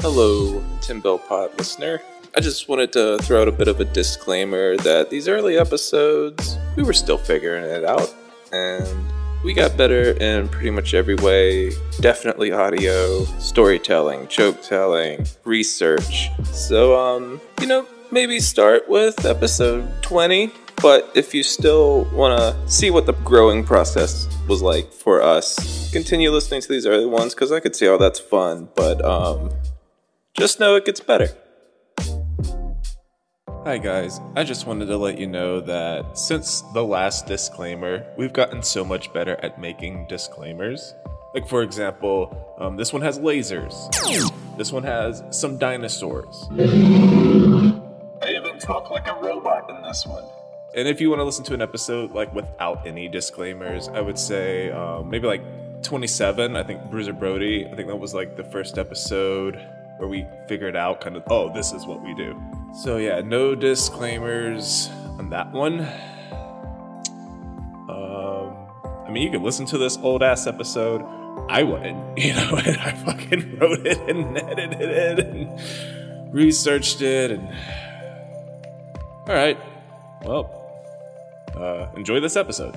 Hello, Tin Bell Pod listener. I just wanted to throw out a bit of a disclaimer that these early episodes, we were still figuring it out, and we got better in pretty much every way. Definitely audio, storytelling, joke telling, research. So, um, you know, maybe start with episode 20, but if you still want to see what the growing process was like for us, continue listening to these early ones because I could see how that's fun, but um, just know it gets better. Hi, guys. I just wanted to let you know that since the last disclaimer, we've gotten so much better at making disclaimers. Like, for example, um, this one has lasers, this one has some dinosaurs. I even talk like a robot in this one. And if you want to listen to an episode like without any disclaimers, I would say um, maybe like 27. I think Bruiser Brody. I think that was like the first episode where we figured out kind of, oh, this is what we do. So yeah, no disclaimers on that one. Um, I mean, you can listen to this old ass episode. I wouldn't, you know, and I fucking wrote it and edited it and researched it and. All right, well, uh, enjoy this episode.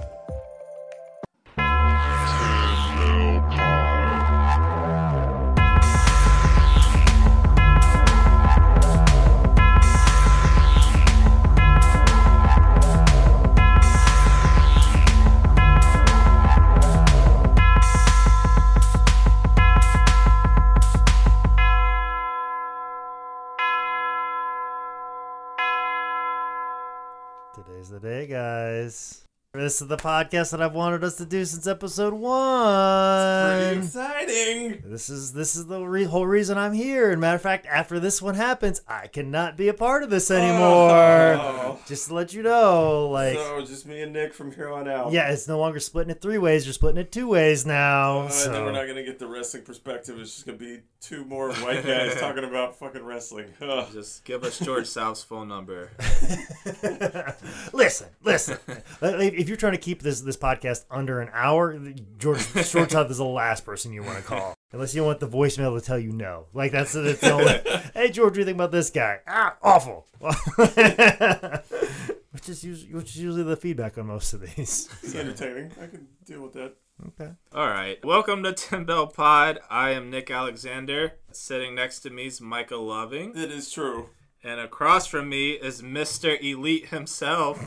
This is the podcast that I've wanted us to do since episode one. Pretty exciting. This is this is the re- whole reason I'm here. And matter of fact, after this one happens, I cannot be a part of this anymore. Oh. Just to let you know, like, so just me and Nick from here on out. yeah, it's no longer splitting it three ways. You're splitting it two ways now. Uh, so. And then we're not gonna get the wrestling perspective. It's just gonna be two more white guys talking about fucking wrestling. Ugh. Just give us George South's phone number. listen, listen. if you're trying to keep this this podcast under an hour, George George South is the last person you want to call, unless you want the voicemail to tell you no. Like that's, that's the only. hey George, what do you think about this guy? Ah, awful. which is usually which is usually the feedback on most of these. It's entertaining. I can deal with that. Okay. All right. Welcome to Tin Bell Pod. I am Nick Alexander. Sitting next to me is Michael Loving. It is true. And across from me is Mr. Elite himself,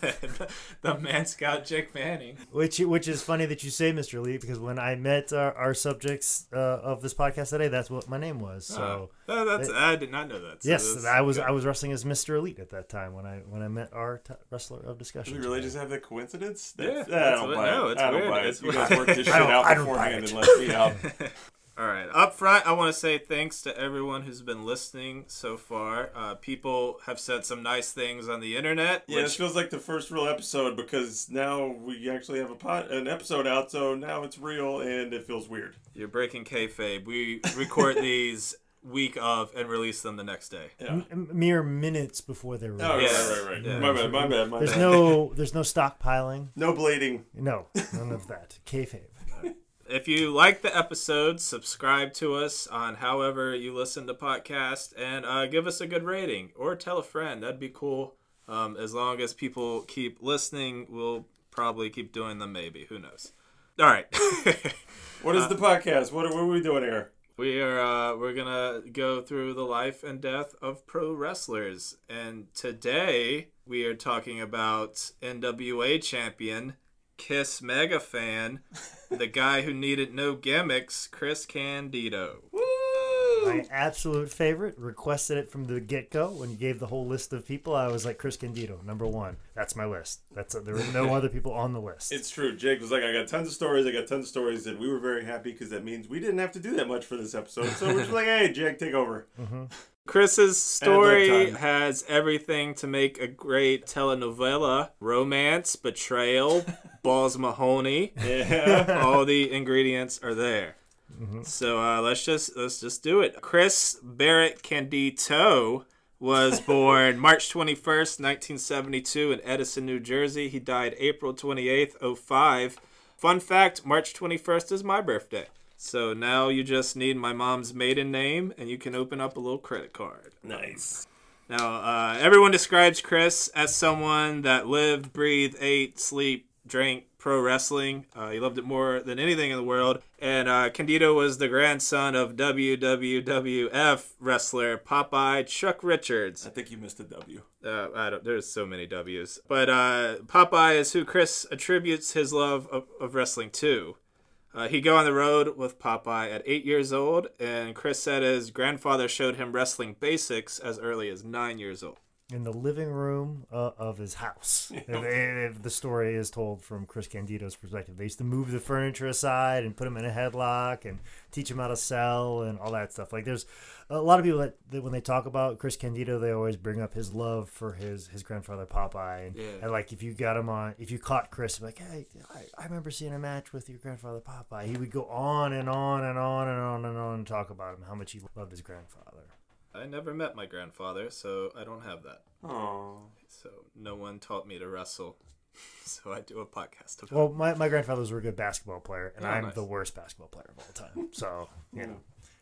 the Man Scout Jake Manning. Which which is funny that you say Mr. Elite because when I met our, our subjects uh, of this podcast today, that's what my name was. So. Oh, that's I did not know that. So Yes, I was good. I was wrestling as Mr. Elite at that time when I when I met our t- wrestler of Do discussion. we really today. just have the coincidence? Yeah, That's- I that's don't what- buy no, it. it's I don't weird. buy it. It's You weird. guys work this shit I don't- out I don't buy beforehand and let me out. All right. Up front, I want to say thanks to everyone who's been listening so far. Uh, people have said some nice things on the internet. Yeah, this feels like the first real episode because now we actually have a pot, an episode out, so now it's real and it feels weird. you're breaking kayfabe. We record these week of and release them the next day. Yeah. M- m- mere minutes before they were. Oh, right, Yeah. right, right, right. Yeah. My bad, my bad, my There's bad. no there's no stockpiling. No blading. No, none of that. Kayfabe. If you like the episode, subscribe to us on however you listen to podcast and uh, give us a good rating or tell a friend. That'd be cool. Um, as long as people keep listening, we'll probably keep doing them. Maybe who knows? All right. What is the podcast? What are, what are we doing here? We are uh, we're gonna go through the life and death of pro wrestlers, and today we are talking about NWA champion, Kiss mega fan, the guy who needed no gimmicks, Chris Candido. My absolute favorite. Requested it from the get go when you gave the whole list of people. I was like Chris Candido, number one. That's my list. That's there were no other people on the list. It's true. Jake was like, I got tons of stories. I got tons of stories, and we were very happy because that means we didn't have to do that much for this episode. So we're just like, hey, Jake, take over. Mm-hmm. Chris's story has everything to make a great telenovela: romance, betrayal, balls Mahoney. Yeah. all the ingredients are there. So uh, let's just let's just do it. Chris Barrett Candido was born March 21st, 1972 in Edison, New Jersey. He died April 28th, 05. Fun fact, March 21st is my birthday. So now you just need my mom's maiden name, and you can open up a little credit card. Nice. Now, uh, everyone describes Chris as someone that lived, breathed, ate, sleep, drank pro wrestling. Uh, he loved it more than anything in the world. And uh, Candido was the grandson of WWWF wrestler Popeye Chuck Richards. I think you missed a W. Uh, I don't, there's so many W's. But uh, Popeye is who Chris attributes his love of, of wrestling to. Uh, he'd go on the road with Popeye at eight years old, and Chris said his grandfather showed him wrestling basics as early as nine years old. In the living room uh, of his house. If, if the story is told from Chris Candido's perspective, they used to move the furniture aside and put him in a headlock and teach him how to sell and all that stuff. Like there's a lot of people that, that when they talk about Chris Candido, they always bring up his love for his his grandfather Popeye. And, Yeah. and like if you got him on, if you caught Chris, like hey, I, I remember seeing a match with your grandfather Popeye. He would go on and on and on and on and on and talk about him how much he loved his grandfather. I never met my grandfather, so I don't have that. Oh. So no one taught me to wrestle. So I do a podcast about Well, my, my grandfather was a good basketball player, and Oh, I'm nice. the worst basketball player of all time. So, you know,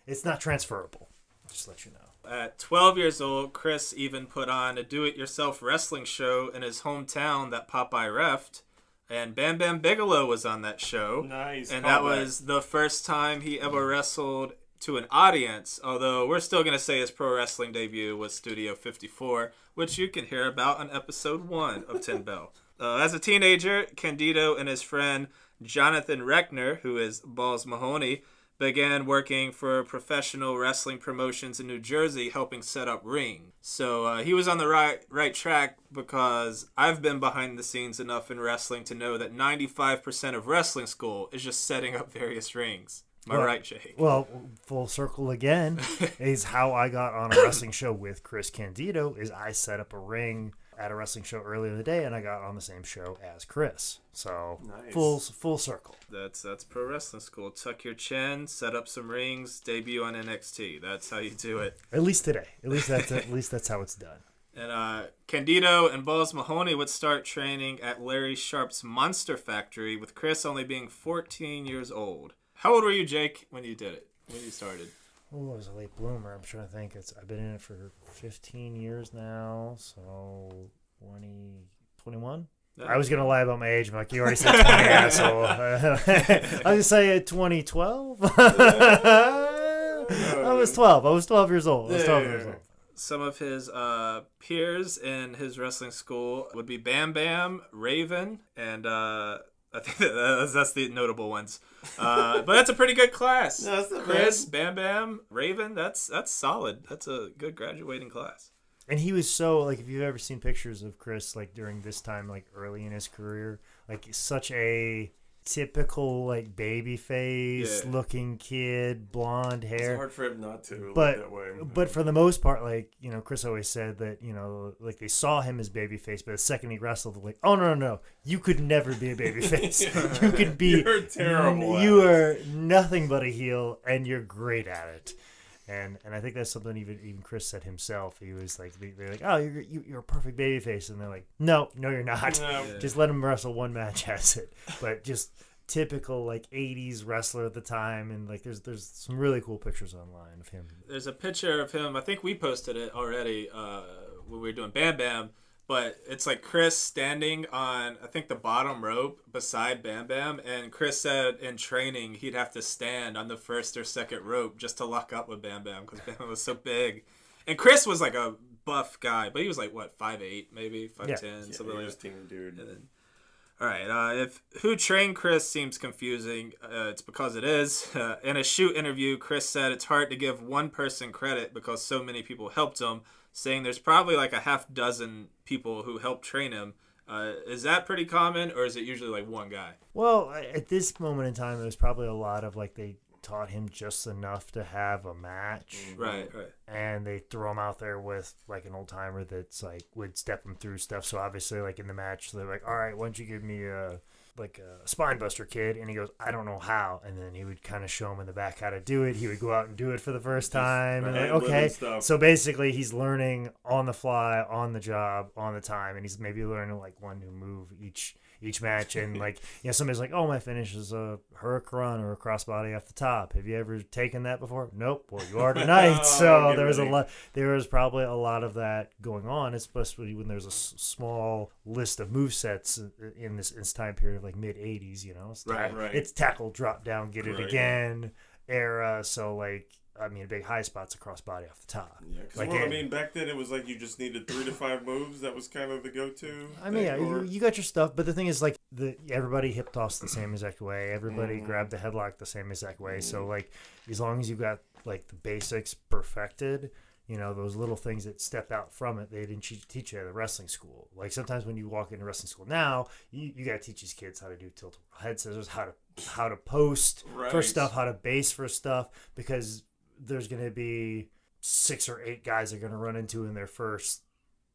it's not transferable. Just to let you know. At 12 years old, Chris even put on a do it yourself wrestling show in his hometown that Popeye refed. And Bam Bam Bigelow was on that show. Nice. And that callback. was the first time he ever wrestled to an audience, although we're still going to say his pro wrestling debut was Studio 54, which you can hear about on episode 1 of Tin Bell. Uh, as a teenager, Candido and his friend Jonathan Rechner, who is Balls Mahoney, began working for professional wrestling promotions in New Jersey, helping set up ring. So uh, he was on the right right track because I've been behind the scenes enough in wrestling to know that 95% of wrestling school is just setting up various rings. I Well- right, Jake? Well, full circle again is how I got on a wrestling show with Chris Candido. Is I set up a ring at a wrestling show earlier in the day, and I got on the same show as Chris. So Nice. full full circle. That's that's pro wrestling school. Tuck your chin, set up some rings, debut on NXT. That's how you do it. At least today. At least that's at least that's how it's done. And uh, Candido and Balls Mahoney would start training at Larry Sharpe's Monster Factory, with Chris only being 14 years old. How old were you, Jake, when you did it? When you started? Oh, I was a late bloomer. I'm trying to think. It's I've been in it for 15 years now, so 20, 21. I was gonna lie about my age. I'm like, you already said 20, asshole. I was gonna say 2012. I was 12. I was 12 years old. I was 12 years old. Some of his uh, peers in his wrestling school would be Bam Bam, Raven, and uh, I think that's, that's the notable ones. Uh, but that's a pretty good class. No, that's not Chris, Bam Bam, Raven. That's that's solid. That's a good graduating class. And he was so like, if you've ever seen pictures of Chris like during this time, like early in his career, like such a typical like baby face Yeah. looking kid, blonde hair. It's hard for him not to but look that way. but for the most part, like you know, Chris always said that you know, like they saw him as baby face, but the second he wrestled, they're like, oh no, no, no, you could never be a baby face. you could be. You're terrible You are nothing but a heel, and you're great at it. And and I think that's something even even Chris said himself. He was like, they- they're like, oh, you're you- you're a perfect babyface, and they're like, no, no, you're not. No. Just let him wrestle one match as it. But just typical like 80s wrestler at the time and like there's there's some really cool pictures online of him There's a picture of him. I think we posted it already uh, when we were doing Bam Bam. But it's like Chris standing on, I think, the bottom rope beside Bam Bam. And Chris said in training he'd have to stand on the first or second rope just to lock up with Bam Bam because Bam Bam was so big. And Chris was like a buff guy, but he was like, what, five eight maybe? 5'10, Yeah. something Yeah, like that. team dude. And then, all right. Uh, if who trained Chris seems confusing, uh, it's because it is. Uh, in a shoot interview, Chris said it's hard to give one person credit because so many people helped him, saying there's probably like a half dozen people who help train him. Uh, is that pretty common, or is it usually like one guy? well at this moment in time there's probably a lot of like they taught him just enough to have a match Right, right. and they throw him out there with like an old timer that's like would step him through stuff so obviously like in the match they're like all right why don't you give me a like uh, a spine buster kid and he goes i don't know how. And then he would kind of show him in the back how to do it. He would go out and do it for the first time and like okay. so basically he's learning on the fly on the job on the time and he's maybe learning like one new move each each match. And like, you know, somebody's like, "Oh, my finish is a hurricane or a crossbody off the top." Have you ever taken that before? Nope. Well, you are tonight. Oh, so there was a lot. There was probably a lot of that going on, especially when there's a s- small list of move sets in this, in this time period of like mid '80s. You know, it's, Right, ta- right. it's tackle, drop down, get it Right. again era. So like, I mean, big high spots across body off the top. Yeah, because Like, well, I mean, back then it was like you just needed three to five moves. That was kind of the go-to. I mean, yeah, you, or- you got your stuff, but the thing is, like, the everybody hip tossed the same exact way. Everybody Mhm. grabbed the headlock the same exact way. So, Mhm. like, as long as you got like the basics perfected, you know, those little things that step out from it, they didn't te- teach you at the wrestling school. Like sometimes when you walk into wrestling school now, you, you got to teach these kids how to do tilt head scissors, how to how to post for stuff, how to base for stuff, because there's going to be six or eight guys they're going to run into in their first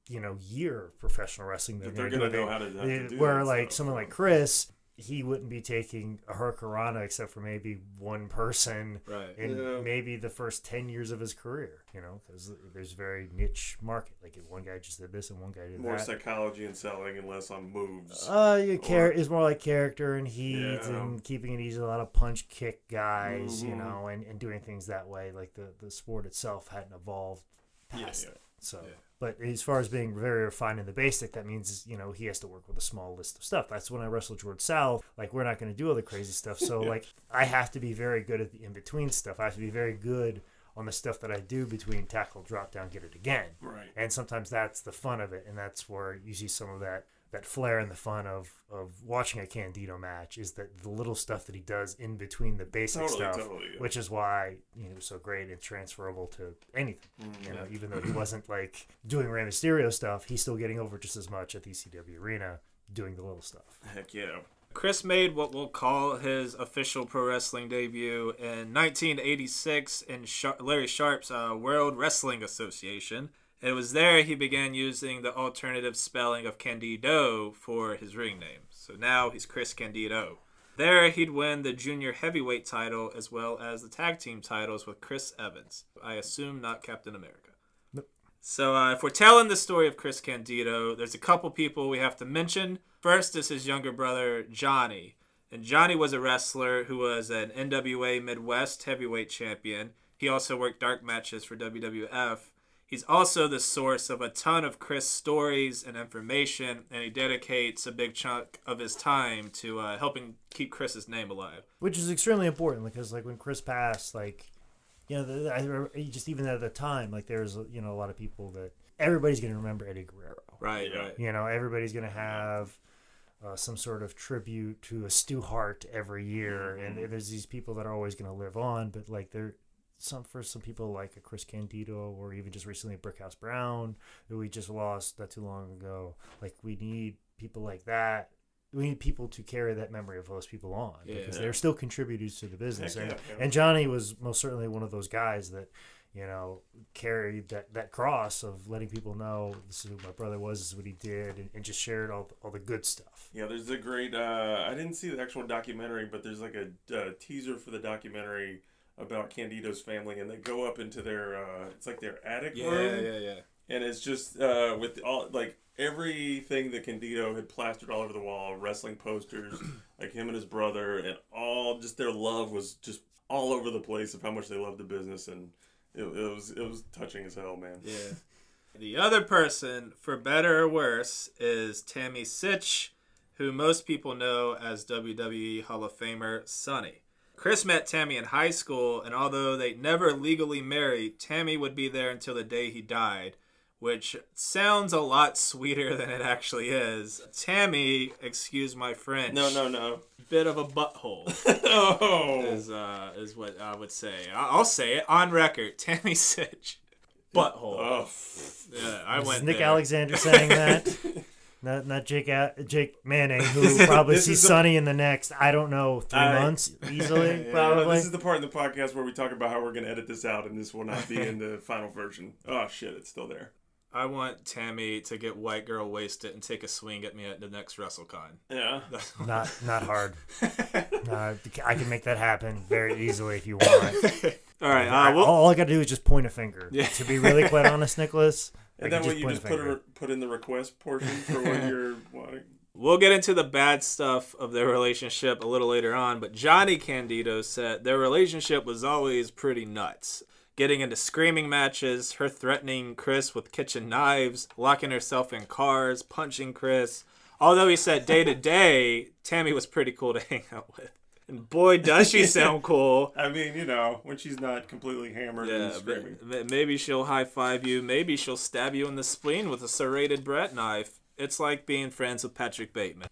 you know year of professional wrestling they're they're gonna, gonna know how to- how They- to do where like stuff. someone like chris he wouldn't be taking a hurricanrana except for maybe one person Right. in Yeah. maybe the first 10 years of his career you know because there's very niche market like if one guy just did this and one guy did that. more that psychology and selling and less on moves. uh, your Or- char- is more like character and heat Yeah. and keeping it easy. A lot of punch kick guys, you Mhm. know, and, and doing things that way. Like the, the sport itself hadn't evolved Yeah, past yeah. it. So, Yeah. But as far as being very refined in the basic, that means you know he has to work with a small list of stuff. That's when I wrestled George South. Like we're not going to do all the crazy stuff. So Yeah. like I have to be very good at the in between stuff. I have to be very good on the stuff that I do between tackle, drop down, get it again Right. and sometimes that's the fun of it and that's where you see some of that that flair and the fun of of watching a candido match is that the little stuff that he does in between the basic Totally, stuff totally, yeah. which is why you know so great and transferable to anything Mm-hmm. you know even though he wasn't like doing Rey Mysterio stuff he's still getting over just as much at the ECW arena doing the little stuff Heck yeah. Chris made what we'll call his official pro wrestling debut in 1986 in Larry Sharpe's uh, World Wrestling Association. It was there he began using the alternative spelling of Candido for his ring name. So now he's Chris Candido. There, he'd win the junior heavyweight title as well as the tag team titles with Chris Evans. I assume not Captain America. Nope. So, uh, if we're telling the story of Chris Candido, there's a couple people we have to mention. First is his younger brother, Johnny. And Johnny was a wrestler who was an NWA Midwest heavyweight champion. He also worked dark matches for WWF. He's also the source of a ton of Chris stories and information, and he dedicates a big chunk of his time to uh, helping keep Chris's name alive. which is extremely important because like when Chris passed, like you know, the, I remember just even at the time, like there's you know a lot of people that everybody's gonna remember Eddie Guerrero. Right, Yeah. right. You know, everybody's gonna have uh, some sort of tribute to a Stu Hart every year, and there's these people that are always gonna live on. But like there, some for some people like a Chris Candido, or even just recently Brickhouse Brown, who we just lost not too long ago. Like we need people like that. We need people to carry that memory of those people on because Yeah. they're still contributors to the business. And, and Johnny was most certainly one of those guys that you know, carried that, that cross of letting people know this is who my brother was, this is what he did, and, and just shared all, all the good stuff. Yeah, there's a great. Uh, I didn't see the actual documentary, but there's like a uh, teaser for the documentary about Candido's family, and they go up into their. Uh, it's like their attic Yeah, room, yeah, yeah. and it's just uh, with all like everything that Candido had plastered all over the wall, wrestling posters, like him and his brother, and all just their love was just all over the place of how much they loved the business, and it, it was it was touching as hell, man. Yeah. The other person, for better or worse, is Tammy Sytch, who most people know as WWE Hall of Famer Sunny. Chris met Tammy in high school, and although they never legally married, Tammy would be there until the day he died, which sounds a lot sweeter than it actually is. Tammy, excuse my French, No, no, no. bit of a butthole oh, is uh, is what I would say. I- I'll say it on record. Tammy Sytch, butthole. oh. Yeah, I This is went Nick there. Alexander saying that. Not, not Jake Jake Manning, who probably sees the- Sunny in the next, I don't know, three I- months easily, Yeah, probably. This is the part in the podcast where we talk about how we're going to edit this out, and this will not be in the final version. Oh shit, it's still there. I want Tammy to get white girl wasted and take a swing at me at the next WrestleCon. Yeah. Not not hard. Uh, I can make that happen very easily if you want. All right, I- uh, we'll, all I got to do is just point a finger. Yeah. To be really quite honest, Nicholas. I And can then when you just put a, put in the request portion for what you're wanting. We'll get into the bad stuff of their relationship a little later on, but Johnny Candido said their relationship was always pretty nuts. Getting into screaming matches, her threatening Chris with kitchen knives, locking herself in cars, punching Chris. Although he said day to day, Tammy was pretty cool to hang out with. And boy, does she sound cool. I mean, you know, when she's not completely hammered and screaming. but maybe she'll high five you. Maybe she'll stab you in the spleen with a serrated bread knife. It's like being friends with Patrick Bateman.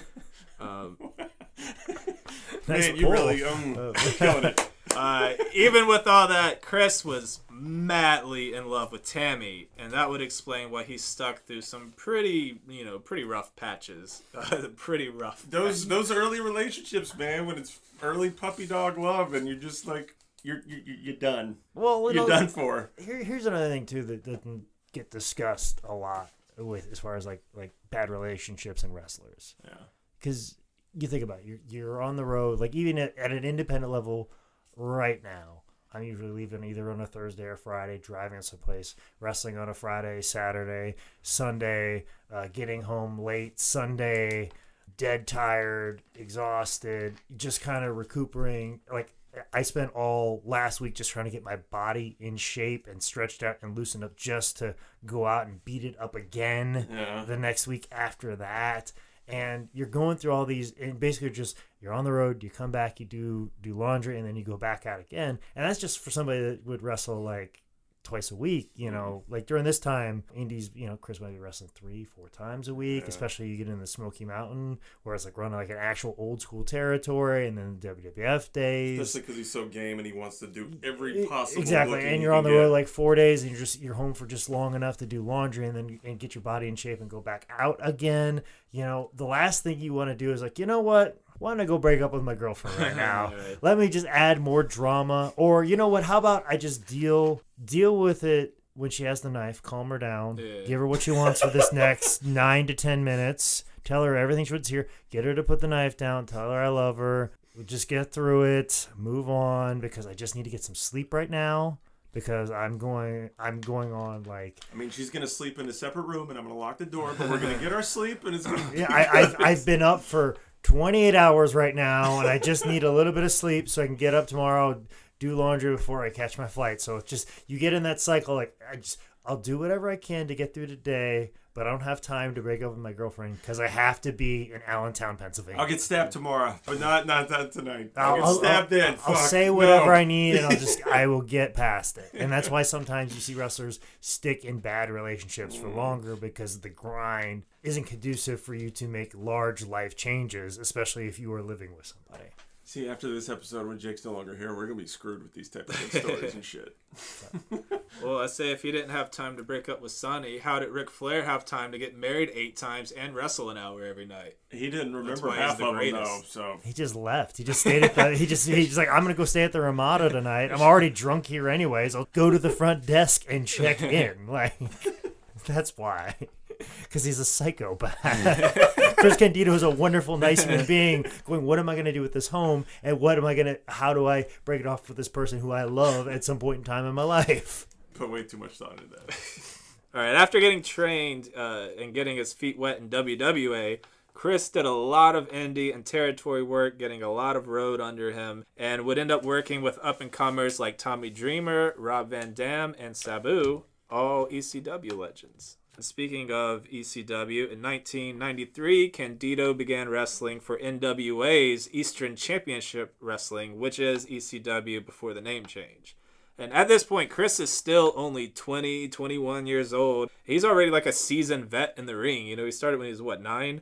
um, Man, you really um, you're killing it. Uh, even with all that, Chris was madly in love with Tammy, and that would explain why he stuck through some pretty, you know, pretty rough patches. Uh, pretty rough. Those those early relationships, man, when it's early puppy dog love, and you're just like you're you, you- you're done. Well, you You're know, done for. Here, here's another thing too that doesn't get discussed a lot with as far as like like bad relationships and wrestlers. Yeah. because you think about it, you're you're on the road, like even at, at an independent level, right now. I'm usually leaving either on a Thursday or Friday, driving someplace, wrestling on a Friday, Saturday, Sunday, uh, getting home late Sunday, dead tired, exhausted, just kind of recuperating. Like I spent all last week just trying to get my body in shape and stretched out and loosened up just to go out and beat it up again Yeah. the next week after that and you're going through all these and basically just you're on the road you come back you do do laundry and then you go back out again. And that's just for somebody that would wrestle like twice a week you know mm-hmm. like during this time indies you know chris might be wrestling three four times a week Yeah. especially you get in the smoky mountain where it's like running like an actual old school territory and then wwf days Especially because he's so game and he wants to do every possible. exactly and you're on the get. road like four days and you're just you're home for just long enough to do laundry and then and get your body in shape and go back out again you know the last thing you want to do is like you know what why don't i go break up with my girlfriend right now Right. let me just add more drama or you know what how about i just deal deal with it when she has the knife calm her down Yeah. give her what she wants for this next nine to ten minutes tell her everything she wants to hear get her to put the knife down tell her i love her We'll just get through it move on because i just need to get some sleep right now because i'm going i'm going on like I mean, she's gonna sleep in a separate room, and I'm gonna lock the door. But we're gonna get our sleep, and it's gonna. yeah I, I've, I've been up for 28 hours right now and i just need a little bit of sleep so i can get up tomorrow do laundry before i catch my flight. So it's just you get in that cycle like i just i'll do whatever i can to get through today, but i don't have time to break up with my girlfriend because i have to be in allentown pennsylvania I'll get stabbed tomorrow, but not not tonight. I'll, I'll, get I'll- stabbed I'll- then. I'll Fuck, say whatever no. I need, and I'll just I will get past it. And that's why sometimes you see wrestlers stick in bad relationships for longer because the grind isn't conducive for you to make large life changes, especially if you are living with somebody. See, after this episode, when Jake's no longer here, we're gonna be screwed with these type of stories and shit. Well, I say if he didn't have time to break up with Sunny, how did Ric Flair have time to get married eight times and wrestle an hour every night? He didn't remember half the of them though, so He just left. He just stayed at the. He just he's like I'm gonna go stay at the Ramada tonight. I'm already drunk here anyways. I'll go to the front desk and check in. Like that's why. Because he's a psychopath. Chris Candido is a wonderful, nice human being. Going, what am I going to do with this home? And what am I going to? How do I break it off with this person who I love at some point in time in my life? put way too much thought into that. All right, after getting trained uh, and getting his feet wet in WWA, Chris did a lot of indie and territory work, getting a lot of road under him, and would end up working with up and comers like Tommy Dreamer, Rob Van Dam, and Sabu, all ECW legends. Speaking of ECW, in 1993, Candido began wrestling for NWA's Eastern Championship Wrestling, which is ECW before the name change. And at this point, Chris is still only 20, 21 years old. He's already like a seasoned vet in the ring. You know, he started when he was, what, nine?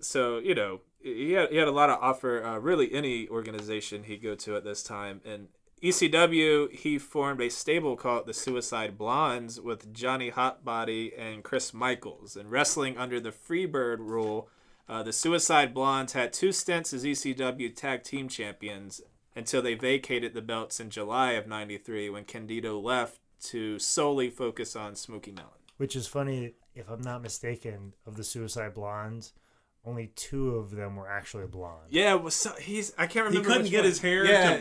So, you know, he had, he had a lot of offer, uh, really, any organization he'd go to at this time. And ECW, he formed a stable called the Suicide Blondes with Johnny Hotbody and Chris Michaels. And wrestling under the Freebird rule, uh, the Suicide Blondes had two stints as ECW Tag Team Champions until they vacated the belts in July of 93 when Candido left to solely focus on Smoky Mountain. Which is funny, if I'm not mistaken, of the Suicide Blondes. Only two of them were actually blonde. Yeah, well, so he's I can't remember. He couldn't which get one. his hair yeah,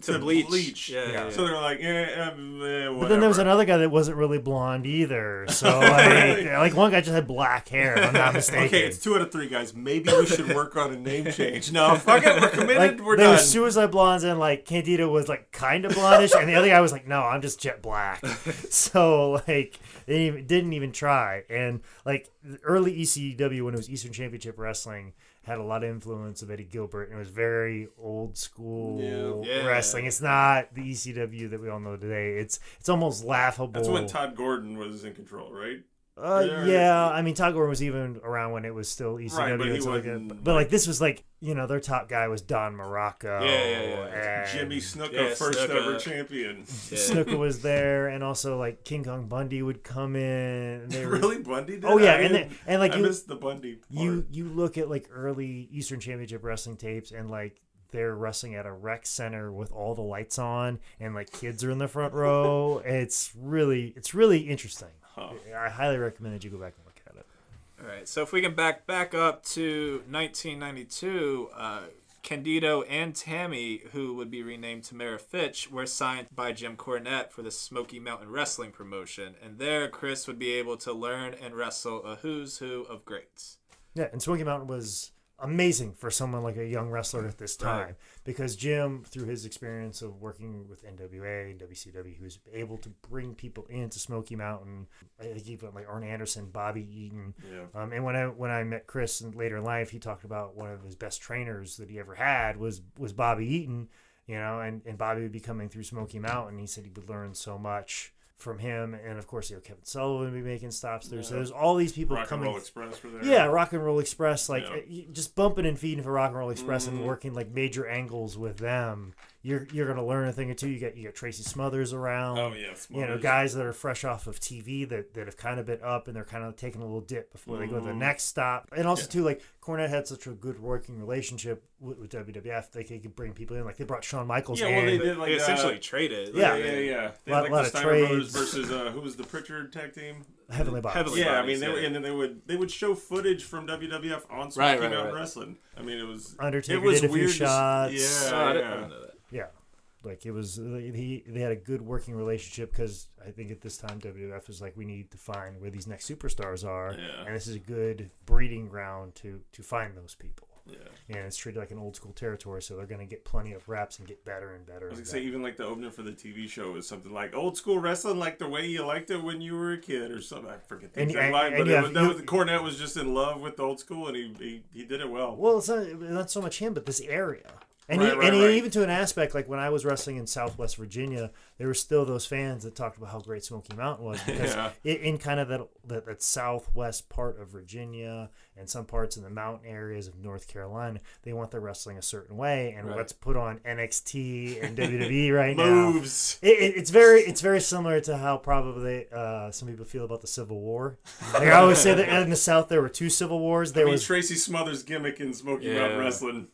to, to bleach. Yeah, Yeah. yeah. So they're like, eh, um, eh, But then there was another guy that wasn't really blonde either. So like, like one guy just had black hair. If I'm not mistaken. Okay, it's two out of three guys. Maybe we should work on a name change. No, fuck it. We're committed. like we're done. there done. was suicide blondes and like Candido was like kind of blondish, and the other guy was like, no, I'm just jet black. so like they didn't even, try. And like the early ECW when it was Eastern Championship Wrestling had a lot of influence of Eddie Gilbert, and it was very old school Yeah. Yeah. wrestling. It's not the ECW that we all know today. It's it's almost laughable. That's when Todd Gordon was in control, right? Uh, Yeah. yeah, I mean Todd Gordon was even around when it was still ECW. Right, but he and like that. wasn't, But, but, like this was like you know their top guy was Don Muraco. Yeah, yeah, yeah. and Jimmy Snuka, Yeah, first Snuka. ever champion. Yeah. Snuka was there, and also like King Kong Bundy would come in. And they were, really, Bundy did. Oh, yeah, I and then- and, like, I you- missed the Bundy. Part. You you look at like early Eastern Championship wrestling tapes, and like they're wrestling at a rec center with all the lights on, and like kids are in the front row. It's really it's really interesting. Huh. I highly recommend that you go back and look at it. All right, so if we can back back up to 1992, uh, Candido and Tammy, who would be renamed Tamara Fytch, were signed by Jim Cornette for the Smoky Mountain Wrestling promotion, and there Chris would be able to learn and wrestle a who's who of greats. Yeah, and Smoky Mountain was amazing for someone like a young wrestler at this time Right. because Jim, through his experience of working with NWA and WCW, he was able to bring people into Smoky Mountain. I think even like Arn Anderson, Bobby Eaton. Yeah. Um, and when I when I met Chris in later in life, he talked about one of his best trainers that he ever had was was Bobby Eaton. You know, and, and Bobby would be coming through Smoky Mountain. He said he would learn so much from him, and of course, you know, Kevin Sullivan would be making stops there. So there's all these people Rock and coming Roll Express were there. yeah, Rock and Roll Express, like Yeah. uh, just bumping and feeding for Rock and Roll Express Mhm. and working like major angles with them. You're you're gonna learn a thing or two. You got you got Tracy Smothers around. Oh yeah. You know, guys that are fresh off of TV that, that have kind of been up and they're kind of taking a little dip before they go to the Mhm. next stop. And also, Yeah. too, like, Cornette had such a good working relationship with, with WWF. They could bring people in. Like, they brought Shawn Michaels in Yeah, in. well, they did like they essentially uh, traded. Yeah. yeah, yeah, yeah. They Lot- had like lot the of Steiner Brothers trades. versus uh, who was the Pritchard tag team? Heavenly Bodies. Heavenly- yeah, I mean, they, yeah. and then they would they would show footage from WWF on Smoky Right, right, Mountain right. Wrestling. I mean, it was Undertaker it was did a weird to s- shots. Yeah, Oh, I didn't, I yeah. didn't know that. Yeah, like it was. He they had a good working relationship because I think at this time WWF is like, we need to find where these next superstars are, Yeah. and this is a good breeding ground to to find those people. Yeah. And it's treated like an old school territory, so they're going to get plenty of reps and get better and better. I was gonna say even like the opener for the TV show is something like old school wrestling, like the way you liked it when you were a kid, or something. I forget the And- exact line, but was, that was, Cornette was just in love with the old school, and he he, he did it well. Well, it's not, not so much him, but this area. And, Right, he, right, and right. even to an aspect, like when I was wrestling in Southwest Virginia, there were still those fans that talked about how great Smoky Mountain was because Yeah. it, in kind of that, that that southwest part of Virginia and some parts in the mountain areas of North Carolina, they want their wrestling a certain way. And Right. what's put on NXT and WWE right now, Moves. it, it, it's very it's very similar to how probably uh, some people feel about the Civil War. Like I always say that in the South there were two Civil Wars. There I mean, was Tracy Smothers' gimmick in Smoky Yeah. Mountain Wrestling.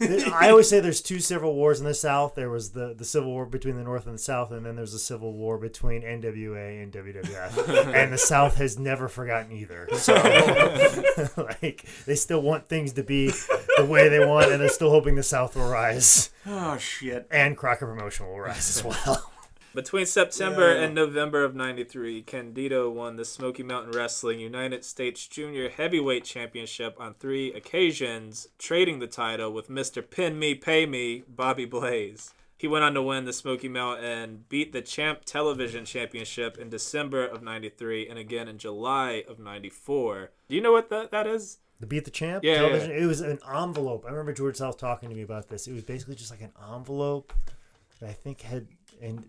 I always say there's two civil wars in the South. There was the, the civil war between the North and the South, and then there's a civil war between NWA and WWF. and the South has never forgotten either. So, like, they still want things to be the way they want, and they're still hoping the South will rise, Oh shit. and Crockett Promotion will rise as well. Between September Yeah. and November of 93, Candido won the Smoky Mountain Wrestling United States Junior Heavyweight Championship on three occasions, trading the title with Mr. Pin Me, Pay Me, Bobby Blaze. He went on to win the Smoky Mountain and beat the Champ Television Championship in December of 93 and again in July of 94. Do you know what that, that is? The Beat the Champ Yeah, television, it was an envelope. I remember George South talking to me about this. It was basically just like an envelope that I think had, and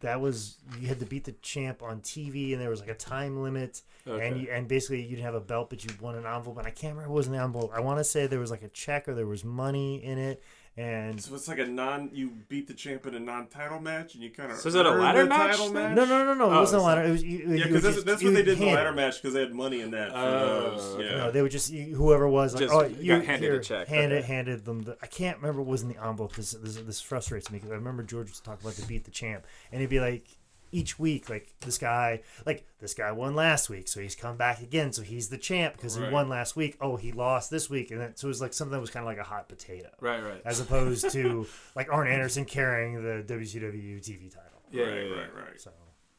that was, you had to beat the champ on TV, and there was like a time limit. Okay. and you, and basically you didn't have a belt, but you won an envelope. And I can't remember what was in the envelope. I want to say there was like a check or there was money in it, and So it's like a non. You beat the champ in a non-title match, and you kind of. So is it a ladder match then? no, no, no, no, it Oh, wasn't a ladder. It was you, Yeah, because that's, just- that's what they did in the ladder it. match because they had money in that. For Oh, those. Yeah. No, they would just whoever was like, Just oh, got you handed a check, handed okay. handed them. The, I can't remember what was in the envelope. This this, this frustrates me because I remember George was talking about the beat the champ, and he'd be like, each week, like this guy, like this guy won last week, so he's come back again, so he's the champ because he won last week. Oh, he lost this week, and then, so it was like something that was kind of like a hot potato, Right, right. as opposed to like Arn Anderson carrying the WCW TV title. Yeah, right, yeah, yeah. right, right. So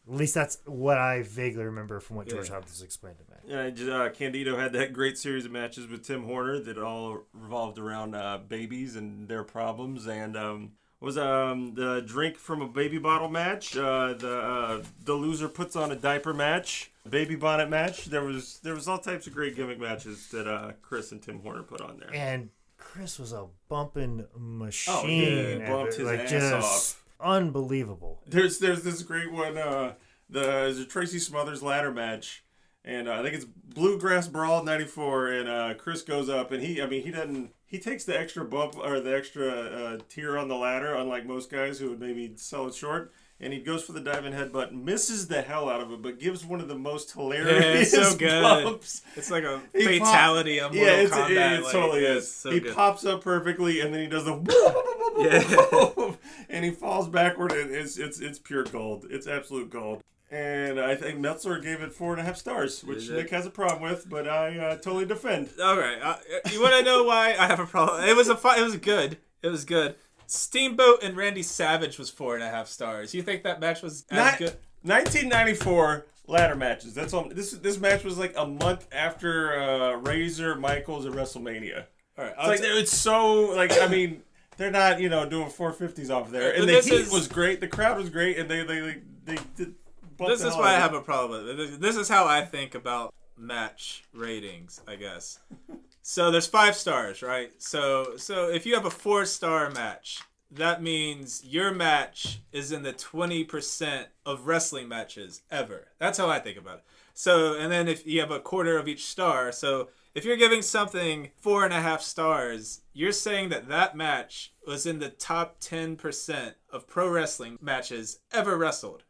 at least that's what I vaguely remember from what George Yeah. Hopkins explained to me. Yeah, just, uh, Candido had that great series of matches with Tim Horner that all revolved around uh, babies and their problems, and um, was um, the drink from a baby bottle match, uh, the uh, the loser puts on a diaper match, baby bonnet match. There was there was all types of great gimmick matches that uh, Chris and Tim Horner put on there. And Chris was a bumping machine. Oh, yeah, bumped his like ass off. unbelievable. There's there's this great one. Uh, the Tracy Smothers ladder match, and uh, I think it's Bluegrass Brawl '94. And uh, Chris goes up, and he I mean he doesn't he takes the extra bump or the extra uh, tier on the ladder, unlike most guys who would maybe sell it short. And he goes for the diving headbutt, misses the hell out of it, but gives one of the most hilarious so good. bumps. It's like a He pop- fatality of Mortal Yeah, it's, Kombat. it, it like, totally it's is. So he good. pops up perfectly, and then he does the and he falls backward, and it's it's it's pure gold. It's absolute gold. And I think Meltzer gave it four and a half stars, which Nick has a problem with, but I uh, totally defend. All right. Uh, you want to know why I have a problem? It was a fi- It was good. It was good. Steamboat and Randy Savage was four and a half stars. You think that match was as Not- good? 1994 ladder matches. That's all. This this match was like a month after uh, Razor, Michaels, and WrestleMania. All right. It's like t- it's so like I mean they're not you know doing 450s off there, But and the heat is- was great. The crowd was great, and they they they, they did. This is why I have a problem with it. This is how I think about match ratings, I guess. So there's five stars, right? So so if you have a four star match, that means your match is in the twenty percent of wrestling matches ever. That's how I think about it. So and then if you have a quarter of each star, so if you're giving something four and a half stars, you're saying that that match was in the top ten percent of pro wrestling matches ever wrestled.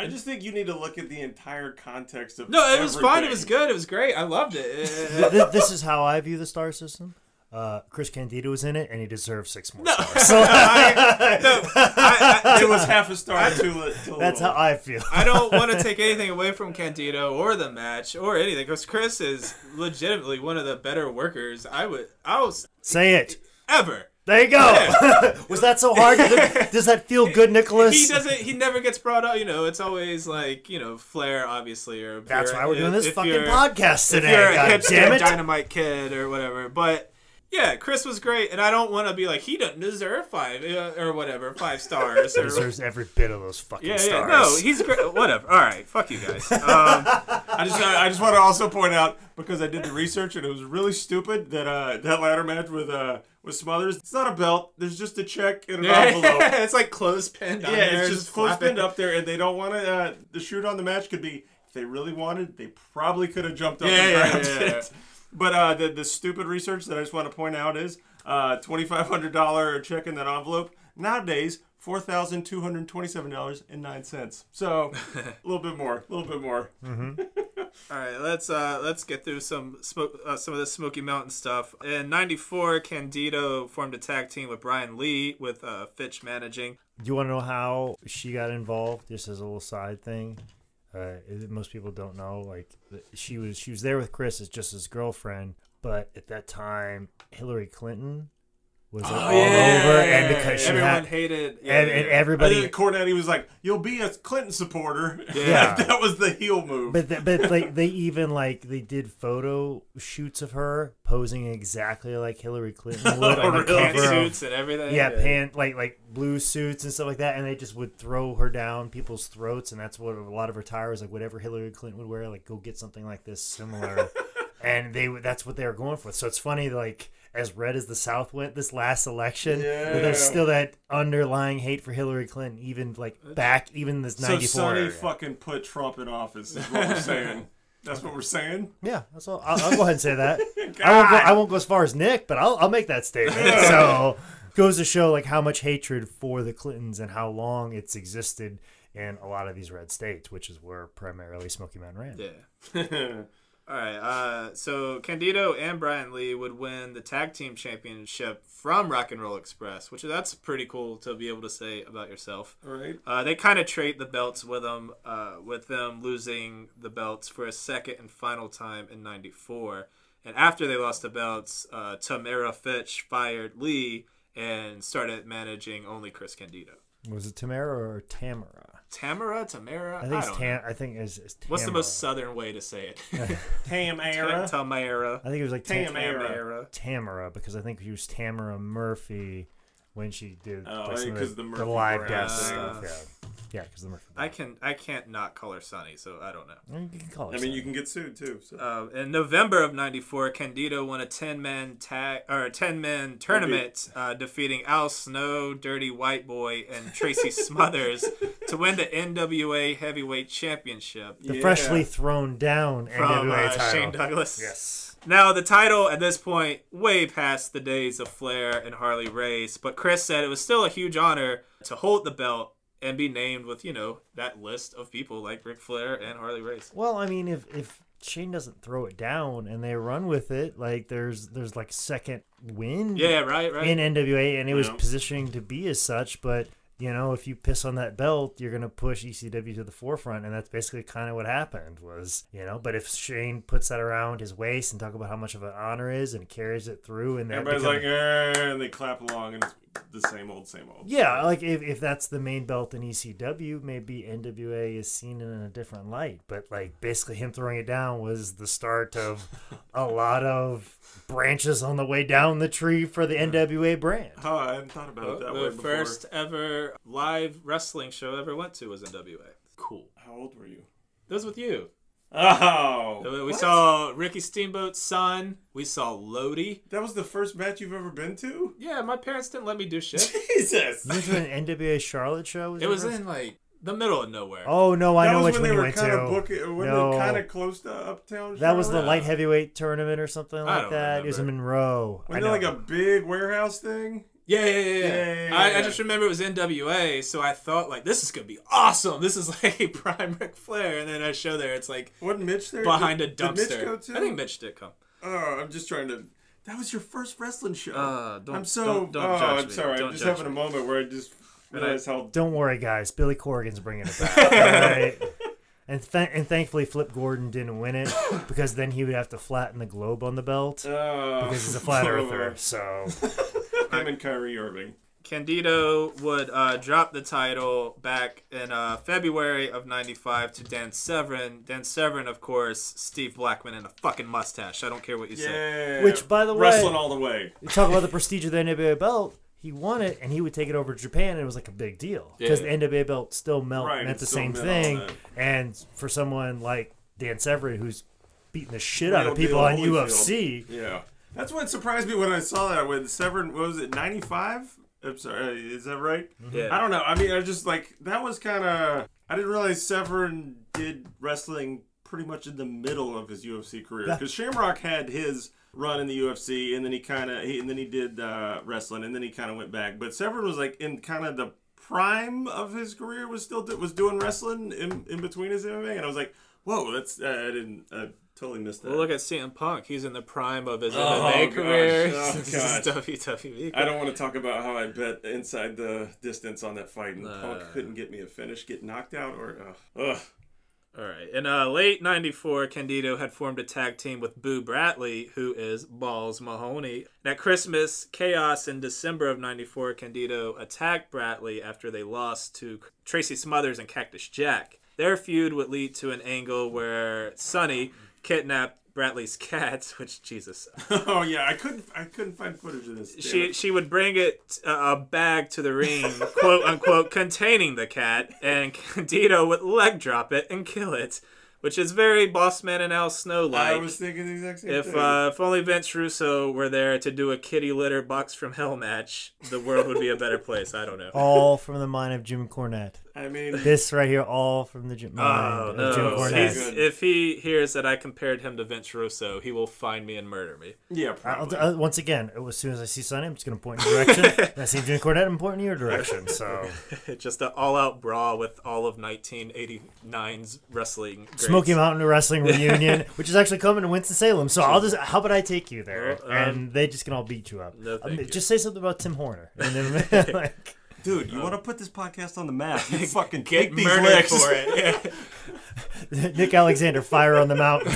I just think you need to look at the entire context of. No, it was fine. It was good. It was great. I loved it. Th- th- this is how I view the star system. Uh, Chris Candido was in it, and he deserves six more stars. So I, no, I, I, It was half a star too. too that's little. how I feel. I don't want to take anything away from Candido or the match or anything because Chris is legitimately one of the better workers I would I was Say it. ever. There you go. was that so hard? Does that feel good, Nicholas? He doesn't. He never gets brought up. You know, it's always like you know Flair, obviously, or That's why we're doing this fucking you're- podcast if today. you're a God hipster damn it! dynamite kid or whatever. But yeah, Chris was great, and I don't want to be like he doesn't deserve five uh, or whatever five stars. He or, deserves every bit of those fucking yeah, yeah, stars. no, he's great. Whatever. All right, fuck you guys. Um, I just I just want to also point out because I did the research and it was really stupid that uh that ladder match with uh with Smothers. It's not a belt. There's just a check and an envelope. it's like clothespin. on Yeah, there, it's just close flapping. pinned up there, and they don't want to. Uh, the shoot on the match could be if they really wanted, they probably could have jumped up Yeah, and yeah, grabbed yeah, yeah. it. But uh, the the stupid research that I just want to point out is uh, twenty five hundred dollar check in that envelope nowadays. Four thousand two hundred twenty-seven dollars and nine cents. So a little bit more, a little bit more. All right, let's uh let's get through some smoke uh, some of the Smoky Mountain stuff. In '94, Candido formed a tag team with Brian Lee, with uh, Fytch managing. Do you want to know how she got involved? Just as a little side thing. Uh, most people don't know. Like she was, she was there with Chris as just his girlfriend, but at that time, Hillary Clinton was like, oh, all over, and because she Oh, everyone had, hated, and, and I everybody, think Cornette was like, "You'll be a Clinton supporter." Yeah. that was the heel move. But th- but like they even like they did photo shoots of her posing exactly like Hillary Clinton would the really? suits and everything. yeah, pan like like blue suits and stuff like that, and they just would throw her down people's throats, and that's what a lot of her tires like whatever Hillary Clinton would wear, like go get something like this similar, and they that's what they were going for. So it's funny like. As red as the South went this last election, Yeah. but there's still that underlying hate for Hillary Clinton, even like back, even this so '94. Sunny area. fucking put Trump in office. Is what we're saying. That's what we're saying. Yeah, that's all. I'll, I'll go ahead and say that. I won't. Go, I won't go as far as Nick, but I'll, I'll make that statement. so goes to show like how much hatred for the Clintons and how long it's existed in a lot of these red states, which is where primarily Smoky Mountain ran. Yeah. All right. Uh, so Candido and Brian Lee would win the tag team championship from Rock and Roll Express, which that's pretty cool to be able to say about yourself. All right. Uh, they kind of trade the belts with them, uh, with them losing the belts for a second and final time in '94. And after they lost the belts, uh, Tamara Fytch fired Lee and started managing only Chris Candido. Was it Tamara or Tamara? Tamara, Tamara, I think it's don't Tam. know. I think it's, it's What's the most southern way to say it? Tamara. Tamara. I think it was like Tamara. Tamara. Tamara because I think she was Tamara Murphy when she did Oh, like, some of 'cause the the, Murphy live Brown death stuff. Yeah, yeah, because the Murphy. I can I can't not call her Sunny, so I don't know. You can call it. I mean, you can get sued too. So. Uh, in November of '94, Candido won a 10-man tag or a 10-man tournament, uh, defeating Al Snow, Dirty White Boy, and Tracy Smothers to win the NWA Heavyweight Championship the Yeah. freshly thrown down from NWA uh, title. Shane Douglas. Yes. Now the title at this point, way past the days of Flair and Harley Race, but Chris said it was still a huge honor to hold the belt and be named with you know that list of people like Ric Flair and Harley Race. Well, I mean, if if Shane doesn't throw it down and they run with it, like there's there's like second wind Yeah, right, right. in NWA, and it was Yeah. positioning to be as such. But you know, if you piss on that belt, you're gonna push ECW to the forefront, and that's basically kind of what happened. Was you know, but if Shane puts that around his waist and talk about how much of an honor is and carries it through, and Everybody's becomes- like, eh, and they clap along, and it's the same old, same old. Yeah, like if, if that's the main belt in ECW, maybe NWA is seen in a different light. But like basically him throwing it down was the start of a lot of branches on the way down the tree for the NWA brand. Oh, I hadn't thought about it that way the before. first ever live wrestling show I ever went to was NWA. Cool. How old were you? That was with you. Oh, We what? saw Ricky Steamboat's son. We saw Lodi. That was the first match you've ever been to. Yeah, my parents didn't let me do shit. Jesus. You went to an NWA Charlotte show? it was first- in like the middle of nowhere. Oh no, I that know was which when one they you were went kind to. of booking, when No. they kind of close to Uptown. that was the light heavyweight tournament or something I like don't that. It was in. Monroe. Wasn't it like a big warehouse thing? Yeah, yeah, yeah. yeah. Yeah, yeah, I, I yeah. just remember it was NWA, so I thought like this is gonna be awesome. This is like a prime Ric Flair, and then I show there it's like Wasn't Mitch there? behind a Did- did Mitch dumpster. go too? I think Mitch did come. Oh, I'm just trying to. That was your first wrestling show. Uh, don't- I'm so. don't- don't oh, judge I'm me. sorry. Don't I'm just having me. a moment where I just realized how. Don't worry, guys. Billy Corgan's bringing it back. all right? And, th- and thankfully, Flip Gordon didn't win it because then he would have to flatten the globe on the belt Oh, because he's a flat earther. So Him and Kyrie Irving. Candido would uh, drop the title back in uh, February of '95 to Dan Severn. Dan Severn, of course, Steve Blackman and a fucking mustache. I don't care what you say. Which, by the way- wrestling all the way. you talk about the prestige of the NWA belt. He won it, and he would take it over to Japan, and it was like a big deal because Yeah. the NWA belt still melt Right, meant the same thing. And for someone like Dan Severn, who's beating the shit out of people on Holyfield. UFC, Yeah. That's what surprised me when I saw that with Severn. What was it 95? I'm sorry. Uh, is that right? Yeah. I don't know. I mean, I just like that was kind of. I didn't realize Severn did wrestling pretty much in the middle of his UFC career because Shamrock had his run in the UFC and then he kind of and then he did uh, wrestling and then he kind of went back. But Severn was like in kind of the prime of his career was still was doing wrestling in, in between his MMA and I was like, whoa, that's uh, I didn't I totally missed that. Well, look at CM Punk. He's in the prime of his Oh, MMA gosh. career. Oh, This is God. WWE. I don't want to talk about how I bet inside the distance on that fight, and Uh. Punk couldn't get me a finish, get knocked out, or uh, ugh. All right. In uh, late '94, Candido had formed a tag team with Boo Bradley, who is Balls Mahoney. At Christmas Chaos in December of '94, Candido attacked Bradley after they lost to Tracy Smothers and Cactus Jack. Their feud would lead to an angle where Sunny kidnapped Bradley's cat, which Jesus, oh yeah, I couldn't, I couldn't find footage of this. she it. she would bring it uh, a bag to the ring, quote unquote, containing the cat, and Candido would leg drop it and kill it, which is very Bossman and Al Snow like. I was thinking the exact same If thing. uh, if only Vince Russo were there to do a kitty litter box from hell match, the world would be a better place. I don't know. all from the mind of Jim Cornette. I mean, This right here, all from the Jim, Oh mind of Jim! Cornette. He's- if he hears that I compared him to Vince Russo, he will find me and murder me. yeah, I'll, probably. uh, once again, as soon as I see Sunny, I'm just going to point in your direction. And I see Jim Cornette, I'm pointing in your direction. So Just an all-out brawl with all of 1989's wrestling. Smoke Smoky Mountain Wrestling reunion, which is actually coming to Winston Salem. So I'll just how about I take you there, Well, um, and they just can all beat you up. no, Um, you. just say something about Tim Horner, and then like, Dude, you want to put this podcast on the map? You fucking Get take these murdered licks. for it. Yeah. Nick Alexander, fire on the mountain.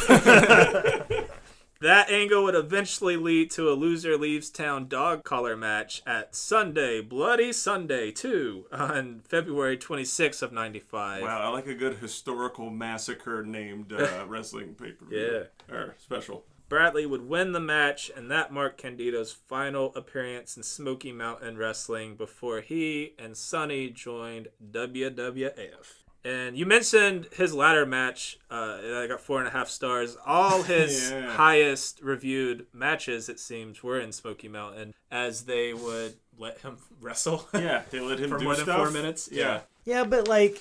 That angle would eventually lead to a loser leaves town dog collar match at Sunday, Bloody Sunday 2 on February 26th of 95. Wow, I like a good historical massacre named uh, wrestling pay per view. Yeah. Or special. Bradley would win the match, and that marked Candido's final appearance in Smoky Mountain Wrestling before he and Sunny joined WWF. And you mentioned his ladder match. Uh, I got four and a half stars. All his Yeah. highest reviewed matches, it seems, were in Smoky Mountain, as they would let him wrestle. Yeah, they let him For do more than four minutes? Yeah. yeah, but like,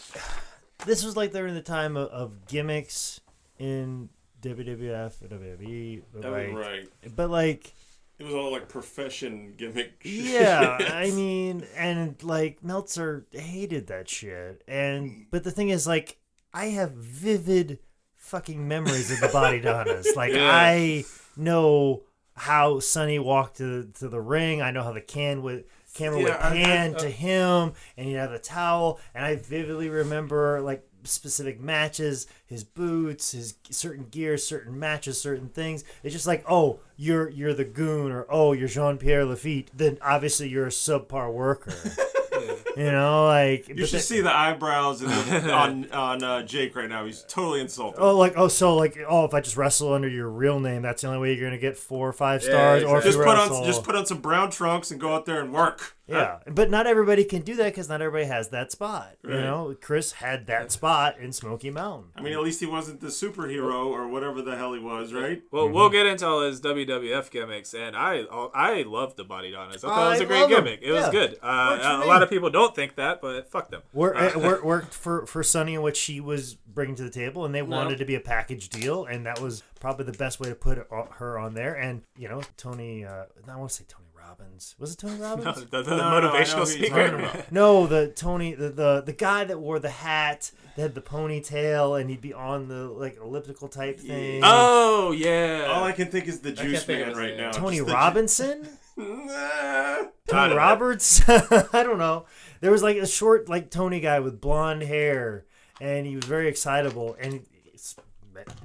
this was like during the time of, of gimmicks in WWF and WWE. But I mean, like, right. but like, It was all like profession gimmick. yeah, I mean, and like Meltzer hated that shit. And but the thing is, like, I have vivid fucking memories of the Body Donnas. Like, Yeah. I know how Sunny walked to to the ring. I know how the can would. Camera Yeah, would I- I- pan uh, to him, and he'd have a towel. And I vividly remember like specific matches, his boots, his certain gear, certain matches, certain things. It's just like, oh, you're you're the goon, or oh, you're Jean Pierre Lafitte. Then obviously you're a subpar worker. you know, like You should the- see the eyebrows in the, on on uh, Jake right now. He's totally insulted. Oh, like oh, so like oh, if I just wrestle under your real name, that's the only way you're gonna get four or five stars. Or if just you put wrestle, on just put on some brown trunks and go out there and work. Yeah. But not everybody can do that because not everybody has that spot. You know, Chris had that spot in Smoky Mountain. I mean, at least he wasn't the superhero or whatever the hell he was, right? Well, Mm-hmm. we'll get into all his WWF gimmicks, and I I loved the Body Donnas. I thought it was a great love 'em. gimmick. It was good. Uh, a lot of people don't think that, but fuck them. Work, uh, work, worked for for Sunny and what she was bringing to the table, and they wanted to be a package deal, and that was probably the best way to put her on there. And you know, Tony, uh, I want to say Tony Robbins. Was it Tony Robbins? the, the No, no, I know motivational who you're speaker. No, the Tony, the, the the guy that wore the hat, that had the ponytail, and he'd be on the like elliptical type thing. Oh yeah. All I can think is the Juice Man right name. now. Tony Just Robinson, Nah. Tony. Roberts. I don't know. There was like a short, like Tony guy with blonde hair, and he was very excitable, and it's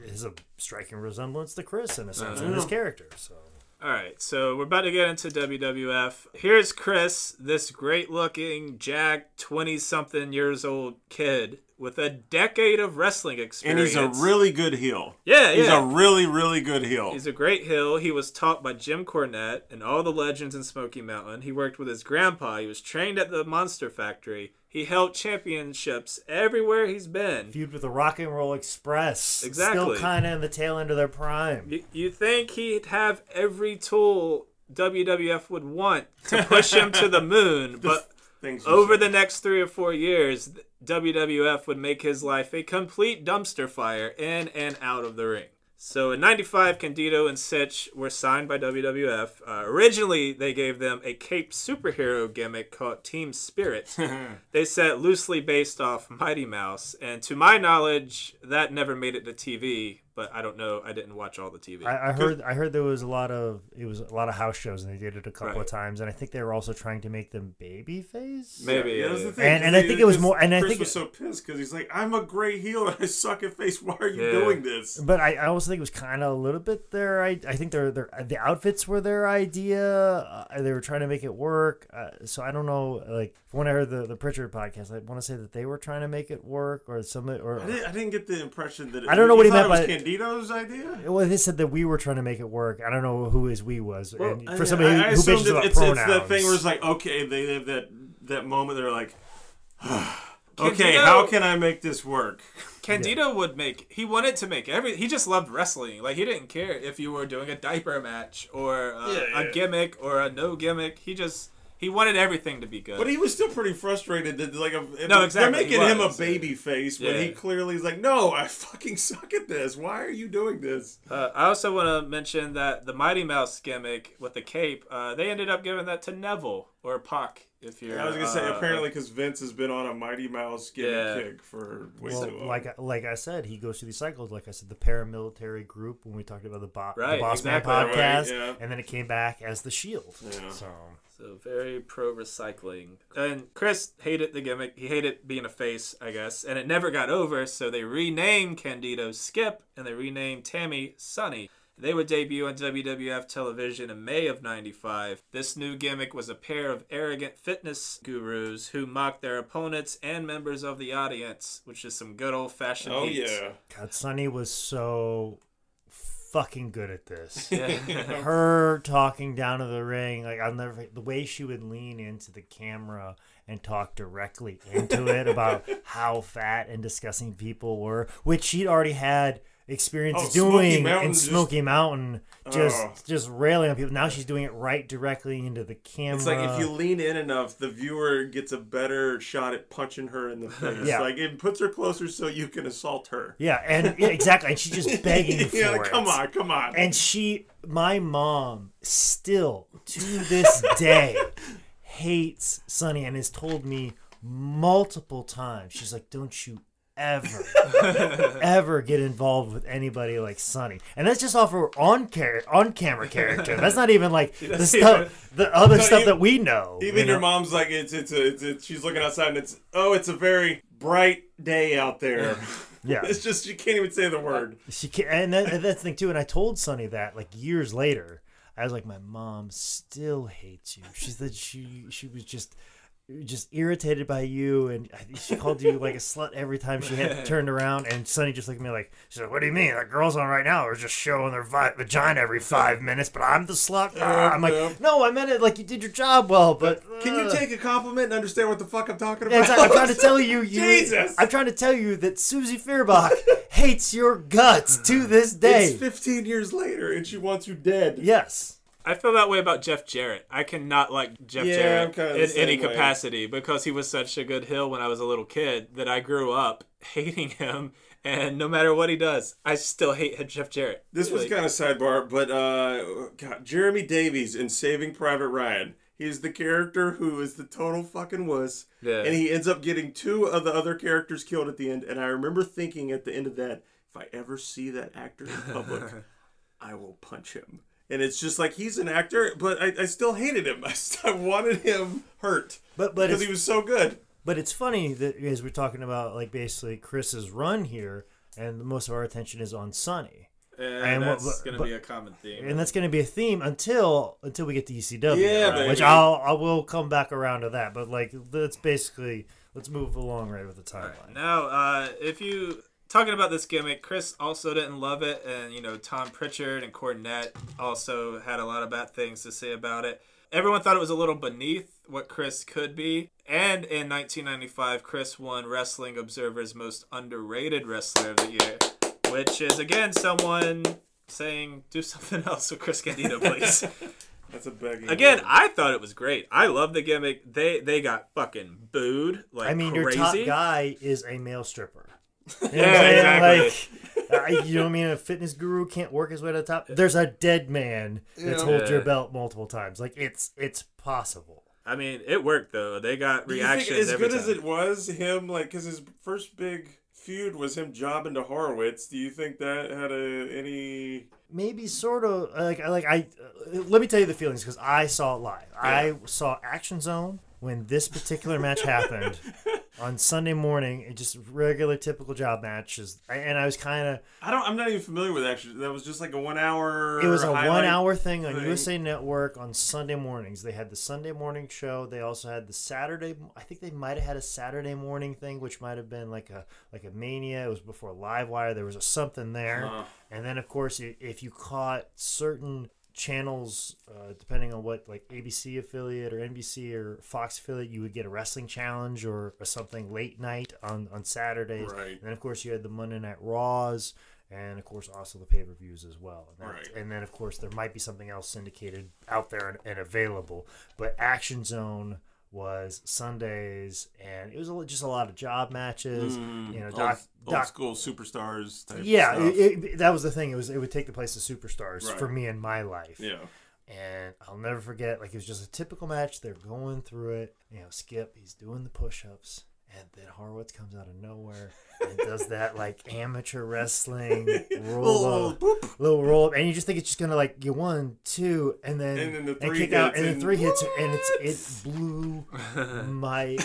is a striking resemblance to Chris in a sense uh, in his character. So All right, so we're about to get into WWF. Here's Chris, this great-looking, jacked, twenty-something years old kid with a decade of wrestling experience. And he's a really good heel. yeah, He's yeah. a really, really good heel. He's a great heel. He was taught by Jim Cornette and all the legends in Smoky Mountain. He worked with his grandpa. He was trained at the Monster Factory. He held championships everywhere he's been. feud with the Rock and Roll Express, Exactly. still kind of in the tail end of their prime. You, you think he'd have every tool WWF would want to push him to the moon, but Things you over say. the next three or four years, WWF would make his life a complete dumpster fire in and out of the ring. So in '95, Candido and Sytch were signed by WWF. Uh, originally, they gave them a cape superhero gimmick called Team Spirit. they said loosely based off Mighty Mouse, and to my knowledge, that never made it to TV. But I don't know. I didn't watch all the TV. I, I heard I heard there was a lot of it was a lot of house shows and they did it a couple Right. of times and I think they were also trying to make them baby face. Maybe. Yeah, yeah, yeah. the thing. And- and I think it was more- and I Chris think was so pissed because he's like, "I'm a great heel and I suck at face. Why are you Yeah. doing this?" But I, I also think it was kind of a little bit their I, I think their their the outfits were their idea. Uh, they were trying to make it work. Uh, so I don't know like when I heard the the Pritchard podcast, I want to say that they were trying to make it work or some or I didn't, I didn't get the impression that. It, I don't know what he meant it was by- Candido's idea. well, they said that we were trying to make it work. I don't know who his we was. Well, and for somebody I, I who assumed bitches about it's, pronouns, it's that thing where it's like, okay, they have that that moment. They're like, okay, Candido- how can I make this work? Candido would make. He wanted to make every. He just loved wrestling. Like he didn't care if you were doing a diaper match or uh, Yeah, yeah. a gimmick or a no gimmick. He just he wanted everything to be good. But he was still pretty frustrated that like a, No, exactly, they're making him a baby face when Yeah. he clearly is like, no, I fucking suck at this. Why are you doing this? Uh, I also want to mention that the Mighty Mouse gimmick with the cape, uh, they ended up giving that to Neville or Pac If you're, I was gonna say uh, apparently because Vince has been on a Mighty Mouse gimmick Yeah. kick for way Well, too long. like like I said, he goes through these cycles. Like I said, the paramilitary group when we talked about the, bo- Right, the Boss exactly. Man Right, podcast, yeah. and then it came back as the Shield. Yeah. So So very pro recycling. And Chris hated the gimmick. He hated being a face, I guess. And it never got over, so they renamed Candido Skip and they renamed Tammy Sunny. They would debut on WWF television in May of 95. This new gimmick was a pair of arrogant fitness gurus who mocked their opponents and members of the audience, which is some good old fashioned oh yeah, God, Sunny was so fucking good at this. Yeah. Her talking down to the ring, like I'll never the way she would lean into the camera and talk directly into it about how fat and disgusting people were, which she'd already had experience Oh, doing Mountain in just- Smoky Mountain, just Oh. just railing on people. Now she's doing it right directly into the camera. It's like if you lean in enough, the viewer gets a better shot at punching her in the face. Yeah. Like it puts her closer so you can assault her. yeah, and yeah, exactly, and she's just begging for yeah, it. come on, come on. And she, my mom, still to this day hates Sunny and has told me multiple times. She's like, "Don't you ever, ever get involved with anybody like Sunny." And that's just off her on char- on camera character. That's not even like the stuff, the other No, stuff you- that we know. Even you your mom's like, it's it's a, it's a, she's looking outside and it's oh, it's a very bright day out there. Yeah. it's just you can't even say the word. Uh, she can, and, that, and that's the thing too. And I told Sunny that like years later. I was like, my mom still hates you. She said she she was just just irritated by you, and she called you like a slut every time she had turned around. And Sunny just looked at me like, she's like, what do you mean? That girls on right now are just showing their vi- vagina every five minutes, but I'm the slut. Ah, I'm yeah. like, no, I meant it like you did your job well, but Can you uh, take a compliment and understand what the fuck I'm talking yeah, about? exactly. I'm trying to tell you, you Jesus. I'm trying to tell you that Susie Fairbach hates your guts to this day. It's 15 years later and she wants you dead. yes. I feel that way about Jeff Jarrett. I cannot like Jeff Yeah, Jarrett kinda in any way. capacity because he was such a good hill when I was a little kid that I grew up hating him. And no matter what he does, I still hate Jeff Jarrett. This was Like, kind of sidebar, but uh, God, Jeremy Davies in Saving Private Ryan. He's the character who is the total fucking wuss, Yeah. and he ends up getting two of the other characters killed at the end. And I remember thinking at the end of that, if I ever see that actor in public, I will punch him. And it's just like he's an actor, but I, I still hated him. I, st- I wanted him hurt But but because he was so good. but it's funny that as we're talking about like basically Chris's run here, and most of our attention is on Sunny, and, and that's but- going to but- be a common theme. and that's going to be a theme until until we get to ECW, Yeah, right? which. I'll I will come back around to that. But like that's basically let's move along right with the timeline. Now, uh, if you talking about this gimmick, Chris also didn't love it, and you know Tom Pritchard and Cornette also had a lot of bad things to say about it. Everyone thought it was a little beneath what Chris could be, and in 1995, Chris won Wrestling Observer's Most Underrated Wrestler of the Year, which is again someone saying do something else with Chris Candido, please. That's a begging. Again, I thought it was great. I love the gimmick. They they got fucking booed like I mean, crazy. your top guy is a male stripper. You know Yeah, what I'm exactly. Like, uh, you know what I mean? A fitness guru can't work his way to the top. There's a dead man that's Yeah. hold your belt multiple times. Like it's it's possible. I mean, it worked though. They got Do think reactions as every good as it was him, like, because his first big feud was him jobbing to Horowitz. Do you think that had a any? Maybe sort of like I like I. Uh, let me tell you the feelings because I saw it live. I saw Action Zone when this particular match happened on Sunday morning. It just regular typical job matches, and I was kind of I don't. I'm not even familiar with actually. That was just like a one hour. It was a one hour thing on thing. USA Network on Sunday mornings. They had the Sunday morning show. They also had the Saturday. I think they might have had a Saturday morning thing, which might have been like a like a mania. It was before Livewire. There was a something there, Huh. and then of course, if you caught certain channels, uh, depending on what like ABC affiliate or NBC or Fox affiliate, you would get a wrestling challenge or, or something late night on on Saturdays. Right. And then of course you had the Monday Night Raws, and of course also the pay per views as well. And, that- Right. and then of course there might be something else syndicated out there and, and available. But Action Zone was Sundays, and it was a, just a lot of job matches. Mm-hmm. you know, old, Doc, old school superstars. Type yeah, stuff. it, it, that was the thing. It was it would take the place of superstars Right. for me in my life. yeah. And I'll never forget, like it was just a typical match. They're going through it. You know, Skip, he's doing the push-ups, and then Horowitz comes out of nowhere and does that like amateur wrestling roll up, little roll up, and you just think it's just gonna like you one, two, and then And then the and three kick out, hits and then and- three hits, and it's it blew my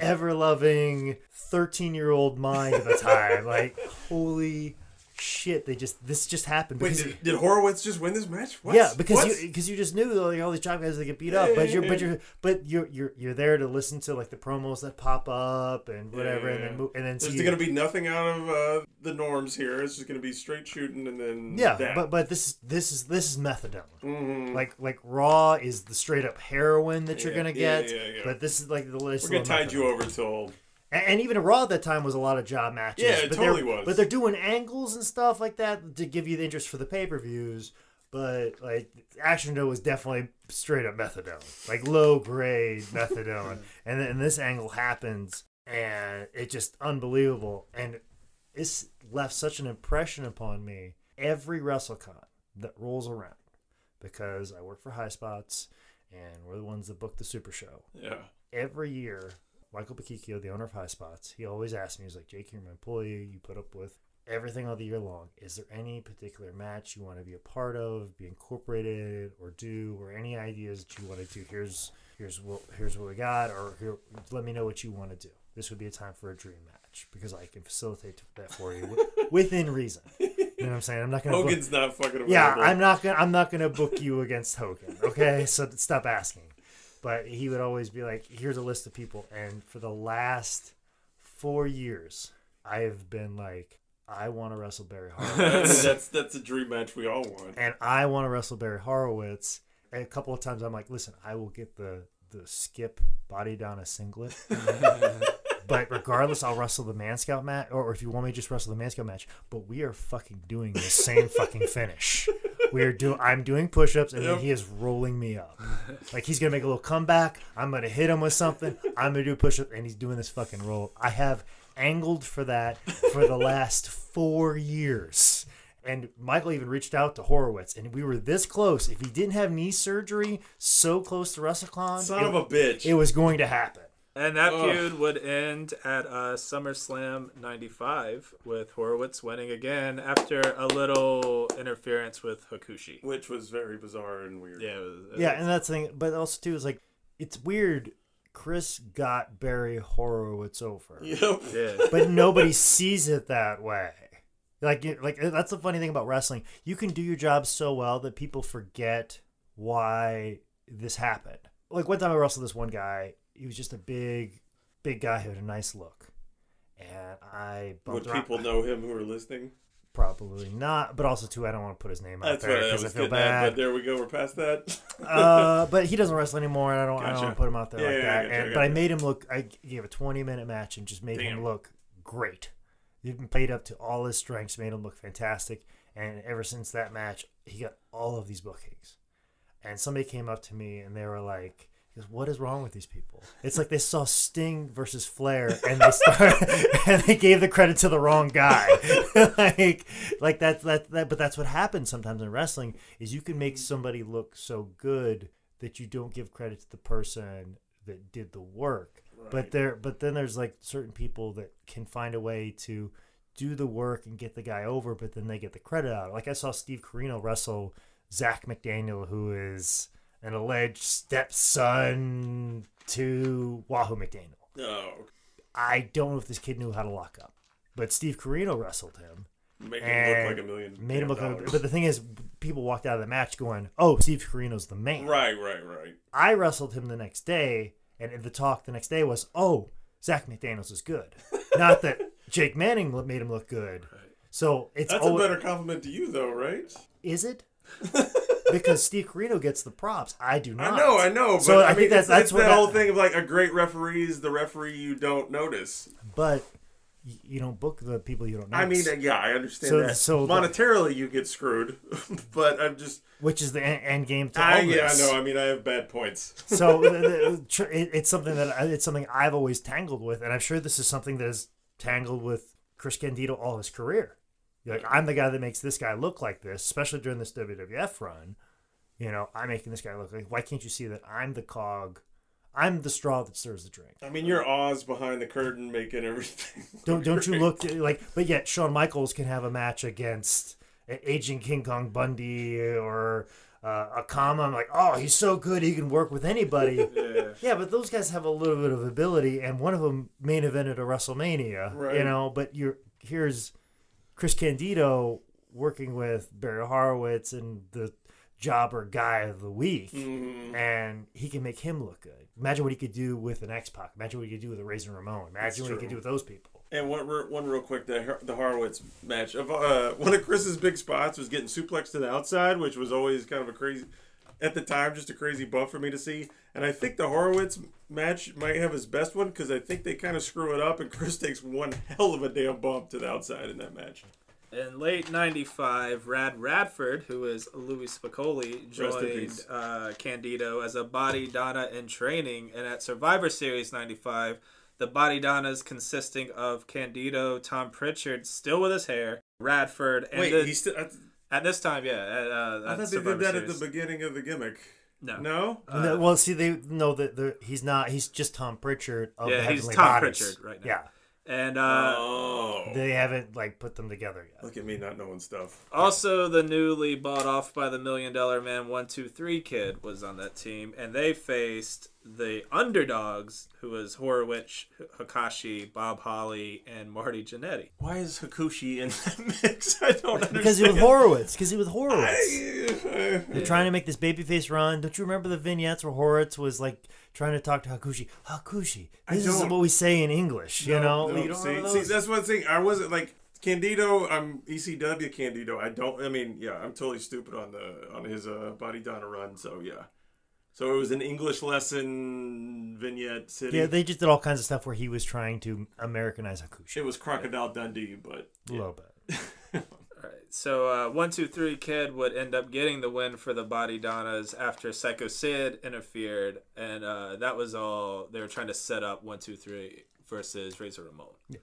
ever loving 13 year old mind at the time. Like, holy shit, they just, this just happened. Wait, did, did Horowitz just win this match? What? yeah, because What? you because you just knew like all these job guys that get beat up, Yeah, but you're but you're but you're you're you're there to listen to like the promos that pop up and whatever, and then yeah. mo- and then There's to be nothing out of uh, the norms here. It's just going to be straight shooting and then yeah, that. but but this is this is this is methadone. Mhm. Like like raw is the straight up heroin that you're gonna get, but this is like the list. we're going to tide you over till And, even Raw at that time was a lot of job matches. Yeah, it but totally they're, was. But they're doing angles and stuff like that to give you the interest for the pay per views. But like Action Show was definitely straight up methadone, like low grade methadone. and then this angle happens, and it's just unbelievable. And it's left such an impression upon me. Every WrestleCon that rolls around, because I work for High Spots, and we're the ones that book the Super Show yeah. every year, Michael Bochicchio, the owner of High Spots, he always asks me, he's like, Jake, you're my employee. You put up with everything all the year long. Is there any particular match you want to be a part of, be incorporated, or do, or any ideas that you want to do? Here's here's what here's what we got, or here, let me know what you want to do. This would be a time for a dream match because I can facilitate that for you within reason. You know what I'm saying? I'm not gonna book- Hogan's not fucking available. yeah, I'm not gonna I'm not gonna book you against Hogan. Okay, so stop asking. But he would always be like, "Here's a list of people," and for the last four years, I have been like, "I want to wrestle Barry Horowitz, that's that's a dream match we all want. and I want to wrestle Barry Horowitz." And a couple of times, I'm like, "Listen, I will get the the skip body down a singlet." But regardless, I'll wrestle the Man Scout match, or if you want me to just wrestle the Man Scout match. But we are fucking doing the same fucking finish. We are doing. I'm doing push-ups, and then he is rolling me up. Like he's gonna make a little comeback. I'm gonna hit him with something. I'm gonna do a push-up, and he's doing this fucking roll. I have angled for that for the last four years. And Michael even reached out to Horowitz, and we were this close. If he didn't have knee surgery, so close to WrestleCon, Son it, of a bitch. it was going to happen. And that Ugh. feud would end at uh, SummerSlam 95 with Horowitz winning again after a little interference with Hakushi. which was very bizarre and weird. Yeah, it was, it Yeah, was- and that's the thing. But also too is like it's weird. Chris got Barry Horowitz over, Yep. yeah. but nobody sees it that way. Like, like that's the funny thing about wrestling. You can do your job so well that people forget why this happened. Like one time I wrestled this one guy. He was just a big, big guy who had a nice look, and I Would around- people know him who are listening? Probably not, but also too, I don't want to put his name out That's there what I because I feel getting at. bad. But there we go. We're past that. uh, but he doesn't wrestle anymore, and I don't, I don't want to put him out there Yeah, like yeah, that. gotcha, and, but I made him look. I gave a 20 minute match and just made Damn. him look great. He played up to all his strengths, made him look fantastic. And ever since that match, he got all of these bookings. And somebody came up to me and they were like, "What is wrong with these people?" It's like they saw Sting versus Flair, and they started, and they gave the credit to the wrong guy. like, like that's that, that. But that's what happens sometimes in wrestling is you can make somebody look so good that you don't give credit to the person that did the work. But there, but then there's like certain people that can find a way to do the work and get the guy over, but then they get the credit out. Like I saw Steve Corino wrestle Zach McDaniel, who is an alleged stepson to Wahoo McDaniel. Oh, no. I don't know if this kid knew how to lock up, but Steve Corino wrestled him, Make him look like a million. made him look. Like, but the thing is, people walked out of the match going, "Oh, Steve Corino's the man." Right, right, right. I wrestled him the next day, and the talk the next day was, "Oh, Zach McDaniels is good." Not that Jake Manning made him look good. So it's That's always, a better compliment to you, though, right? is it? because Steve Corino gets the props, I do not. I know, I know. But So I, I mean, think that's- that's it's that whole thing of like a great referee is the referee you don't notice. But you don't book the people you don't know. I mean, uh, yeah, I understand So- that. so the- Monetarily, you get screwed, but I'm just. which is the end, game to all I, yeah, I this. know. I mean, I have bad points. so the, the, it's something that it's something I've always tangled with, and I'm sure this is something that is tangled with Chris Candido all his career. You're like I'm the guy that makes this guy look like this, especially during this WWF run. You know, I'm making this guy look like. Why can't you see that I'm the cog? I'm the straw that stirs the drink. I mean, you're Oz behind the curtain making everything. Don't don't you look like? But yet, Shawn Michaels can have a match against aging King Kong Bundy or uh, Akama. I'm like, oh, he's so good, he can work with anybody. Yeah. yeah, but those guys have a little bit of ability, and one of them main evented a WrestleMania. You know, but you're here's Chris Candido working with Barry Horowitz and the jobber guy of the week. Mhm. And he can make him look good. Imagine what he could do with an X Pac. Imagine what he could do with a Razor Ramon. Imagine what he could do with those people. And one, one real quick, the the Horowitz match of uh, one of Chris's big spots was getting suplexed to the outside, which was always kind of a crazy, at the time, just a crazy bump for me to see. And I think the Horowitz match might have his best one because I think they kind of screw it up, and Chris takes one hell of a damn bump to the outside in that match. In late '95, Rad Radford, who is Louis Spicolli, joined uh, Candido as a body Donna in training, and at Survivor Series '95, the body Donnas consisting of Candido, Tom Pritchard, still with his hair, Radford, and Wait, the- he still. I, at this time, yeah, at, uh, I at thought they did that at the beginning of the gimmick. No, No. And the- well, see, they know that the, he's not. He's just Tom Pritchard of Yeah, the he's Heavenly Tom Bodies. Pritchard right now. Yeah, and uh, oh, they haven't like put them together yet. look at me not knowing stuff. Also, the newly bought off by the Million Dollar Man one two three kid was on that team, and they faced the underdogs, who was Horowitz, Hakushi, Bob Holly, and Marty Jannetty. Why is Hakushi in that mix? I don't understand. Because he was Horowitz. Because he was Horowitz. I- They're trying to make this babyface run. Don't you remember the vignettes where Horowitz was like trying to talk to Hakushi? Hakushi, this is what we say in English. You know, No, you don't see, remember see, that's one thing. I wasn't like Candido. I'm ECW Candido. I don't. I mean, yeah, I'm totally stupid on the on his uh, Body Donna run. So yeah. So it was an English lesson vignette city. yeah, they just did all kinds of stuff where he was trying to Americanize Hakushi it was Crocodile Dundee, but a little bit. All right, so uh, one two three kid would end up getting the win for the Body Donnas after Psycho Sid interfered, and uh, that was all they were trying to set up one two three versus Razor Ramon. Yeah.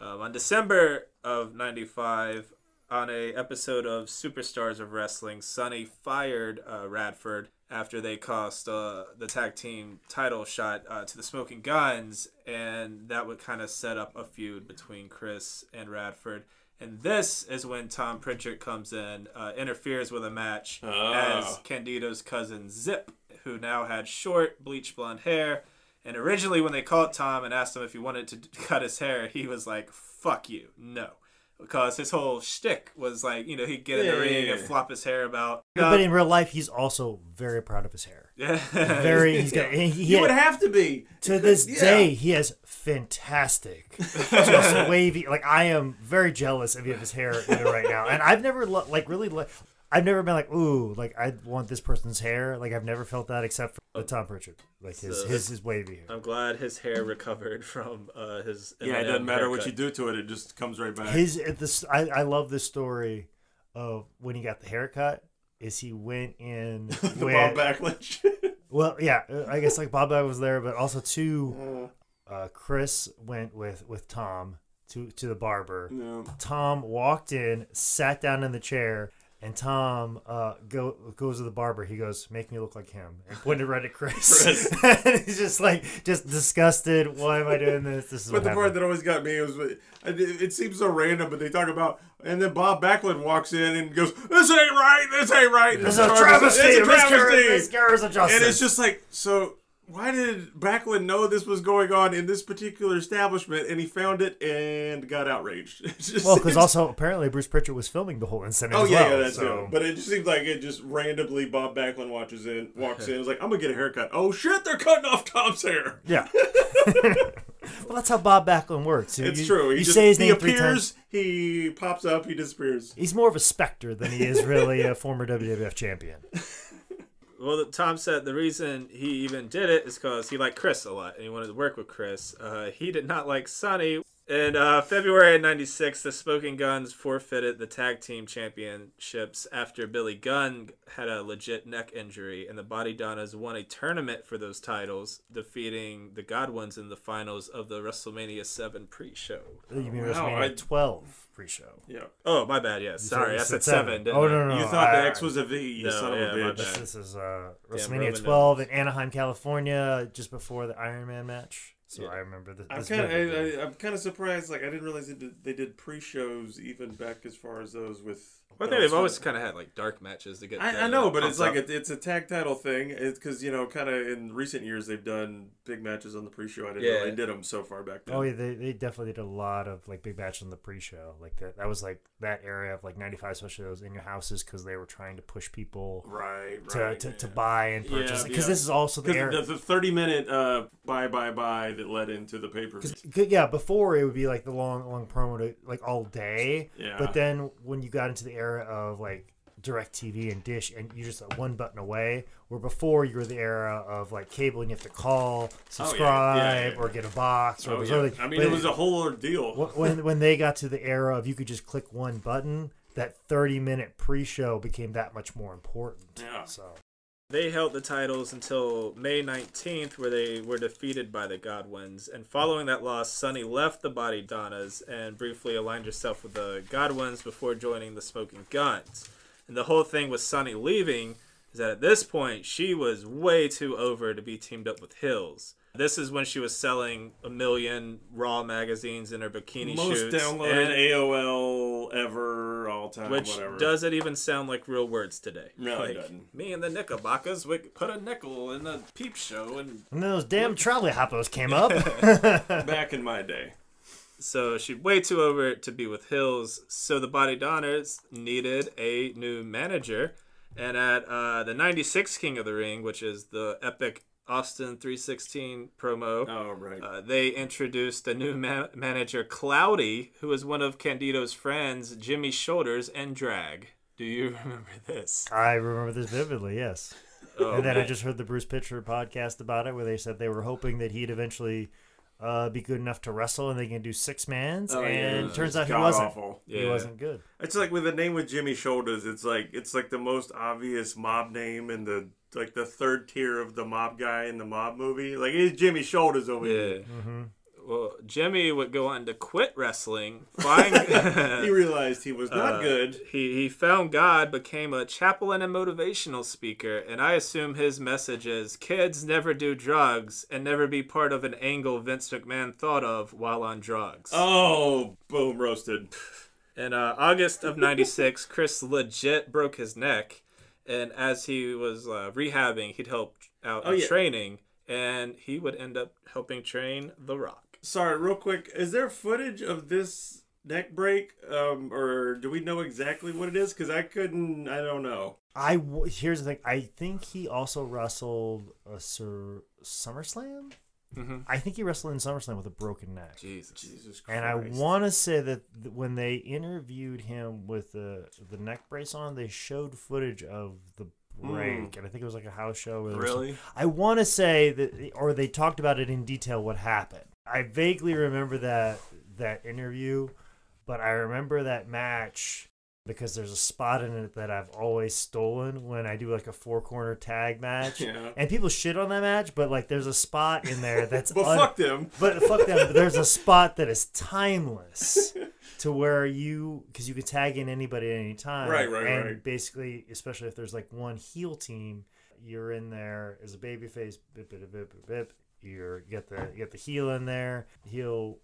Um, on December of '95, on a episode of Superstars of Wrestling, Sunny fired uh, Radford after they cost uh, the tag team title shot uh, to the Smoking Guns, and that would kind of set up a feud between Chris and Radford. And this is when Tom Pritchard comes in, uh, interferes with a match Ah. as Candido's cousin Zip, who now had short, bleach blonde hair. And originally, when they called Tom and asked him if he wanted to cut his hair, he was like, "Fuck you, no," because his whole shtick was like, you know, he'd get in the yeah, ring yeah. and flop his hair about. But in real life, he's also very proud of his hair. yeah, Very, he's got. He, he you would have to be to this Yeah. day, he has fantastic, just wavy. Like I am very jealous of his hair right now, and I've never lo- like really. Li- I've never been like, ooh, like I want this person's hair. Like I've never felt that except for the Tom Pritchard, like his So- his his wavy hair. I'm glad his hair recovered from uh, his. Yeah, it doesn't matter what you do to it; it just comes right back. His at this, I I love this story of when he got the haircut. Is he went in the with Bob Backlund. Well, yeah, uh, I guess like Bob Bag was there, but also too. Uh, Chris went with with Tom to to the barber. no. Tom walked in, sat down in the chair, and Tom uh, go goes to the barber. He goes, "Make me look like him," and pointed right at Chris. Chris. and he's just like, just disgusted. Why am I doing this? This is But the part that always got me was, it it seems so random, but they talk about, and then Bob Backlund walks in and goes, "This ain't right. This ain't right. This is a travesty. It's a travesty." miscarriage of justice. And it's just like, so why did Backlund know this was going on in this particular establishment, and he found it and got outraged? Just, well, because also apparently Bruce Pritchard was filming the whole incident. Oh as yeah, well, yeah, that's so. it. But it just seems like it just randomly Bob Backlund watches in, walks in, is like, "I'm gonna get a haircut." Oh shit, they're cutting off Tom's hair. Yeah. well, that's how Bob Backlund works. You- It's you- true. He You just say his he name three times. appears, he pops up, he disappears. He's more of a specter than he is really a former WWF champion. Well, Tom said the reason he even did it is because he liked Chris a lot and he wanted to work with Chris. Uh, he did not like Sunny, In uh, February of 96, the Smoking Guns forfeited the tag team championships after Billy Gunn had a legit neck injury, and the Body Donnas won a tournament for those titles, defeating the Godwins in the finals of the WrestleMania 7 pre show. You mean Wow, WrestleMania I- 12 pre-show? Yeah. Oh, my bad, yes. Sorry, I said said 7. seven. didn't Oh, I? no, no, You no. thought I- the X was a V, you No, son yeah, of a bitch. bad. This is uh, WrestleMania Roman 12 in Anaheim, California, just before the Iron Man match. So Yeah. I remember this. I'm kind of I, I'm kind of surprised. Like I didn't realize they did, they did pre-shows even back as far as those with. Well, I think they've always kind of had like dark matches to get. I, the I know, but it's pumps like a, it's a tag title thing. It's because you know, kind of in recent years they've done big matches on the pre-show. I didn't Yeah. know they did them so far back then. Oh yeah, they, they definitely did a lot of like big matches on the pre-show. Like that, that was like that area of like '95, especially those in your houses because they were trying to push people Right, to, right. to, to to buy and purchase. Because yeah. this is also the era. the, the 30 minute uh, buy buy buy that led into the pay per view. Yeah, before it would be like the long, long promo to like all day. Yeah. But then when you got into the era of like direct TV and dish and you just one button away, where before you were the era of like cable and you have to call, oh, subscribe, yeah, yeah. or get a box or Oh, yeah. I mean, but it was a whole ordeal. when when they got to the era of you could just click one button, that 30 minute pre-show became that much more important. Yeah. So They held the titles until May 19th, where they were defeated by the Godwins. And following that loss, Sunny left the Body Donnas and briefly aligned herself with the Godwins before joining the Smoking Guns. And the whole thing with Sunny leaving is that at this point, she was way too over to be teamed up with Hills. This is when she was selling a million Raw magazines in her bikini Most shoots. downloaded and- AOL ever, all time, which whatever. doesn't even sound like real words today. No, it doesn't. Me and the Knickerbockers, we put a nickel in the peep show, and and those damn trolley hoppers came up. Back in my day. so she's way too over to be with Hills. So the Body Donnas needed a new manager, and at uh, the '96 King of the Ring, which is the epic Austin 316 promo. Oh, right. Uh, they introduced a new ma- manager, Cloudy, who was one of Candido's friends, Jimmy Shoulders, and Drag. Do you remember this? I remember this vividly. Yes. Oh, And then I just heard the Bruce Pritchard podcast about it, where they said they were hoping that he'd eventually uh, be good enough to wrestle, and they can do six mans. Oh, and it's turns out he wasn't. awful. He Yeah. wasn't good. It's like with the name with Jimmy Shoulders. It's like it's like the most obvious mob name in the like the third tier of the mob guy in the mob movie. Like it's Jimmy Shoulders over Yeah. here. Mm-hmm. Well, Jimmy would go on to quit wrestling. Find He realized he was not Uh, good. He he found God, became a chaplain and motivational speaker, and I assume his message is kids never do drugs and never be part of an angle Vince McMahon thought of while on drugs. Oh, boom roasted. In uh, August of '96, Chris legit broke his neck, and as he was uh, rehabbing, he'd help out Oh, in yeah. training, and he would end up helping train The Rock. Sorry, real quick. Is there footage of this neck break, um, or do we know exactly what it is? Because I couldn't. I don't know. I w- here's the thing. I think he also wrestled a Sir SummerSlam. Mhm. I think he wrestled in SummerSlam with a broken neck. Jesus. Jesus Christ. And I want to say that th- when they interviewed him with the the neck brace on, they showed footage of the break, and I think it was like a house show. Where there was some- Really? I want to say that, or they talked about it in detail what happened. I vaguely remember that that interview, but I remember that match because there's a spot in it that I've always stolen when I do like a four corner tag match. Yeah. And people shit on that match, but like there's a spot in there that's But un- fuck them. but fuck them. But there's a spot that is timeless to where you, because you can tag in anybody at any time. Right, right, and right. basically, especially if there's like one heel team, you're in there as a babyface. Bip, bip, bip, bip, bip. You're you get the you get the heel in there. Heel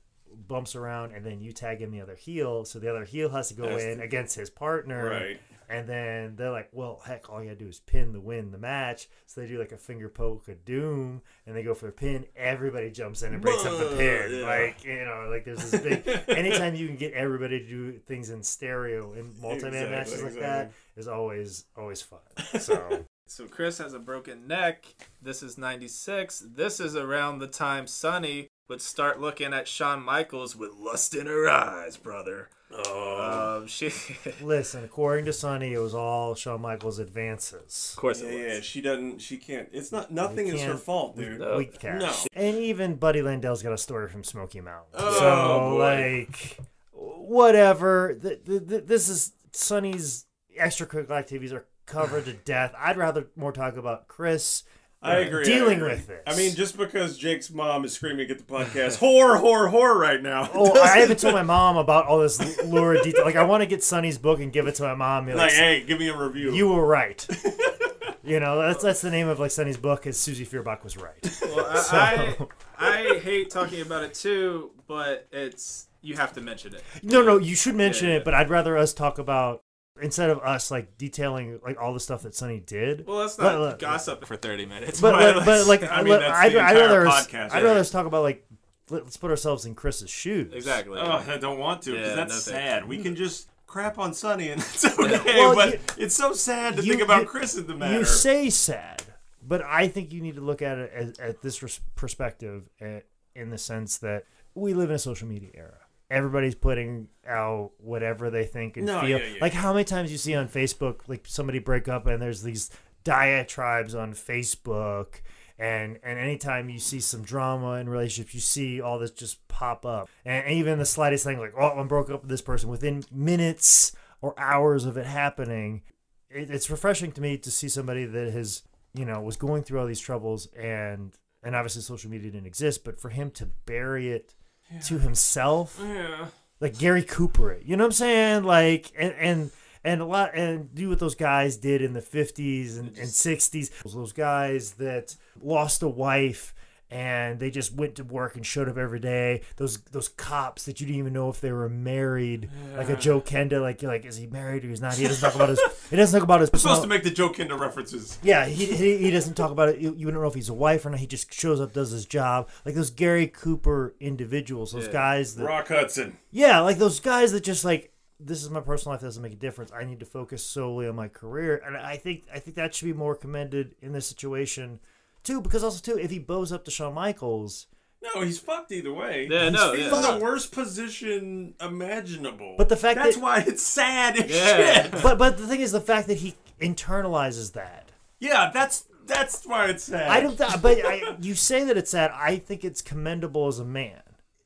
bumps around, and then you tag in the other heel. So the other heel has to go Has in to- against his partner. Right. And then they're like, well, heck, all you gotta do is pin the win the match. So they do like a finger poke of doom, and they go for a pin. Everybody jumps in and breaks up the pin. yeah. Like you know, like there's this big. anytime you can get everybody to do things in stereo in multi-man Exactly, matches like exactly. that is always always fun. So So Chris has a broken neck. This is 96. This is around the time Sunny would start looking at Shawn Michaels with lust in her eyes, brother. Oh, Um, she, Listen, according to Sunny, it was all Shawn Michaels' advances. of course, yeah, it was. yeah. She doesn't. She can't. It's not. Nothing is her fault, dude. No. Weak cash. No. And even Buddy Landel's got a story from Smoky Mountain. Oh, so, boy. like, whatever. Th- th- th- this is Sunny's extracurricular activities are covered to death. I'd rather more talk about Chris. I agree. I Dealing agree. with this. I mean, just because Jake's mom is screaming at the podcast, whore, whore, whore, right now. Oh, I haven't told my mom about all this lurid detail. Like, I want to get Sunny's book and give it to my mom. like, Like, hey, give me a review. you were right. you know, that's that's the name of like Sunny's book. Is Susie Fearbach was right. Well, I, I, I hate talking about it too, but it's you have to mention it. No, no, you should mention Yeah, yeah. it, but I'd rather us talk about instead of us like detailing like all the stuff that Sunny did. Well, let's not let- gossip for thirty minutes. but but, but like I mean, let- that's I'd, the I'd entire rather us, podcast, I'd rather us talk about like let- let's put ourselves in Chris's shoes. exactly. Oh, I don't want to because Yeah, that's no thank sad. We can just crap on Sunny and it's okay, Well, but you- it's so sad to you- think about you- Chris in the matter. You say sad, but I think you need to look at it as, at this res- perspective uh, in the sense that we live in a social media era. Everybody's putting out whatever they think and No, feel. yeah, yeah, like how many times you see on Facebook, like somebody break up and there's these diatribes on Facebook, and and anytime you see some drama in relationships, you see all this just pop up, and even the slightest thing like, oh, I'm broke up with this person within minutes or hours of it happening, it, it's refreshing to me to see somebody that has you know was going through all these troubles and and obviously social media didn't exist but for him to bury it to himself. Yeah. like Gary Cooper you know what I'm saying? Like and and and a lot and do what those guys did in the 50s and, and 60s those guys that lost a wife and they just went to work and showed up every day. Those those cops that you didn't even know if they were married, like a Joe Kenda, like you're like is he married or he's not? He doesn't talk about his. He doesn't talk about his. I'm supposed to make the Joe Kenda references. yeah, he, he, he doesn't talk about it. You, you don't know if he's a wife or not. He just shows up, does his job. Like those Gary Cooper individuals, those Yeah. guys that Rock Hudson. yeah, like those guys that just like this is my personal life doesn't make a difference. I need to focus solely on my career, and I think I think that should be more commended in this situation too. Because also too, if he bows up to Shawn Michaels, No, he's fucked either way. Yeah, no, he's yeah. in the worst position imaginable. But the fact that's that- why it's sad as Yeah. shit. but but the thing is the fact that he internalizes that. Yeah, that's that's why it's sad. I don't. Th- but I, you say that it's sad. I think it's commendable as a man.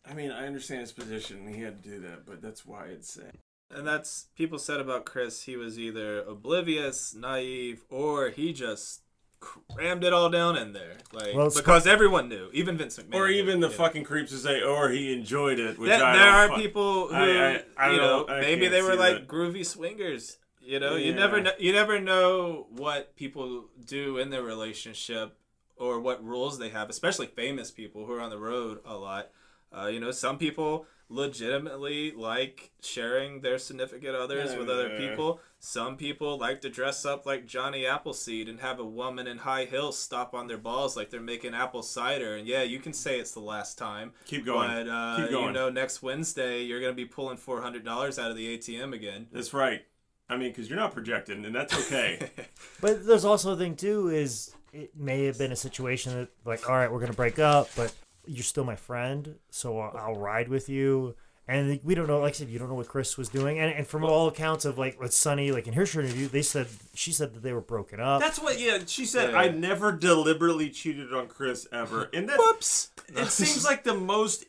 I mean, I understand his position. He had to do that, but that's why it's sad. And that's people said about Chris. He was either oblivious, naive, or he just crammed it all down in there, like Well, it's- because everyone knew, even Vince McMahon, Or even the you know. fucking creeps who say, "Or he enjoyed it." Which There, I there are fu- people who, I- I- I you know, don't- I maybe they were like that. groovy swingers. You know, you never know. You never know what people do in their relationship or what rules they have, especially famous people who are on the road a lot. Uh, you know, some people legitimately like sharing their significant others with other Yeah. people. Some people like to dress up like Johnny Appleseed and have a woman in high heels stop on their balls like they're making apple cider. And yeah, you can say it's the last time. Keep going. But uh, Keep going. you know, next Wednesday you're gonna be pulling four hundred dollars out of the ATM again. That's right. I mean, because you're not projecting, and that's okay. But there's also a thing too is it may have been a situation that like all right we're gonna break up but you're still my friend so I'll, I'll ride with you and we don't know like I said you don't know what Chris was doing and, and from all accounts of like with Sunny like in her show interview they said she said that they were broken up that's what. Yeah, she said, Yeah. "I never deliberately cheated on Chris ever," and that Whoops. it seems like the most.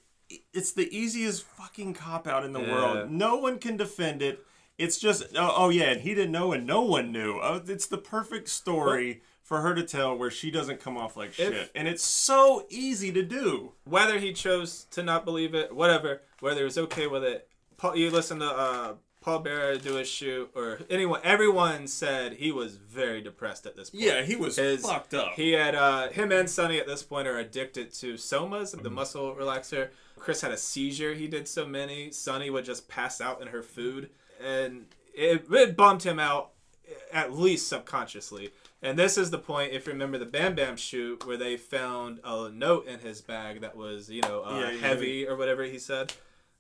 It's the easiest fucking cop out in the Yeah. world. No one can defend it. It's just, oh, oh yeah, and he didn't know, and no one knew. Oh, it's the perfect story for her to tell where she doesn't come off like shit, If- and it's so easy to do. whether he chose to not believe it, whatever, whether he was okay with it. Paul, you listen to uh, Paul Bearer do a shoot, or anyone, everyone said he was very depressed at this point. Yeah, he was His- fucked up. He had uh, him and Sunny at this point are addicted to somas, the muscle relaxer. Chris had a seizure. He did so many. Sunny would just pass out in her food, and it, it bummed him out at least subconsciously. And this is the point, if you remember the Bam Bam shoot, where they found a note in his bag that was, you know, uh, Yeah, heavy or whatever he said.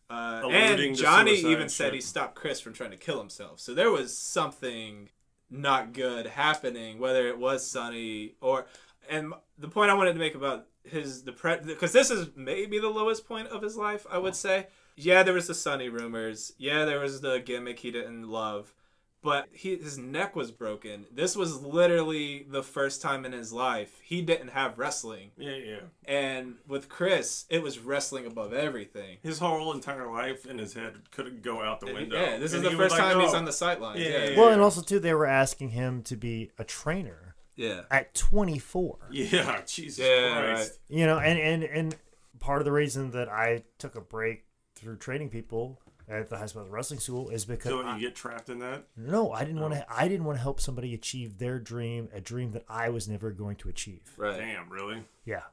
Uh, and Johnny even said shit. he stopped Chris from trying to kill himself. So there was something not good happening, whether it was Sunny or. And the point I wanted to make about his depression because this is maybe the lowest point of his life. I would say. Yeah, there was the Sunny rumors. Yeah, there was the gimmick he didn't love, but he his neck was broken. This was literally the first time in his life he didn't have wrestling, Yeah, yeah. and with Chris, it was wrestling above everything. His whole entire life in his head couldn't go out the window. Yeah, this is the he would first like, time he's "Oh." on the sidelines. Yeah, Yeah, yeah, yeah. Well, and also too, they were asking him to be a trainer yeah. at 24. Yeah, Jesus Yeah, Christ. You know, and and and part of the reason that I took a break through training people at the High School Wrestling School is because So I- you get trapped in that? no, I didn't want to. Oh. I didn't want to help somebody achieve their dream, a dream that I was never going to achieve. Right. Damn, really? Yeah.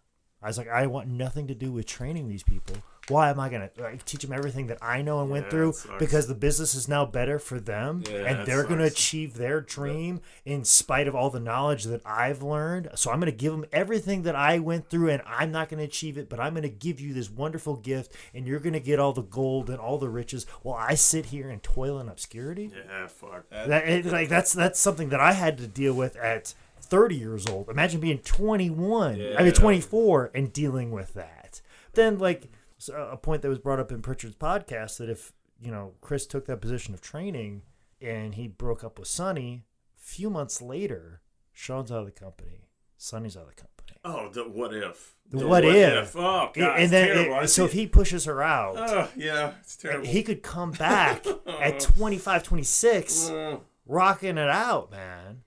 I was like, I want nothing to do with training these people. Why am I going to like, teach them everything that I know and went through? Because the business is now better for them Yeah, and they're going to achieve their dream in spite of all the knowledge that I've learned. So I'm going to give them everything that I went through and I'm not going to achieve it, but I'm going to give you this wonderful gift and you're going to get all the gold and all the riches while I sit here and toil in obscurity. Yeah, fuck. That it, like that's that's something that I had to deal with at 30 years old. Imagine being 21, I mean 24, and dealing with that. Then like so a point that was brought up in Pritchard's podcast that if you know Chris took that position of training and he broke up with Sunny, a few months later, Sean's out of the company, Sunny's out of the company. Oh, the what if? The what if. Oh, God, and it's then terrible. it- so if he pushes her out, Oh, yeah, it's terrible. he could come back at 25, 26 Mm. rocking it out, man.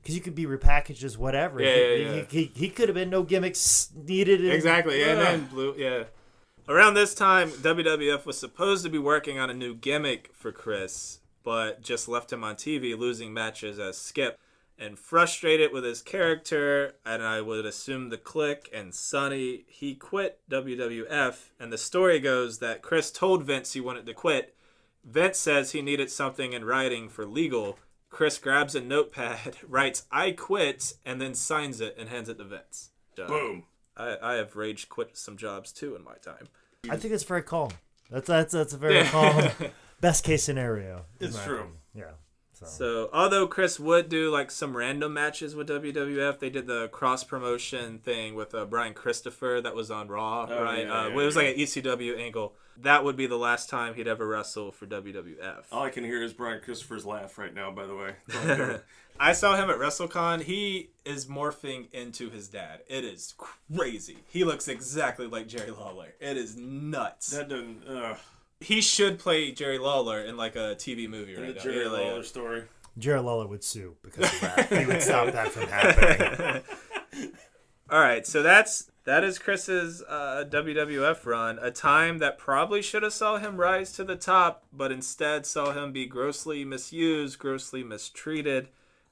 Because you could be repackaged as whatever. Yeah, he, yeah, yeah. He, he, he could have been no gimmicks needed. in- Exactly. And then blue. Yeah. Around this time, WWF was supposed to be working on a new gimmick for Chris, but just left him on TV losing matches as Skip. And frustrated with his character, and I would assume the Kliq and Sunny, he quit WWF. And the story goes that Chris told Vince he wanted to quit. Vince says he needed something in writing for legal. Chris grabs a notepad, writes "I quit," and then signs it and hands it to Vince. Uh, Boom. I, I have rage quit some jobs too in my time. I think it's very calm. That's that's that's a very calm, best case scenario. in It's my true. opinion. Yeah. So, So although Chris would do like some random matches with WWF, they did the cross promotion thing with uh, Brian Christopher that was on Raw, Oh, right? yeah, uh, yeah, it was like an ECW angle. That would be the last time he'd ever wrestle for WWF. All I can hear is Brian Christopher's laugh right now, by the way. I saw him at WrestleCon. He is morphing into his dad. It is crazy. He looks exactly like Jerry Lawler. It is nuts. that doesn't. Uh, he should play Jerry Lawler in like a TV movie the right now. Jerry Yeah, like, Lawler story. Jerry Lawler would sue because of that. he would stop that from happening. All right, so that's that is Chris's uh, WWF run. A time that probably should have saw him rise to the top, but instead saw him be grossly misused, grossly mistreated.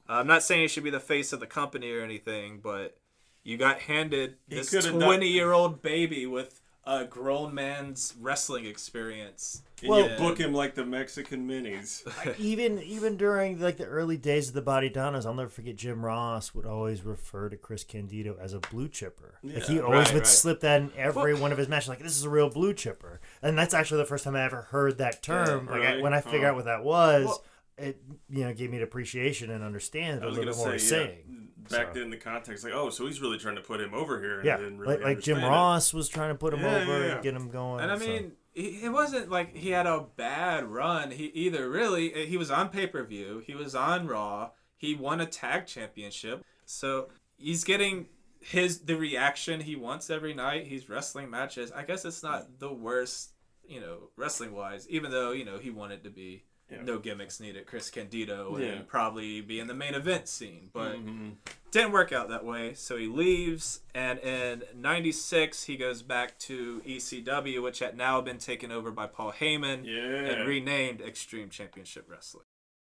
Uh, I'm not saying he should be the face of the company or anything, but you got handed He this 20 year old baby with a grown man's wrestling experience. And Well- you book him like the Mexican minis. even even during like the early days of the Body Donnas, I'll never forget Jim Ross would always refer to Chris Candido as a blue chipper. like he always right, would right. slip that in every one of his matches. Like this is a real blue chipper, and that's actually the first time I ever heard that term. Yeah, like I, when I figured Oh. out what that was, Well- it you know gave me an appreciation and understand I a was little gonna bit say, more yeah. saying. Back So- then, the context, like, oh, so he's really trying to put him over here. And Yeah, didn't really like like Jim it. Ross was trying to put him Yeah, over yeah, yeah. and get him going. And I so- mean, he, it wasn't like he had a bad run. He either really eh, he was on pay per view, he was on Raw, he won a tag championship, so he's getting his the reaction he wants every night. He's wrestling matches. I guess it's not the worst, you know, wrestling wise. Even though you know he wanted to be Yeah. no gimmicks needed, Chris Candido, Yeah. and probably be in the main event scene, but Mhm. didn't work out that way so he leaves and in 96 he goes back to ecw which had now been taken over by paul heyman Yeah. and renamed extreme championship wrestling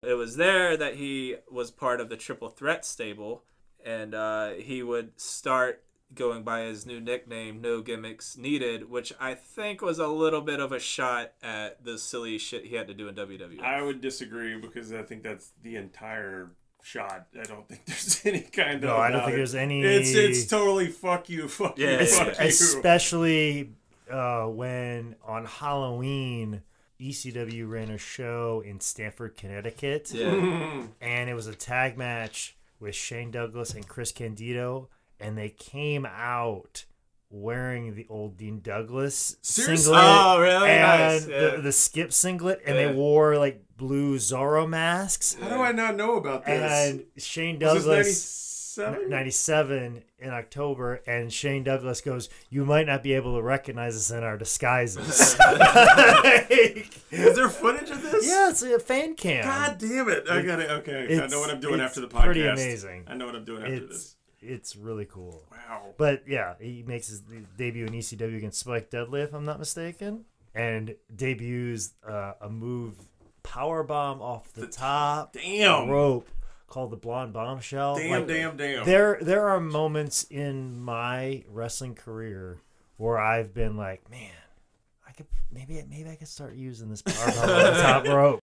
it was there that he was part of the triple threat stable and uh, he would start going by his new nickname no gimmicks needed which i think was a little bit of a shot at the silly shit he had to do in wwe I would disagree because I think that's the entire shot. I don't think there's any kind no, of. No, I don't think it. there's any. It's it's totally fuck you, fuck Yeah, you, yeah, fuck yeah. you. especially uh, when on Halloween ECW ran a show in Stamford, Connecticut, yeah and it was a tag match with Shane Douglas and Chris Candido, and they came out wearing the old Dean Douglas Seriously? singlet Oh, really? and Nice, yeah. the, the skip singlet, and Yeah. they wore like blue Zorro masks. How do I not know about this? And Shane Douglas. this 97? 97 in October, and Shane Douglas goes, You might not be able to recognize us in our disguises. Like, Is there footage of this? yeah, it's a fan cam. God damn it! I got it. Okay, I know what I'm doing after the podcast. pretty amazing. I know what I'm doing after It's this. It's really cool. Wow. But yeah, he makes his debut in ECW against Spike Dudley, if I'm not mistaken, and debuts uh, a move power bomb off the, top Damn. rope called the Blonde Bombshell. Damn, Like, damn, damn. There, there are moments in my wrestling career where I've been like, man, could maybe, maybe I could start using this power bomb on the top rope.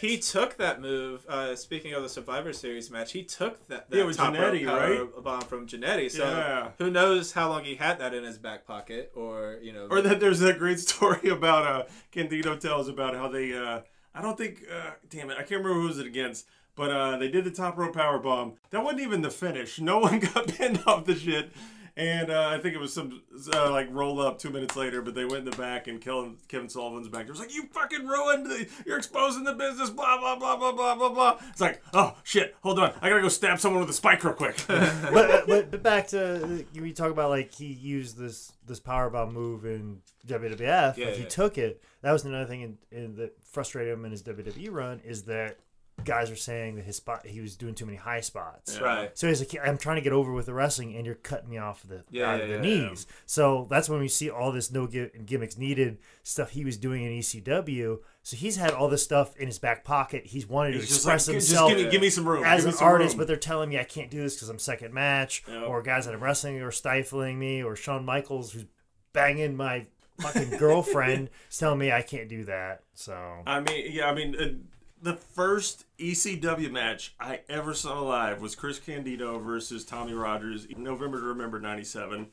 He took that move. Uh, speaking of the Survivor Series match, he took that, that Yeah, top Jannetty, rope power right? bomb from Jannetty. So Yeah. who knows how long he had that in his back pocket, or you know, Or that there's that great story about uh Candido tells about how they uh I don't think uh damn it I can't remember who was it against but uh they did the top rope power bomb that wasn't even the finish no one got pinned off the shit and uh, I think it was some uh, like roll up two minutes later but they went in the back and Kevin, Kevin Sullivan's back there was like you fucking ruined the, you're exposing the business blah blah blah blah blah blah blah it's like oh shit hold on I gotta go stab someone with a spike real quick but, but but back to you talk about like he used this this power bomb move in WWF. Yeah, like he took it. That was another thing in, in that frustrated him in his WWE run is that guys are saying that his spot he was doing too many high spots. right? So he's like, I'm trying to get over with the wrestling, and you're cutting me off the Yeah, out of the knees. So that's when we see all this no gi- gimmicks needed stuff he was doing in ECW. So he's had all this stuff in his back pocket. He's wanted to He's like express just himself give me, give me some room as an artist, room. but they're telling me I can't do this because I'm second match, Yep. or guys that I'm wrestling are stifling me, or Shawn Michaels who's banging my fucking girlfriend is telling me I can't do that. So I mean, yeah, I mean, the first ECW match I ever saw live was Chris Candido versus Tommy Rogers, in November to Remember '97,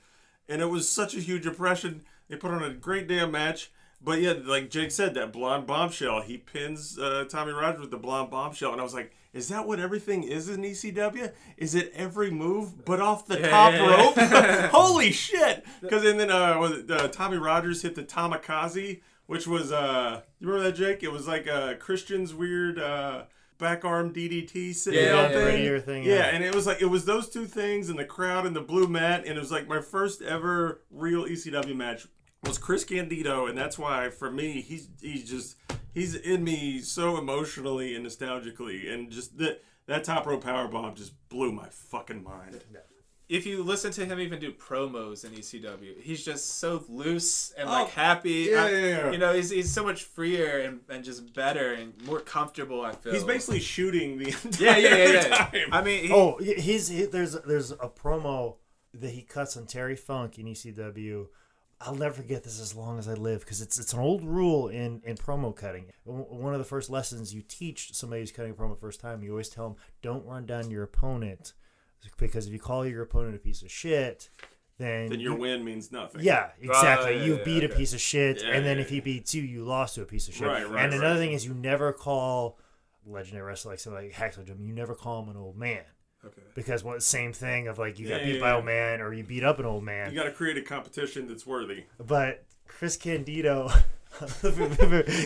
and it was such a huge impression. They put on a great damn match. But yeah, like Jake said, that blonde bombshell. He pins uh, Tommy Rogers with the blonde bombshell, and I was like, "Is that what everything is in ECW? Is it every move but off the top yeah, rope? Holy shit!" Because and then uh, was it, uh, Tommy Rogers hit the Tomikaze, which was uh, you remember that Jake? It was like uh, Christian's weird uh, back arm DDT sitting Yeah, down yeah, thing. prettier thing, yeah, yeah. and it was like it was those two things and the crowd and the blue mat, and it was like my first ever real ECW match was Chris Candido, and that's why for me he's he's just he's in me so emotionally and nostalgically, and just that that top rope power bomb just blew my fucking mind. If you listen to him even do promos in ECW, he's just so loose and Oh, like happy. yeah, I- yeah, yeah. You know, he's, he's so much freer and, and just better and more comfortable. I feel He's basically shooting the yeah, entire yeah, yeah. yeah. time. I mean, he, Oh, he's he, there's there's a promo that he cuts on Terry Funk in ECW. I'll never forget this as long as I live because it's it's an old rule in in promo cutting. One of the first lessons you teach somebody who's cutting a promo first time, you always tell them don't run down your opponent because if you call your opponent a piece of shit, then then your you- win means nothing. yeah, exactly. yeah, you yeah, beat a piece of shit, Yeah, and then yeah, if he beats you, you lost to a piece of shit. Right, right, and another right. thing is, you never call legendary wrestler like somebody like Hacksaw Jim. You never call him an old man okay. because what same thing of like you got beat yeah, by yeah. old man or you beat up an old man. you got to create a competition that's worthy. But Chris Candido,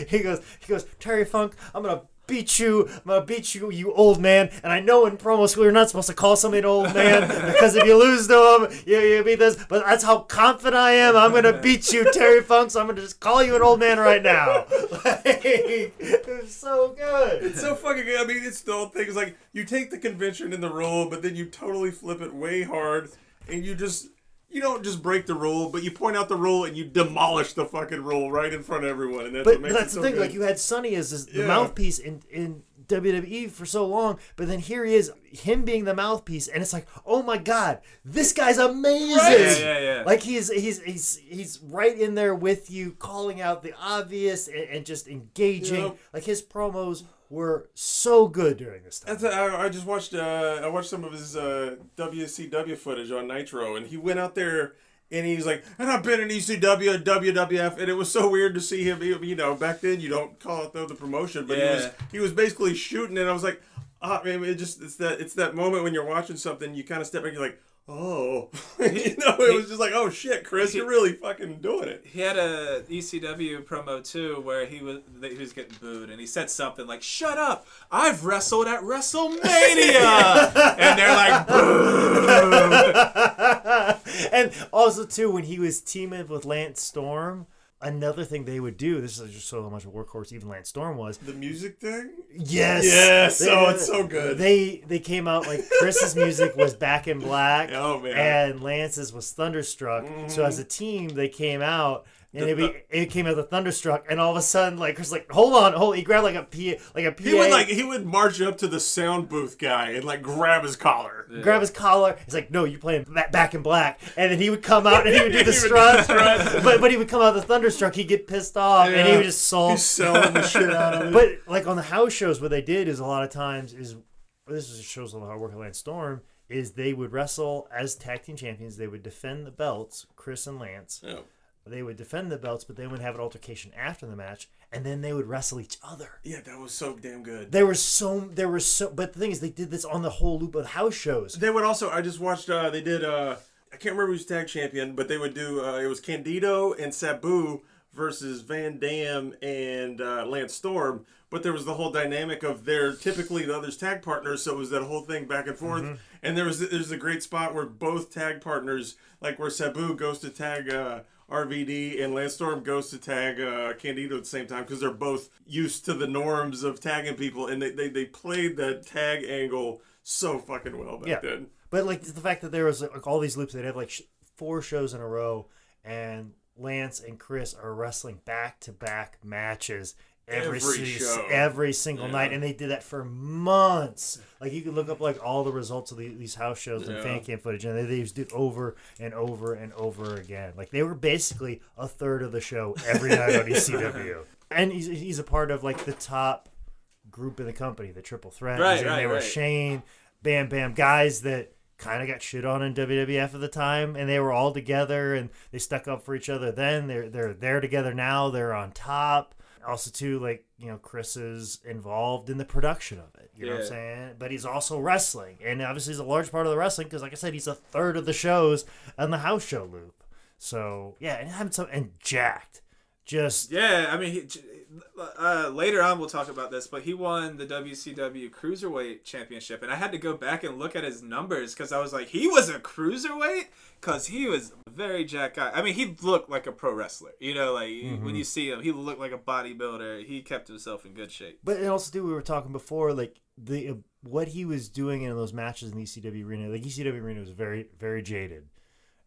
he goes, he goes, Terry Funk, I'm gonna beat you, I'm gonna beat you, you old man. And I know in promo school you're not supposed to call somebody an old man because if you lose to him, you, you beat this. But that's how confident I am. I'm gonna beat you, Terry Funk. So I'm gonna just call you an old man right now. Like, it was so good. It's so fucking good. I mean, it's the whole thing. It's like you take the convention in the rule, but then you totally flip it way hard, and you just you don't just break the rule, but you point out the rule and you demolish the fucking rule right in front of everyone, and that's But, makes but that's it the so thing. good. Like you had Sunny as this, the Yeah. mouthpiece in in WWE for so long, but then here he is, him being the mouthpiece, and it's like, oh my god, this guy's amazing. Right. Yeah, yeah, yeah. Like he's he's he's he's right in there with you, calling out the obvious and, and just engaging. Yep. Like his promos were so good during this time. That's I, I just watched uh, I watched some of his uh, WCW footage on Nitro, and he went out there and he's like, and I've been in ECW and WWF, and it was so weird to see him. You know, back then you don't call it though the promotion, but he was he was basically shooting, and I was like, ah, man, it just it's that it's that moment when you're watching something, you kind of step back, and you're like. Oh, you know, it was just like, oh shit, Chris, you're really fucking doing it. He had a ECW promo too where he was he was getting booed and he said something like "Shut up! I've wrestled at WrestleMania," and they're like, "Boo!" and also too when he was teaming with Lance Storm, another thing they would do. This is just so much of a workhorse. Even Lance Storm was. The music thing. Yes. Yes, They- oh, it's so good. They they came out like Chris's music was Back in Black. Oh, man. Mm-hmm. And Lance's was Thunderstruck. So as a team, they came out. And it, be, it came out the Thunderstruck, and all of a sudden, like Chris, like hold on, hold. He grabbed like a P, like a PA, He would like he would march up to the sound booth guy and like grab his collar. grab his collar. He's like, "No, you're playing ba- Back in Black," and then he would come out and he would do the He would strut. but but he would come out the Thunderstruck. He'd get pissed off, and he would just sulk. He's selling the shit out of it. But like on the house shows, what they did is a lot of times is this just shows a lot of hard work at Lance Storm is they would wrestle as tag team champions. They would defend the belts, Chris and Lance. Yeah. They would defend the belts, but they would have an altercation after the match, and then they would wrestle each other. Yeah, that was so damn good. There was so there was so, but the thing is, they did this on the whole loop of house shows. They would also. I just watched. uh They did. uh I can't remember who's tag champion, but they would do. uh It was Candido and Sabu versus Van Dam and uh, Lance Storm. But there was the whole dynamic of they're typically the other's tag partners, so it was that whole thing back and forth. And there was there's a great spot where both tag partners, like where Sabu goes to tag uh, RVD and Lance Storm goes to tag uh, Candido at the same time because they're both used to the norms of tagging people, and they, they, they played that tag angle so fucking well back Yeah. then. But like the fact that there was like all these loops, they'd have like sh- four shows in a row, and Lance and Chris are wrestling back to back matches every Every show. every single Yeah. night, and they did that for months. Like you can look up like all the results of the, these house shows and Yeah. fan cam footage, and they, they just did over and over and over again. Like they were basically a third of the show every night on ECW, and he's he's a part of like the top group in the company, the Triple Threat. Right, in right, there with right. Shane, Bam Bam, guys that kind of got shit on in WWF at the time, and they were all together and they stuck up for each other. Then they're they're there together now. They're on top. Also, too, like you know, Chris is involved in the production of it. You know what I'm saying? But he's also wrestling, and obviously he's a large part of the wrestling because, like I said, he's a third of the shows on the house show loop. So yeah, and having some and jacked, just Yeah, I mean, he, uh, later on we'll talk about this, but he won the WCW Cruiserweight Championship, and I had to go back and look at his numbers because I was like, he was a cruiserweight because he was a very jack guy. I mean, he looked like a pro wrestler, you know, like when you see him, he looked like a bodybuilder. He kept himself in good shape. But and also too, we were talking before, like the uh, what he was doing in those matches in the ECW arena. Like ECW arena was very very jaded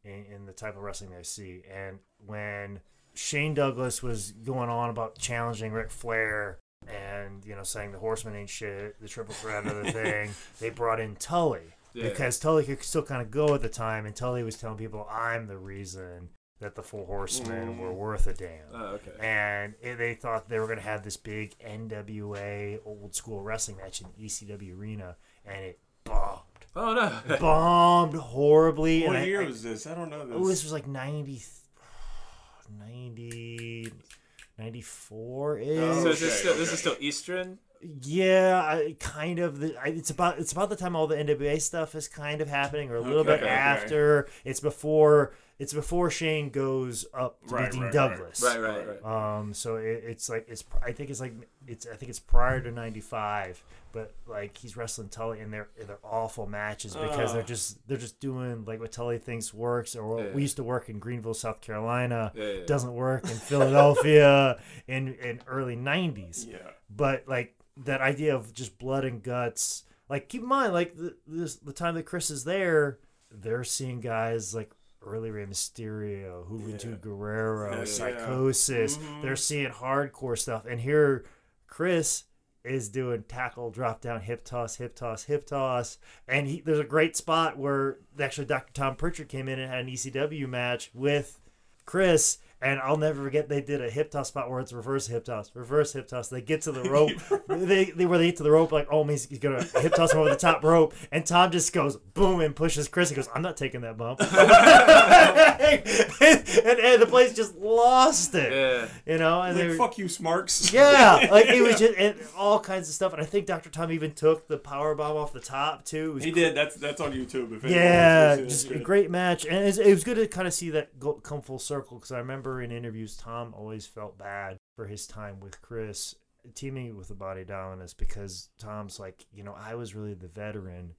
in, in the type of wrestling I see. And when Shane Douglas was going on about challenging Ric Flair and you know saying the Horseman ain't shit, the Triple Threat of the thing, they brought in Tully Yeah. because Tully could still kind of go at the time, and Tully was telling people, "I'm the reason." That the Four Horsemen mm. were worth a damn Oh, okay. and it- they thought they were going to have this big NWA old school wrestling match in the ECW arena, and it bombed, Oh no. bombed horribly. and What I- year I- was this? I don't know oh, this. Oh, this was like 90, 90 94 ish. Oh, so is this okay, still this is still Eastern? Yeah, I, kind of. The, I, it's about it's about the time all the NWA stuff is kind of happening, or a little Okay, bit okay. after. It's before it's before Shane goes up to Right, be Dean right, right. Douglas. Right, right, right. Um, so it, it's like it's. I think it's like it's. I think it's prior to '95, but like he's wrestling Tully, and they're they're awful matches because they're just they're just doing like what Tully thinks works, or what Yeah. we used to work in Greenville, South Carolina, Yeah, yeah. doesn't work in Philadelphia in in early '90s. Yeah. But like that idea of just blood and guts, like keep in mind, like the this, the time that Chris is there, they're seeing guys like early Rey Mysterio, Juventud Guerrera, Yeah, yeah. Psicosis. Mhm. They're seeing hardcore stuff, and here Chris is doing tackle, drop down, hip toss, hip toss, hip toss, and he, there's a great spot where actually Dr. Tom Pritchard came in and had an ECW match with Chris, And I'll never forget they did a hip toss spot where it's reverse hip toss, reverse hip toss. They get to the rope, they, they where they get to the rope like, oh, he's, he's gonna hip toss him over the top rope, and Tom just goes boom and pushes Chris. He goes, I'm not taking that bump, and, and, and the place just lost it. Yeah. You know, and they Like, were, fuck you, Smarks. yeah, like it was just and all kinds of stuff. And I think Dr. Tom even took the power bomb off the top too. It was He did. That's that's on YouTube. If yeah, wants to see just a great match, and it's, it was good to kind of see that go, come full circle. Because I remember in interviews, Tom always felt bad for his time with Chris teaming with the Body Donnas because Tom's like, you know, I was really the veteran,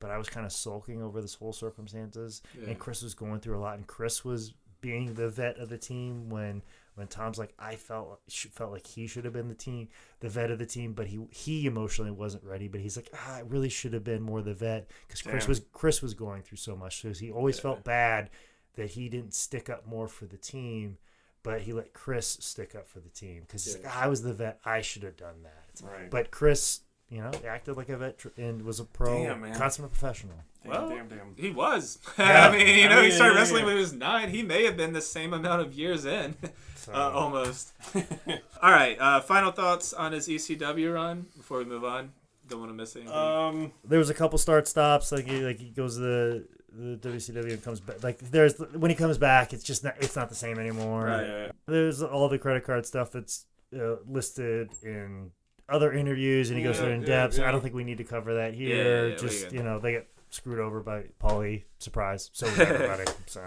but I was kind of sulking over this whole circumstances, Yeah. and Chris was going through a lot, and Chris was being the vet of the team when. When Tom's like, I felt felt like he should have been the team, the vet of the team, but he he emotionally wasn't ready. But he's like, ah, I really should have been more the vet because Chris was Chris was going through so much, so he always felt bad that he didn't stick up more for the team, but he let Chris stick up for the team because he's like, "Ah, I was the vet, I should have done that. Right. But Chris, you know, acted like a vet and was a pro, Damn, man. consummate professional. Damn, Well, damn, damn. He was. Yeah. I mean, you I know, he started yeah, wrestling yeah. when he was nine. He may have been the same amount of years in, So, uh, almost. All right. Uh, final thoughts on his ECW run before we move on. Don't want to miss anything. Um, there was a couple start stops, like he like he goes to the the WCW comes back. Like there's when he comes back, it's just not it's not the same anymore. Right. yeah. There's all the credit card stuff that's uh, listed in other interviews, and he goes Yeah, through in yeah, depth. So I don't think we need to cover that Yeah, here. yeah, Just you know, they get screwed over by Paulie. Surprise! So everybody. so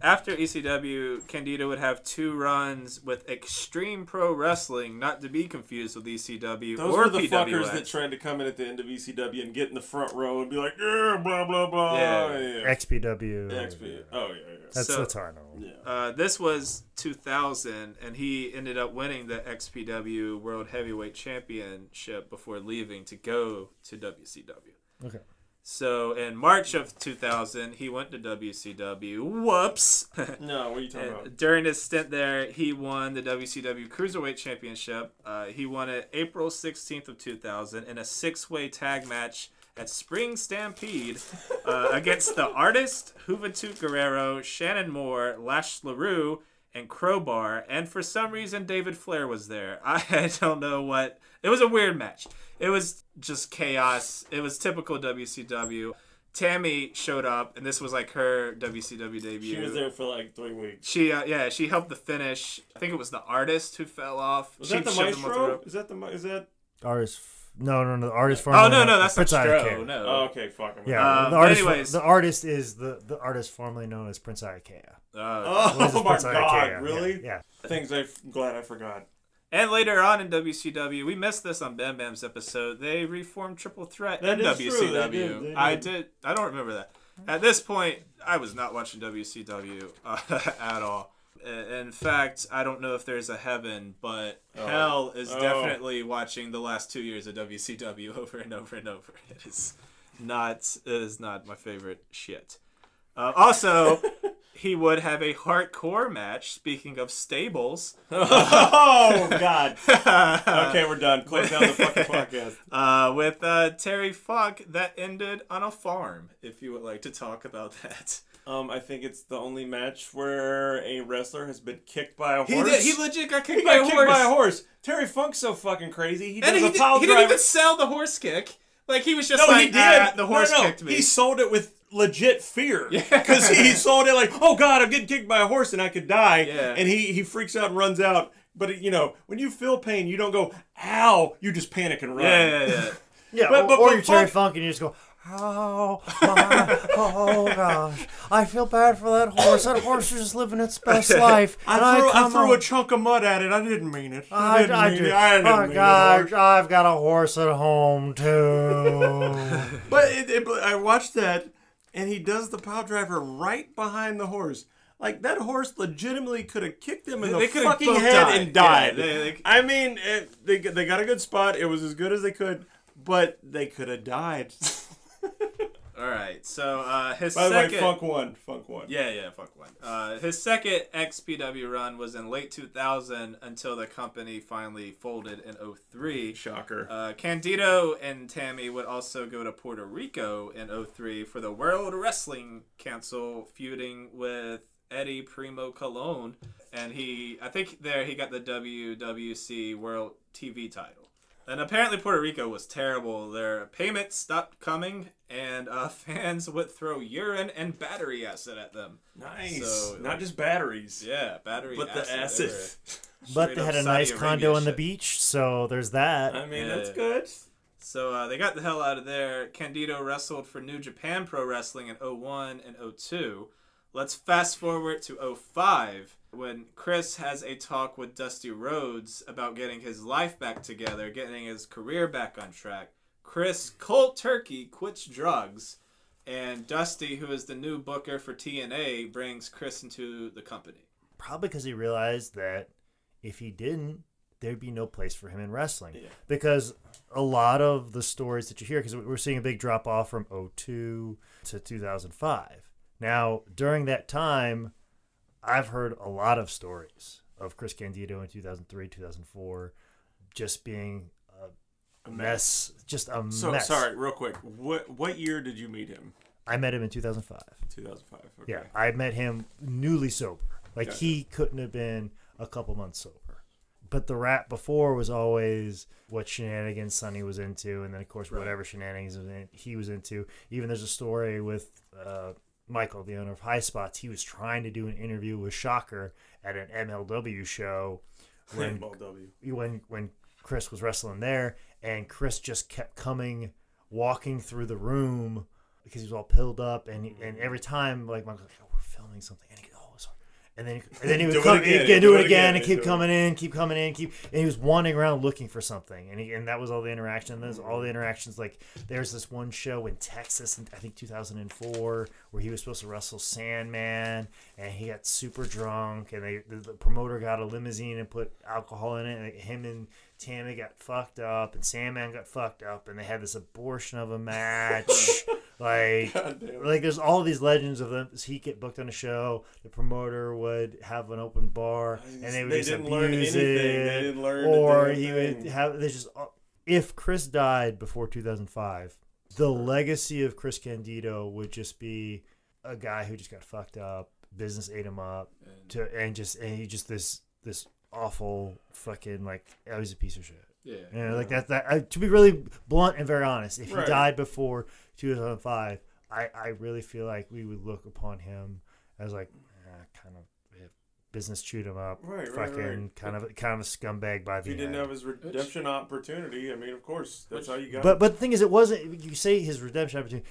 After ECW, Candido would have two runs with Extreme Pro Wrestling, not to be confused with ECW Those or were the PWX. fuckers that tried to come in at the end of ECW and get in the front row and be like, yeah, blah blah blah. Yeah. yeah. XPW. XP. Oh yeah, yeah. That's So- that's how I know. yeah. Uh, this was 2000, and he ended up winning the XPW World Heavyweight Championship before leaving to go to WCW. Okay. So in March of 2000, he went to WCW. Whoops. No, what are you talking about? during his stint there, he won the WCW Cruiserweight Championship. Uh, he won it April 16th of 2000 in a six-way tag match at Spring Stampede uh, against the Artist, Juventud Guerrera, Shannon Moore, Lash LaRue, and Crowbar. And for some reason, David Flair was there. I don't know what. It was a weird match. It was just chaos. It was typical WCW. Tammy showed up, and this was like her WCW debut. She was there for like three weeks. She uh, yeah, she helped the finish. I think it was the artist who fell off. Was she that the shoved him off the maestro? Is that the is that? Artist. No, no, no. The artist. Oh formerly no, no, known- that's not Prince Iaukea. Stro. No. Oh, okay, fuck. I'm Yeah, Um, the artist. anyways. the artist is the the artist formerly known as Prince Iaukea. Uh, Oh, What is this my Prince god, Iaukea? really? Yeah. yeah. Things I'm glad I forgot. and later on in WCW, we missed this on Bam Bam's episode. They reformed Triple Threat That in is true, WCW. they did, they I did. did. I don't remember that. At this point, I was not watching WCW uh, at all. In fact, I don't know if there's a heaven, but hell is Oh. definitely watching the last two years of WCW over and over and over. It is not. It is not my favorite shit. Uh, also, he would have a hardcore match. Speaking of stables, oh god. Okay, we're done. Close down the fucking podcast. uh, with uh, Terry Funk that ended on a farm. If you would like to talk about that, Um, I think it's the only match where a wrestler has been kicked by a horse. he did. He legit got kicked He by got a kicked horse. by a horse. Terry Funk's so fucking crazy. He does And he, a did, pile he didn't even sell the horse kick. Like he was just no, like, he did. "Ah, the horse no, no. kicked me. He sold it with legit fear. Yeah. Because he sold it like, oh god, I'm getting kicked by a horse and I could die. Yeah. And he he freaks out and runs out. But you know, when you feel pain, you don't go, ow. You just panic and run. yeah, yeah, yeah. Yeah, But- or, but- or but you're Terry Funk- Funk and you just go, oh my, oh gosh, I feel bad for that horse. That horse is just living its best life. and I threw, I come threw a chunk of mud at it. I didn't mean it. I, I, didn't I mean do. it. I didn't oh mean gosh, horse. I've got a horse at home too. But it, it, I watched that, and he does the pile driver right behind the horse. Like that horse legitimately could have kicked him in They the could've fucking head died. and died. Yeah, they- they- I mean, it, they they got a good spot. It was as good as they could, but they could have died. All right. So uh, his By the second. way, Funk One, Funk One. Yeah, yeah, Funk one. Uh, his second XPW run was in late 2000 until the company finally folded in 03. Shocker. Uh, Candido and Tammy would also go to Puerto Rico in 03 for the World Wrestling Council, feuding with Eddie Primo Colon and he I think there he got the WWC World TV title. And apparently Puerto Rico was terrible. Their payments stopped coming, and uh, fans would throw urine and battery acid at them. Nice. So, Not like- just batteries, Yeah, battery but acid. the acid. were But they had a Saudi nice Arabia condo on the shit. beach, so there's that. I mean, Yeah. that's good. So uh, they got the hell out of there. Candido wrestled for New Japan Pro Wrestling in 01 and 02. Let's fast forward to 05 when Chris has a talk with Dusty Rhodes about getting his life back together, getting his career back on track. Chris cold turkey quits drugs, and Dusty, who is the new booker for TNA, brings Chris into the company. Probably because he realized that if he didn't, there'd be no place for him in wrestling. Yeah. Because a lot of the stories that you hear, because we're seeing a big drop off from 02 to 2005. Now, during that time, I've heard a lot of stories of Chris Candido in 2003, 2004, just being a mess, just a So mess. sorry, real quick. What what year did you meet him? I met him in 2005. 2005. Okay. Yeah, I met him newly sober. Like Gotcha. he couldn't have been a couple months sober. But the rap before was always what shenanigans Sunny was into, and then of course Right. whatever shenanigans he was into. Even there's a story with uh, Michael, the owner of High Spots. He was trying to do an interview with Shocker at an MLW show when Ball W. when when Chris was wrestling there, and Chris just kept coming, walking through the room because he was all pilled up, and and mm-hmm. every time like Michael's like, oh, we're filming something, and he goes. And then, and then he would come, again, do do it again, again, and keep coming in, keep coming in, keep. And he was wandering around looking for something, and he, and that was all the interaction. And there's all the interactions. Like there's this one show in Texas, in, I think 2004, where he was supposed to wrestle Sandman, and he got super drunk, and they the, the promoter got a limousine and put alcohol in it, and him and Tammy got fucked up, and Sandman got fucked up, and they had this abortion of a match. like, like there's all these legends of them. He get booked on a show. The promoter would have an open bar, and they would They just abuse anything. it, They didn't learn or he would have. They just if Chris died before 2005, the legacy of Chris Candido would just be a guy who just got fucked up. Business ate him up, to and just and he just this this awful fucking like I was a piece of shit. Yeah. You know, like that. That uh, to be really blunt and very honest, if Right. he died before 2005, I I really feel like we would look upon him as like eh, kind of eh, business chewed him up, Right, right, fucking right. kind of kind of a scumbag by If the he didn't end. have his redemption opportunity, I mean, of course, that's how you got. But but the thing is, it wasn't. You say his redemption opportunity.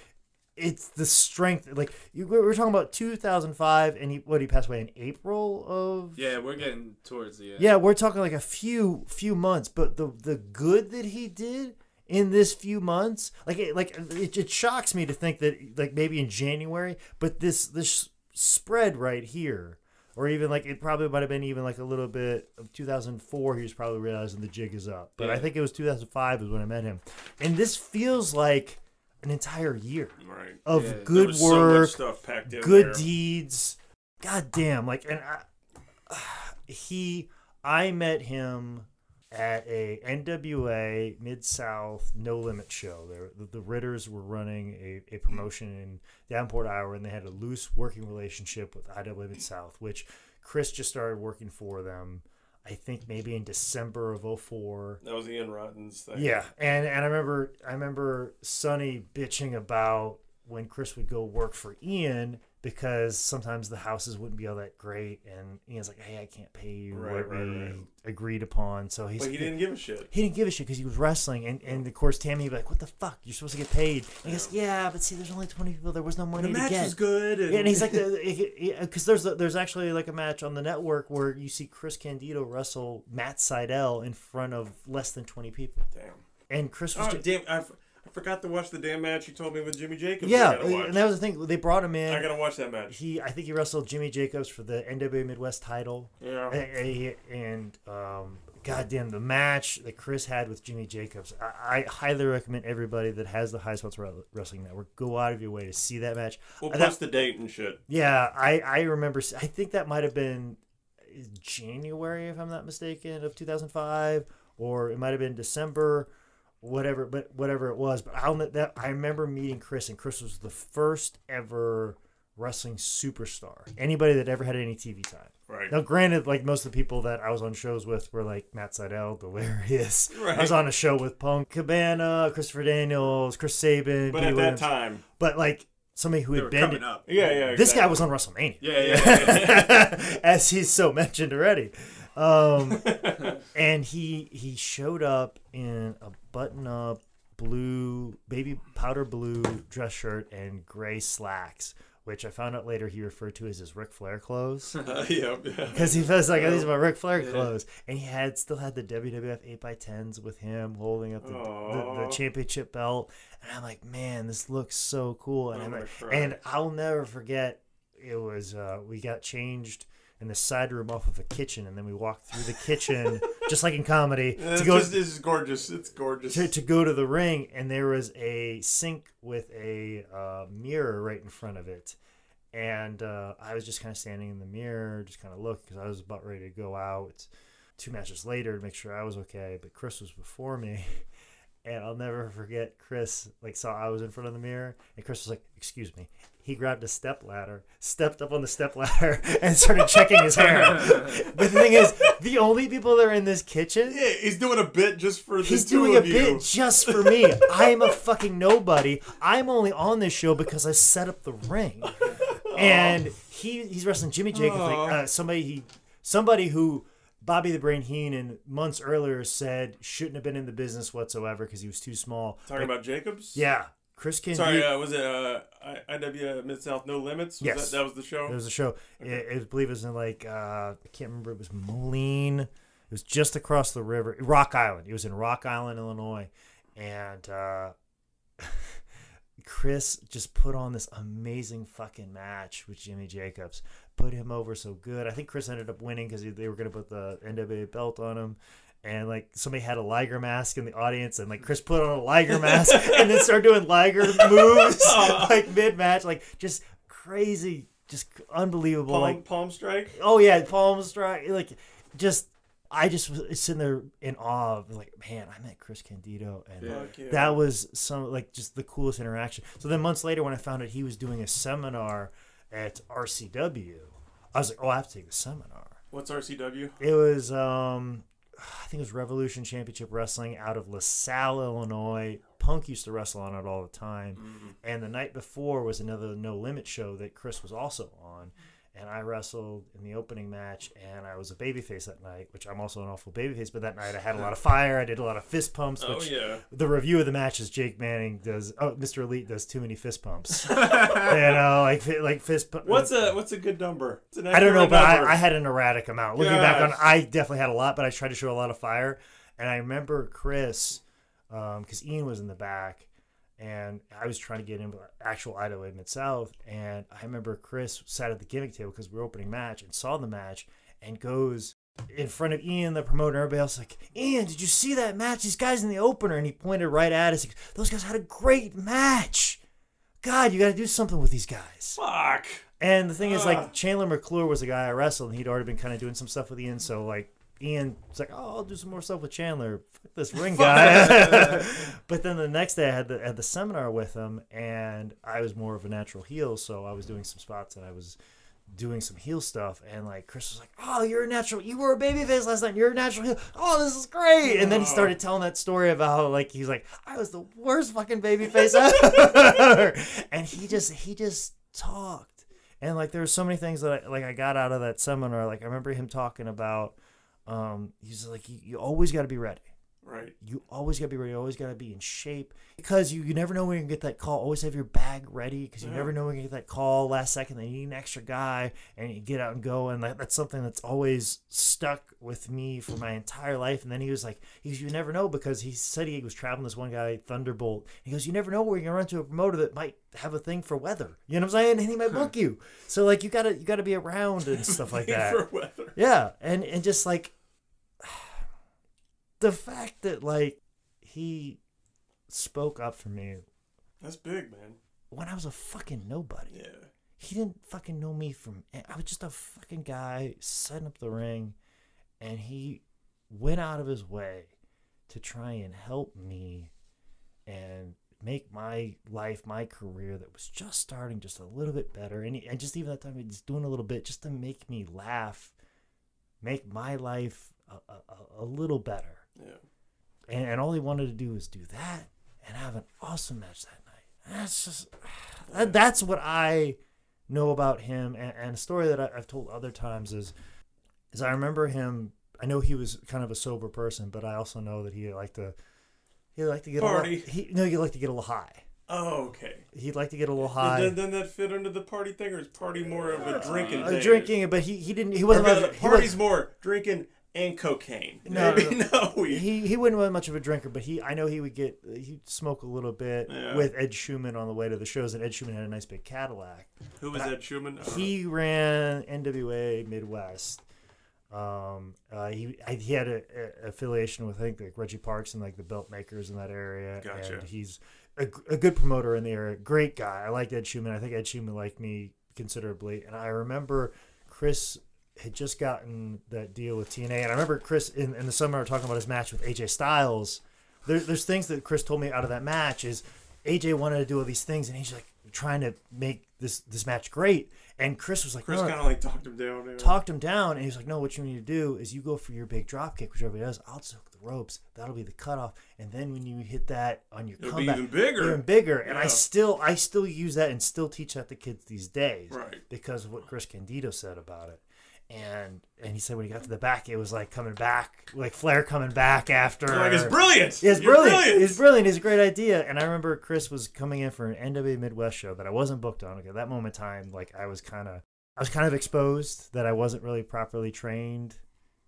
It's the strength. Like you, we we're talking about 2005, and he what he passed away in April of. Yeah, we're getting towards the end. Yeah, we're talking like a few few months, but the the good that he did in this few months, like it, like it, it shocks me to think that like maybe in January, but this this spread right here, or even like it probably might have been even like a little bit of 2004. He was probably realizing the jig is up, but I think it was 2005 is when I met him, and this feels like an entire year right. of Yeah, good There was so work, stuff packed in good there. deeds. God damn, like and I, he, I met him at a NWA Mid South No Limit show. The, the Ritters were running a, a promotion in Davenport, Iowa, and they had a loose working relationship with IWA Mid South, which Chris just started working for them. I think maybe in December of 04. That was Ian Rotten's thing. Yeah, and and I remember I remember Sunny bitching about when Chris would go work for Ian because sometimes the houses wouldn't be all that great, and Ian's like, "Hey, I can't pay you Right, what right, we right. agreed upon." So he's But he didn't give a shit. he didn't give a shit because he was wrestling, and, and of course Tammy would be like, "What the fuck? You're supposed to get paid." And he goes, "Yeah, but see, there's only 20 people. There was no money The to match get." was good. And, Yeah, and he's like, because there's there's actually like a match on the network where you see Chris Candido wrestle Matt Sydal in front of less than 20 people, damn. and Chris was Oh just, damn! I, f- I forgot to watch the damn match you told me with Jimmy Jacobs. yeah, I gotta watch. and that was the thing. They brought him in. I gotta watch that match. he, I think he wrestled Jimmy Jacobs for the NWA Midwest title, Yeah. And um, goddamn the match that Chris had with Jimmy Jacobs. I, I highly recommend everybody that has the High Spots Wrestling Network go out of your way to see that match. We'll post the date and shit. Yeah, I I remember. I think that might have been January, if I'm not mistaken, of 2005, or it might have been December, whatever. But whatever it was, but I'll admit that I remember meeting Chris, and Chris was the first ever wrestling superstar. Anybody that ever had any TV time. Right. Now, granted, like most of the people that I was on shows with were like Matt Sydal, Delirious. Right. I was on a show with Punk, Cabana, Christopher Daniels, Chris Sabin. But Pete at that time, but like somebody who had were been coming up. yeah, yeah. this guy was on WrestleMania. Yeah, yeah. yeah. as he's so mentioned already. Um, and he he showed up in a button up blue baby powder blue dress shirt and gray slacks, which I found out later he referred to as his Ric Flair clothes. Uh, yeah, yeah. Because he was like, oh, these are my Ric Flair clothes, and he had still had the WWF eight x tens with him holding up the, the, the championship belt, and I'm like, man, this looks so cool, and I'm I'm like, and I'll never forget. It was uh, we got changed in the side room off of a kitchen, and then we walked through the kitchen just like in comedy to go just, this is gorgeous. It's gorgeous. to, to go to the ring, and there was a sink with a uh, mirror right in front of it. And uh, I was just kind of standing in the mirror, just kind of looking because I was about ready to go out. Two matches later to make sure I was okay, but Chris was before me. And I'll never forget Chris like saw I was in front of the mirror, and Chris was like, "Excuse me." He grabbed a step ladder, stepped up on the step ladder, and started checking his hair. but the thing is, the only people that are in this kitchen yeah, he's doing a bit just for the He's doing a you. bit just for me. I'm a fucking nobody. I'm only on this show because I set up the ring. And he he's wrestling Jimmy Jacobs, like uh, somebody he somebody who Bobby the Brain Heenan months earlier said shouldn't have been in the business whatsoever because he was too small. Talking about Jacobs. Yeah, Chris Candido. Sorry, uh, was it uh, IW Mid South No Limits? Was Yes. that, that was the show. It was a show. It, it, I believe it was in like uh, I can't remember. It was Moline. It was just across the river, Rock Island. It was in Rock Island, Illinois, and uh, Chris just put on this amazing fucking match with Jimmy Jacobs. Put him over so good. I think Chris ended up winning because they were going to put the NWA belt on him. And like somebody had a Liger mask in the audience, and like Chris put on a Liger mask, and then started doing Liger moves like mid match, like just crazy, just unbelievable. Palm, like Palm Strike. oh yeah, palm strike. Like just, I just was sitting there in awe of like, man, I met Chris Candido, and yeah. that was some like just the coolest interaction. So then months later, when I found out he was doing a seminar at RCW, I was like, oh, I have to take the seminar. What's RCW? It was, um, I think it was Revolution Championship Wrestling out of LaSalle, Illinois. Punk used to wrestle on it all the time. Mm-hmm. And the night before was another No Limit show that Chris was also on. And I wrestled in the opening match, and I was a babyface that night, which I'm also an awful babyface. But that night I had a lot of fire. I did a lot of fist pumps. Oh Which yeah. the review of the match is Jake Manning does. Oh, Mr. Elite does too many fist pumps. you know, like like fist. pu- What's a what's a good number? It's an I don't know, but. I, I had an erratic amount. Looking back on, I definitely had a lot, but I tried to show a lot of fire. And I remember Chris, um, because Ian was in the back, and I was trying to get into actual IWA Mid South, and I remember Chris sat at the gimmick table because we were opening match and saw the match, and goes in front of Ian, the promoter, everybody else, like, Ian, did you see that match? These guys in the opener, and he pointed right at us. Goes, Those guys had a great match. God, you got to do something with these guys. Fuck. And the thing is, Ah. like Chandler McClure was a guy I wrestled, and he'd already been kind of doing some stuff with Ian. So like Ian was like, "Oh, I'll do some more stuff with Chandler." Fuck this ring guy. but then the next day, I had the had the seminar with him, and I was more of a natural heel, so I was doing some spots and I was doing some heel stuff. And like Chris was like, "Oh, you're a natural. You were a babyface last night. You're a natural heel. Oh, this is great." And then he started telling that story about how like he's like, "I was the worst fucking babyface ever," and he just he just talked and like there were so many things that I, like I got out of that seminar. Like I remember him talking about, um, he's like, you, you always got to be ready. Right. You always got to be ready. You always got to be in shape because you, you never know when you're gonna get that call. Always have your bag ready because you Yeah. never know when you get that call last second. They need an extra guy, and you get out and go. And that, that's something that's always stuck with me for my entire life. And then he was like, he goes, you never know because he said he was traveling this one guy Thunderbolt. He goes, you never know where you're gonna run into a promoter that might have a thing for weather. You know what I'm saying? And he might book you. So like you gotta you gotta be around and stuff like that. For weather. Yeah, and and just like the fact that like he spoke up for me That's big, man. when I was a fucking nobody. Yeah. He didn't fucking know me from. I was just a fucking guy setting up the ring, and he went out of his way to try and help me and make my life, my career that was just starting just a little bit better. And, he, and just even that time, he's doing a little bit just to make me laugh, make my life a, a, a little better. Yeah. And, and all he wanted to do was do that and have an awesome match that night. That's just, that, that's what I know about him. And, and a story that I, I've told other times is, is I remember him. I know he was kind of a sober person, but I also know that he liked to, he liked to get Party. A little, he no, he liked to get a little high. Oh, okay. He'd like to get a little high. Then, then that fit under the party thing, or is party more of a drinking? Uh, day? drinking, but he, he didn't. He wasn't. rather, much- he party's wasn't- more drinking and cocaine. No, Maybe no, no weed. he he wouldn't be much of a drinker, but he I know he would get he'd smoke a little bit Yeah. with Ed Schumann on the way to the shows, and Ed Schumann had a nice big Cadillac. Who was Ed Schumann? Uh, He ran NWA Midwest. Um, uh, he I, he had a, a affiliation with I think like Reggie Parks and like the belt makers in that area, Gotcha. and he's a good promoter in the area. Great guy. I liked Ed Schumann. I think Ed Schumann liked me considerably, and I remember Chris had just gotten that deal with TNA, and I remember Chris in, in the summer talking about his match with AJ Styles. There, there's things that Chris told me out of that match is AJ wanted to do all these things, and he's like trying to make this this match great, and Chris was like, Chris "No, kind of like talked him down. yeah. talked him down, and he's like, "No, what you need to do is you go for your big drop kick, which everybody does. I'll just hook the ropes. That'll be the cutoff, and then when you hit that on your It'll be comeback, even bigger. even bigger." And I still, I still use that and still teach that to kids these days, Right. Because of what Chris Candido said about it. And and he said when he got to the back, it was like coming back, like Flair coming back after. Like it's brilliant. It's You're brilliant. It's brilliant. It's a great idea. And I remember Chris was coming in for an NWA Midwest show that I wasn't booked on. at that moment in time, like I was kind of, I was kind of exposed that I wasn't really properly trained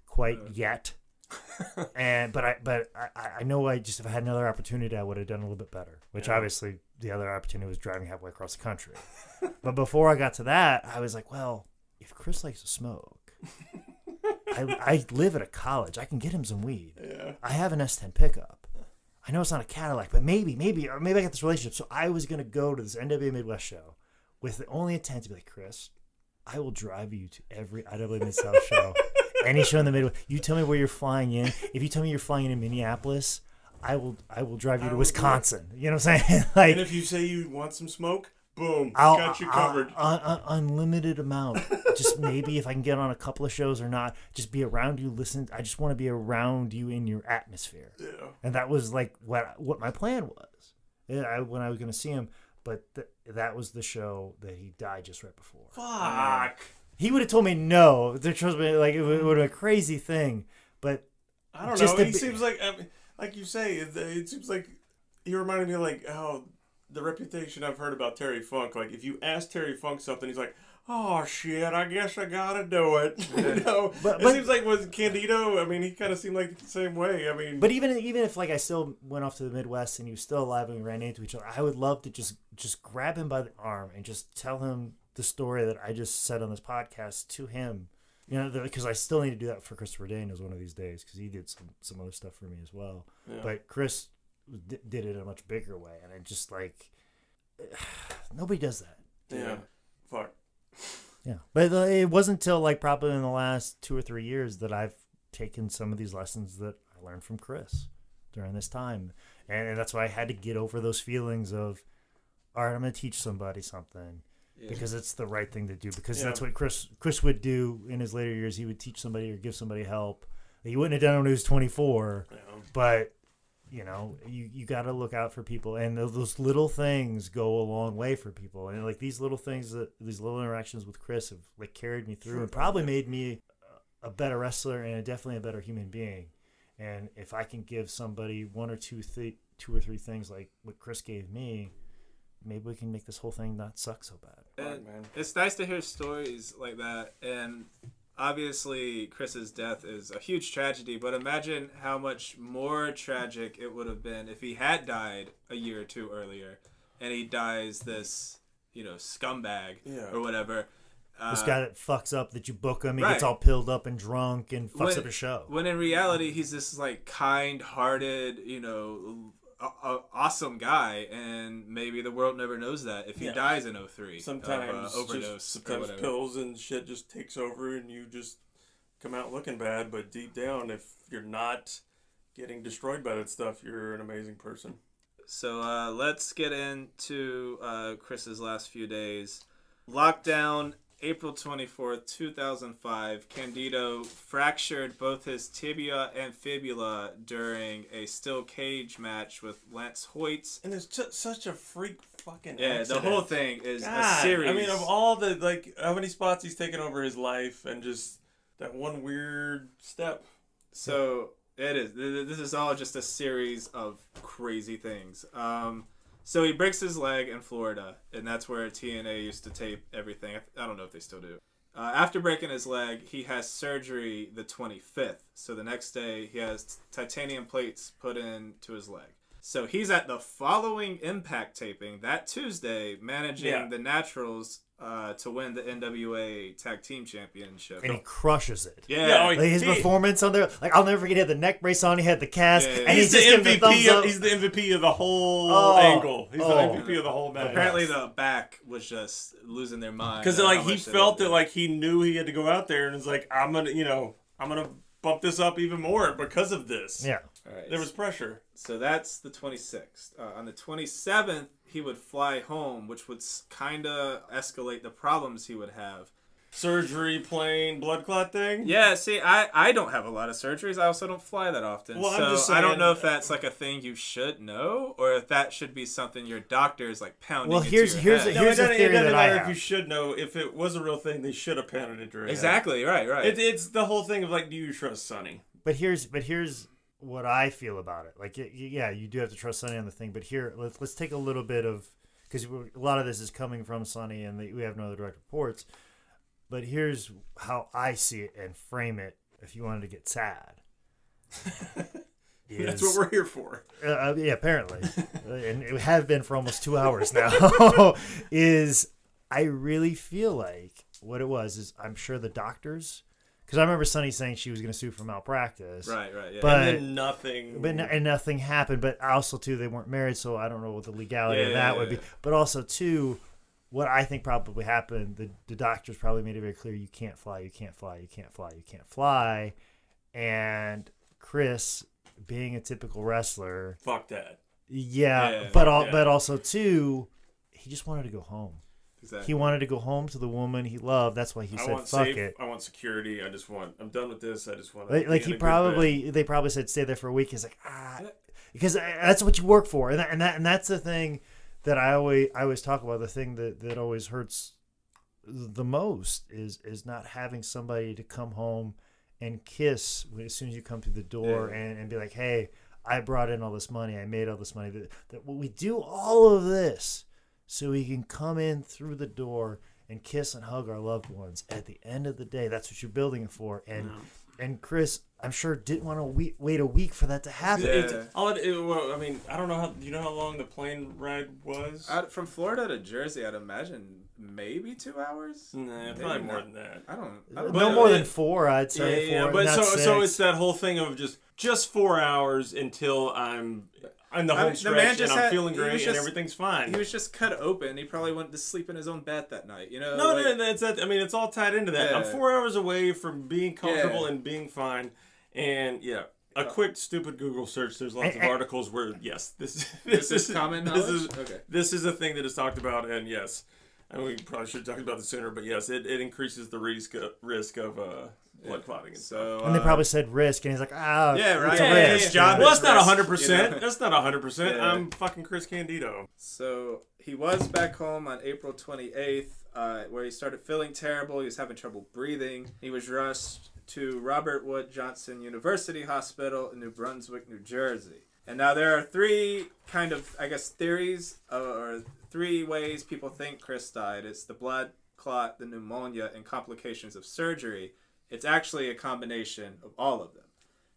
quite yet. and but I but I, I know I just if I had another opportunity I would have done a little bit better. Which Yeah. obviously the other opportunity was driving halfway across the country. but before I got to that, I was like, well, if Chris likes to smoke, I, I live at a college. I can get him some weed. Yeah. I have an S10 pickup. I know it's not a Cadillac, but maybe, maybe, or maybe I got this relationship. So I was gonna go to this NWA Midwest show with the only intent to be like, Chris, I will drive you to every IWA Mid South show, any show in the Midwest. You tell me where you're flying in. If you tell me you're flying in Minneapolis, I will, I will drive you I to will do it. Wisconsin. You know what I'm saying? like, And if you say you want some smoke, boom, I'll, got you I'll- covered. un- un- unlimited amount. just maybe if I can get on a couple of shows or not, just be around you. Listen, I just want to be around you in your atmosphere. yeah. and that was like what what my plan was Yeah, I, when I was going to see him. But th- that was the show that he died just right before. Fuck. He would have told me no. There trust me, like it would have been a crazy thing. But I don't know. He bit- seems like, I mean, like you say, it, it seems like he reminded me of like how the reputation I've heard about Terry Funk. Like if you ask Terry Funk something, he's like, "Oh shit, I guess I gotta do it." you know, But- it seems like with Candido. I mean, he kind of seemed like the same way. I mean, but even even if like I still went off to the Midwest and he was still alive and we ran into each other, I would love to just just grab him by the arm and just tell him the story that I just said on this podcast to him. You know, because I still need to do that for Christopher Daniels one of these days because he did some some other stuff for me as well. Yeah. But Chris d- did it in a much bigger way, and it just like nobody does that. yeah, fuck. Yeah, but uh, it wasn't until like probably in the last two or three years that I've taken some of these lessons that I learned from Chris during this time, and that's why I had to get over those feelings of, all right, I'm going to teach somebody something because it's the right thing to do because that's what Chris Chris would do in his later years. He would teach somebody or give somebody help. He wouldn't have done it when he was 24, Yeah. but you know you, you got to look out for people and those, those little things go a long way for people and like these little things that these little interactions with chris have like carried me through and probably made me a better wrestler and definitely a better human being and if i can give somebody one or two th- two or three things like what chris gave me maybe we can make this whole thing not suck so bad And it's nice to hear stories like that. And obviously, Chris's death is a huge tragedy, but imagine how much more tragic it would have been if he had died a year or two earlier and he dies this, you know, scumbag Yeah. or whatever. Uh, this guy that fucks up that you book him he right. gets all pilled up and drunk and fucks When- up a show When in reality, he's this like kind-hearted, you know, a- a- awesome guy, and maybe the world never knows that if he Yeah. dies in 03 Sometimes, of, uh, overdose sometimes pills and shit just takes over, and you just come out looking bad. But deep down, if you're not getting destroyed by that stuff, you're an amazing person. So uh, let's get into uh, Chris's last few days. Lockdown, April 24th, 2005. Candido fractured both his tibia and fibula during a steel cage match with Lance Hoyt. And it's just such a freak fucking Yeah, accident. the whole thing is God, a series. I mean, of all the like, how many spots he's taken over his life, and just that one weird step. So it is. Th- th- This is all just a series of crazy things. Um, so he breaks his leg in Florida, and that's where TNA used to tape everything. I- I don't know if they still do. Uh, after breaking his leg, he has surgery the 25th. So the next day, he has t- titanium plates put into his leg. So he's at the following Impact taping that Tuesday, managing Yeah. the Naturals uh, to win the NWA Tag Team Championship. and he crushes it. Yeah, Yeah, oh, Like his He- performance on there, like I'll never forget. He had the neck brace on. He had the cast, Yeah, yeah, and He's he's, the just giving the MVP. Of, he's the MVP of the whole Oh, angle. He's oh. the MVP of the whole match. Apparently, the back was just losing their mind. because like he felt loved it, like he knew he had to go out there, and it's like I'm gonna, you know, I'm gonna bump this up even more because of this. yeah, All right, there was pressure. so that's the 26th. Uh, on the 27th, he would fly home, which would kind of escalate the problems he would have. Surgery, plane, blood clot thing. Yeah, see, I, I don't have a lot of surgeries. I also don't fly that often. Well, I'm so just I don't know if that's like a thing you should know, or if that should be something your doctor is like pounding. Well, into here's- your here's head. a- No, Here's it the doesn't, theory it doesn't that I matter have. if you should know. If it was a real thing, they should have pounded it direct. exactly right, right. It, it's the whole thing of like, do you trust Sunny? but here's but here's what I feel about it. Like, yeah, you do have to trust Sunny on the thing, but here let's let's take a little bit of because a lot of this is coming from Sunny, and the, we have no other direct reports. But here's how I see it and frame it. If you wanted to get sad, That's what we're here for. uh, uh, yeah, apparently, Uh, and it have been for almost two hours now. is I really feel like what it was is I'm sure the doctors, because I remember Sunny saying she was going to sue for malpractice, right, right. Yeah. But- and then nothing. But n- and nothing happened. But also too, they weren't married, so I don't know what the legality of that yeah, would be. But also too, what I think probably happened, the the doctors probably made it very clear: you can't fly, you can't fly, you can't fly, you can't fly. And Chris, being a typical wrestler, Fuck that. yeah, Yeah, but all, yeah. but also too, he just wanted to go home. Exactly. He wanted to go home to the woman he loved. That's why he I said, "Fuck safe. it." I want security. I just want. I'm done with this. I just want. Like, like he probably, they probably said, "Stay there for a week." He's like, ah, because that's what you work for, and that, and that, and that's the thing that I always, I always talk about. The thing that that always hurts the most is is not having somebody to come home and kiss as soon as you come through the door Yeah. and, and be like, "Hey, I brought in all this money. I made all this money." That, that we do all of this so we can come in through the door and kiss and hug our loved ones. At the end of the day, that's what you're building it for. And and Chris, I'm sure didn't want to wait, wait a week for that to happen. Yeah. It's, all it, it, well, I mean, I don't know how. You know how long the plane ride was? Out, from Florida to Jersey, I'd imagine maybe two hours. nah, Maybe probably more not. than that. I don't. I don't no more than four, I'd say. yeah, four, but so six. so it's that whole thing of just just four hours until I'm in the I home mean, the stretch man and just I'm had- feeling he was great and everything's fine. He was just cut open. He probably went to sleep in his own bed that night. You know. no, like- no, that's that. I mean, it's all tied into that. I'm four hours away from being comfortable Yeah. and being fine, and yeah. A quick stupid Google search. There's lots of I- I- articles where yes, this This is common This is Okay. this is a thing that is talked about, and yes, and we probably should have talked about this sooner, but yes, it, it increases the risk of, risk of uh, blood clotting and stuff. So. and they uh, probably said risk, and he's like, ah, Yeah, right. It's a Yeah, yeah, risk. his job Well, that's not risk, hundred percent. That's not hundred percent. I'm fucking Chris Candido. So he was back home on April 28th, uh, where he started feeling terrible. He was having trouble breathing. He was rushed to Robert Wood Johnson University Hospital in New Brunswick, New Jersey. And now there are three kind of, I guess, theories uh, or three ways people think Chris died. It's the blood clot, the pneumonia, and complications of surgery. It's actually a combination of all of them.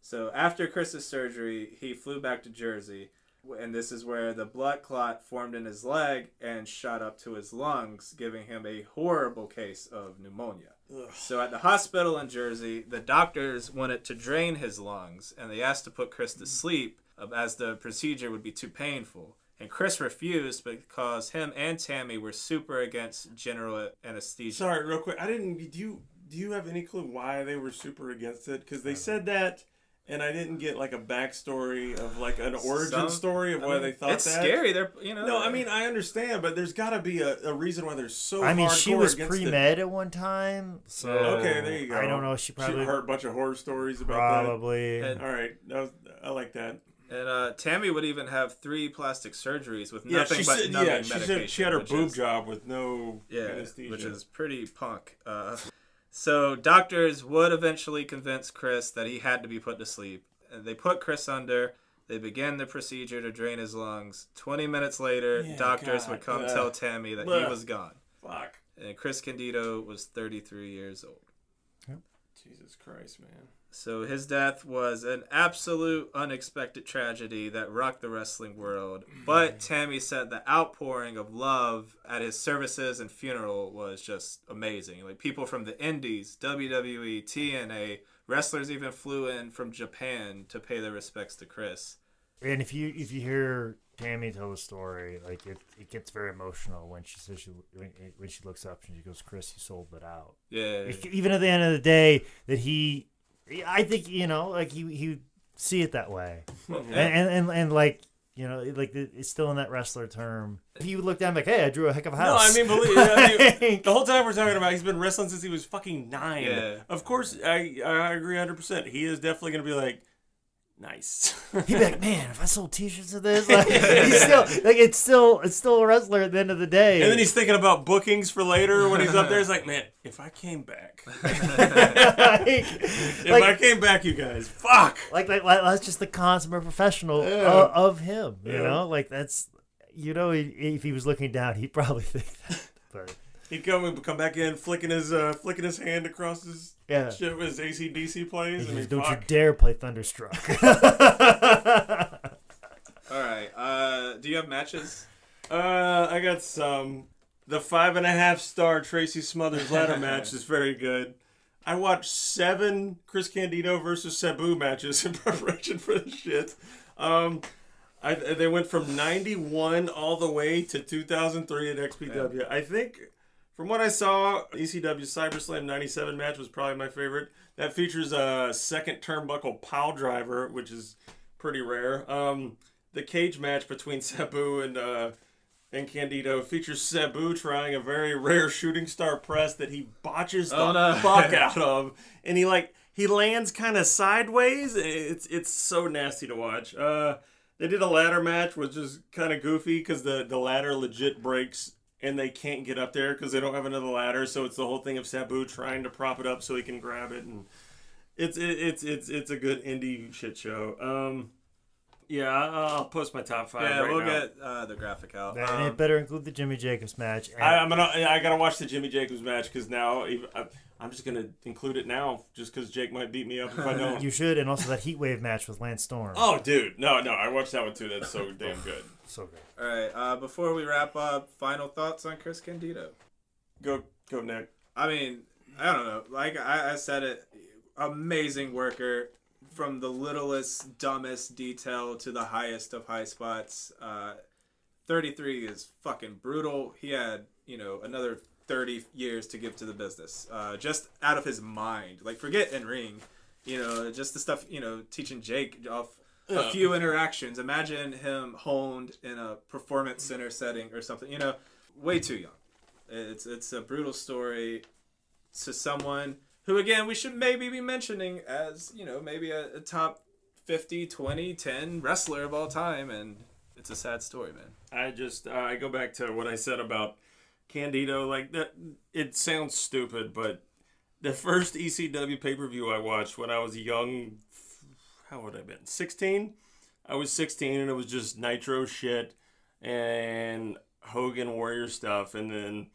So after Chris's surgery, he flew back to Jersey, and this is where the blood clot formed in his leg and shot up to his lungs, giving him a horrible case of pneumonia. So at the hospital in Jersey, the doctors wanted to drain his lungs, and they asked to put Chris to sleep, uh, as the procedure would be too painful. And Chris refused because him and Tammy were super against general anesthesia. Sorry, real quick. I didn't. Do you do you have any clue why they were super against it? Because they said that and I didn't get like a backstory of like an origin Some- story of I why mean, they thought that. it's that. scary. They're you know. No, I mean I understand, but there's got to be a, a reason why they're so. I mean, she was against pre med at one time, so Okay, there you go. I don't know. She She probably heard a bunch of horror stories about that. probably. All right, that was, I like that. And uh, Tammy would even have three plastic surgeries with Yeah, nothing she but said, numbing yeah, she medication. said she had her boob is- job with no Yeah, anesthesia. which is pretty punk. Uh, so doctors would eventually convince Chris that he had to be put to sleep. And they put Chris under. They began the procedure to drain his lungs. Twenty minutes later, Yeah, doctors God, would come ugh. tell Tammy that he was gone. fuck. And Chris Candido was 33 years old. Yep. Jesus Christ, man. So his death was an absolute unexpected tragedy that rocked the wrestling world. But mm. Tammy said the outpouring of love at his services and funeral was just amazing. Like people from the Indies, WWE, TNA, wrestlers even flew in from Japan to pay their respects to Chris. And if you if you hear Tammy tell the story, like it, it gets very emotional when she says she when, when she looks up and she goes, "Chris, you sold it out." Yeah. Even at the end of the day, that he, I think you know, like he he see it that way, and, and and and like you know, like it's still in that wrestler term. If you look down, like, hey, I drew a heck of a house. No. I mean, believe I mean, Like- the whole time we're talking about he's been wrestling since he was fucking nine. Yeah. Of course, I I agree hundred percent. He is definitely gonna be like, nice. He'd be like, man, if I sold T-shirts of this, like, he's still like it's still it's still a wrestler at the end of the day. And then he's thinking about bookings for later when he's up there. He's like, man, if I came back, like, if like, I came back, you guys, fuck. like, like, like, that's just the consummate professional Yeah. of, of him. You Yeah. know, like that's you know, if he was looking down, he'd probably think that. But He'd come come back in, flicking his uh, flicking his hand across his yeah, shit with his ACDC plays. I He mean, goes, don't you dare play Thunderstruck. All right. Uh, do you have matches? Uh, I got some. The five and a half star Tracy Smothers ladder match is very good. I watched seven Chris Candido versus Sabu matches in preparation for this shit. Um, I, they went from 91 all the way to 2003 at XPW. I think, from what I saw, ECW CyberSlam 97 match was probably my favorite. That features a second turnbuckle pile driver, which is pretty rare. Um, the cage match between Sabu and uh, and Candido features Sabu trying a very rare shooting star press that he botches the Oh, no. fuck out of, and he like he lands kind of sideways. It's it's so nasty to watch. Uh, they did a ladder match, which is kind of goofy because the the ladder legit breaks and they can't get up there because they don't have another ladder. So it's the whole thing of Sabu trying to prop it up so he can grab it, and it's it, it's it's it's a good indie shit show. Um, yeah, I- I'll post my top five. Yeah, right we'll now. get uh, the graphic out. and Um, it better include the Jimmy Jacobs match. And I, I'm gonna. I gotta watch the Jimmy Jacobs match because now even, I, I'm just gonna include it now, just because Jake might beat me up if I don't. you should, and also that Heat Wave match with Lance Storm. oh, dude, no, no, I watched that one too. That's so damn good. so good. All right. Uh, before we wrap up, final thoughts on Chris Candido. Go, go, Nick. I mean, I don't know. Like I, I said it, amazing worker from the littlest, dumbest detail to the highest of high spots. Uh, 33 is fucking brutal. He had, you know, another 30 years to give to the business. Uh, just out of his mind. Like, forget in ring. You know, just the stuff, you know, teaching Jake off a Yeah. few interactions. Imagine him honed in a performance center setting or something. You know, way too young. It's it's a brutal story to someone who again we should maybe be mentioning as you know maybe a, a top 50 20 10 wrestler of all time and it's a sad story man I just uh, I go back to what I said about Candido. Like that, it sounds stupid, but the first ECW pay per view I watched when I was young, how would I have been? Sixteen. I was sixteen, and it was just Nitro shit and Hogan Warrior stuff, and then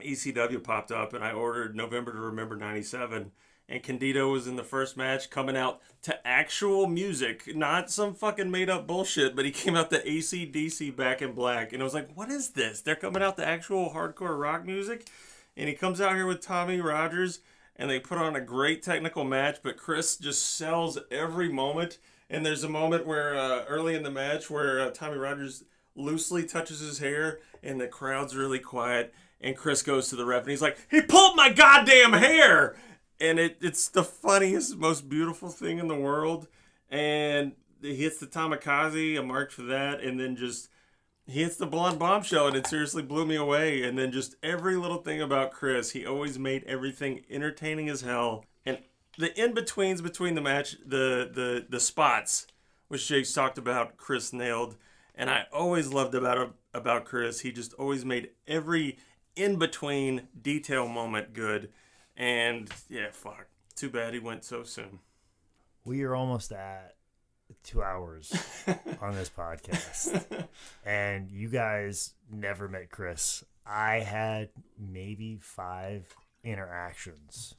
ECW popped up, and I ordered November to Remember '97. And Candido was in the first match coming out to actual music, not some fucking made up bullshit, but he came out to ACDC back in black. And I was like, what is this? They're coming out to actual hardcore rock music? And he comes out here with Tommy Rogers and they put on a great technical match, but Chris just sells every moment. And there's a moment where uh, early in the match where uh, Tommy Rogers loosely touches his hair and the crowd's really quiet. And Chris goes to the ref and he's like, he pulled my goddamn hair! And it, it's the funniest, most beautiful thing in the world. and he hits the Tomikaze, a mark for that, and then just he hits the blonde bombshell, and it seriously blew me away. And then just every little thing about Chris, he always made everything entertaining as hell. And the in betweens between the match, the the the spots, which Jake's talked about, Chris nailed. And I always loved about about Chris. He just always made every in between detail moment good. And yeah, fuck. Too bad he went so soon. We are almost at two hours on this podcast, and you guys never met Chris. I had maybe five interactions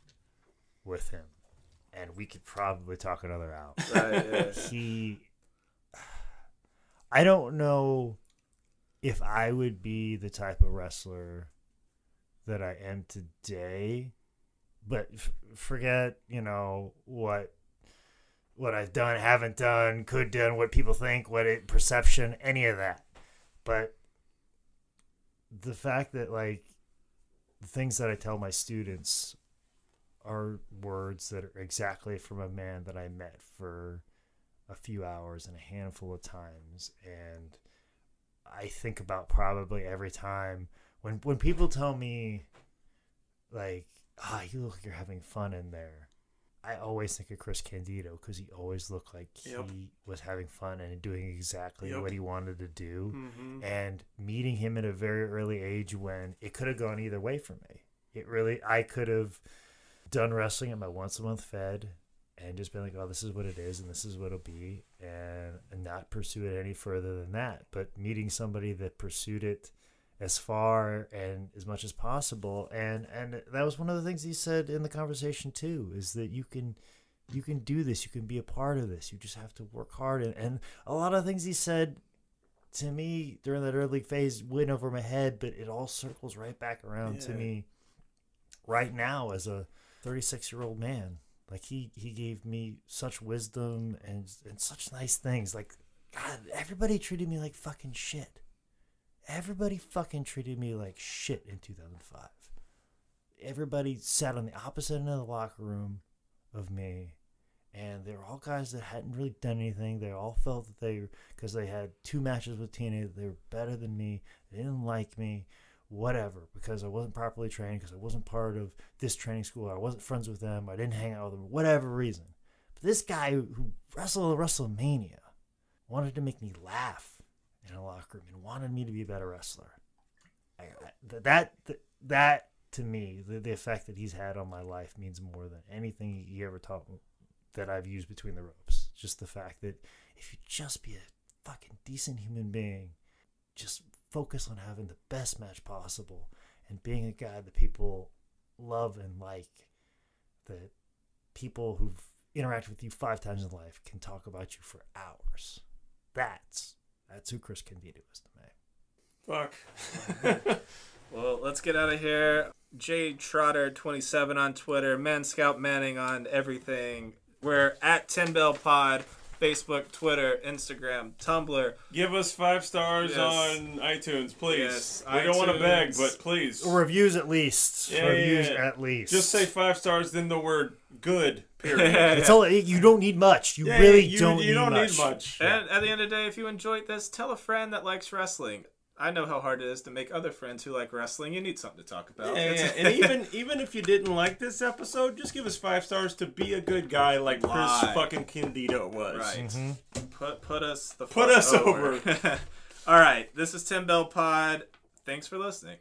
with him, and we could probably talk another hour. Right, yeah. he I don't know if I would be the type of wrestler that I am today, but f- forget, you know, what what I've done, haven't done, could done, what people think, what it perception, any of that. But the fact that like the things that I tell my students are words that are exactly from a man that I met for a few hours and a handful of times and I think about probably every time when when people tell me like ah you look like you're having fun in there I always think of Chris Candido because he always looked like Yep. he was having fun and doing exactly Yep. what he wanted to do Mm-hmm. and meeting him at a very early age when it could have gone either way for me. It really, I could have done wrestling at my once a month fed and just been like, oh, this is what it is and this is what it'll be, and, and not pursue it any further than that. But meeting somebody that pursued it as far and as much as possible, and and that was one of the things he said in the conversation too, is that you can. You can do this. You can be a part of this. You just have to work hard. And, and a lot of things he said to me during that early phase went over my head, but it all circles right back around to me right now as a 36 year old man. Like he he gave me such wisdom and and such nice things. Like God, everybody treated me like fucking shit. Everybody fucking treated me like shit in 2005. Everybody sat on the opposite end of the locker room of me and they were all guys that hadn't really done anything. They all felt that they, because they had two matches with TNA, they were better than me. They didn't like me, whatever, because I wasn't properly trained, because I wasn't part of this training school, I wasn't friends with them, I didn't hang out with them, whatever reason. But this guy who wrestled at WrestleMania wanted to make me laugh in a locker room and wanted me to be a better wrestler. I, that that to me, the, the effect that he's had on my life means more than anything he ever taught me that I've used between the ropes. Just the fact that if you just be a fucking decent human being, just focus on having the best match possible and being a guy that people love and like, that people who've interacted with you five times in life can talk about you for hours. That's that's who Chris Candido is to me. Fuck. Well, let's get out of here. J Trotter twenty seven on Twitter, Man Scout Manning on everything. We're at Tin Bell Pod, Facebook, Twitter, Instagram, Tumblr. Give us five stars Yes. on iTunes, please. Yes, we don't want to beg, but please. Reviews at least. Yeah, Reviews yeah, yeah. at least. Just say five stars, then the word good. Period. It's all you don't need much. You Yeah, really you, don't. you need don't much. need much. And at the end of the day, if you enjoyed this, tell a friend that likes wrestling. I know how hard it is to make other friends who like wrestling. You need something to talk about. Yeah, yeah. and even even if you didn't like this episode, just give us five stars to be a good guy like Chris Why? fucking Candido was. Right. Mm-hmm. Put put us the Put fuck us over. All right. This is Tin Bell Pod. Thanks for listening.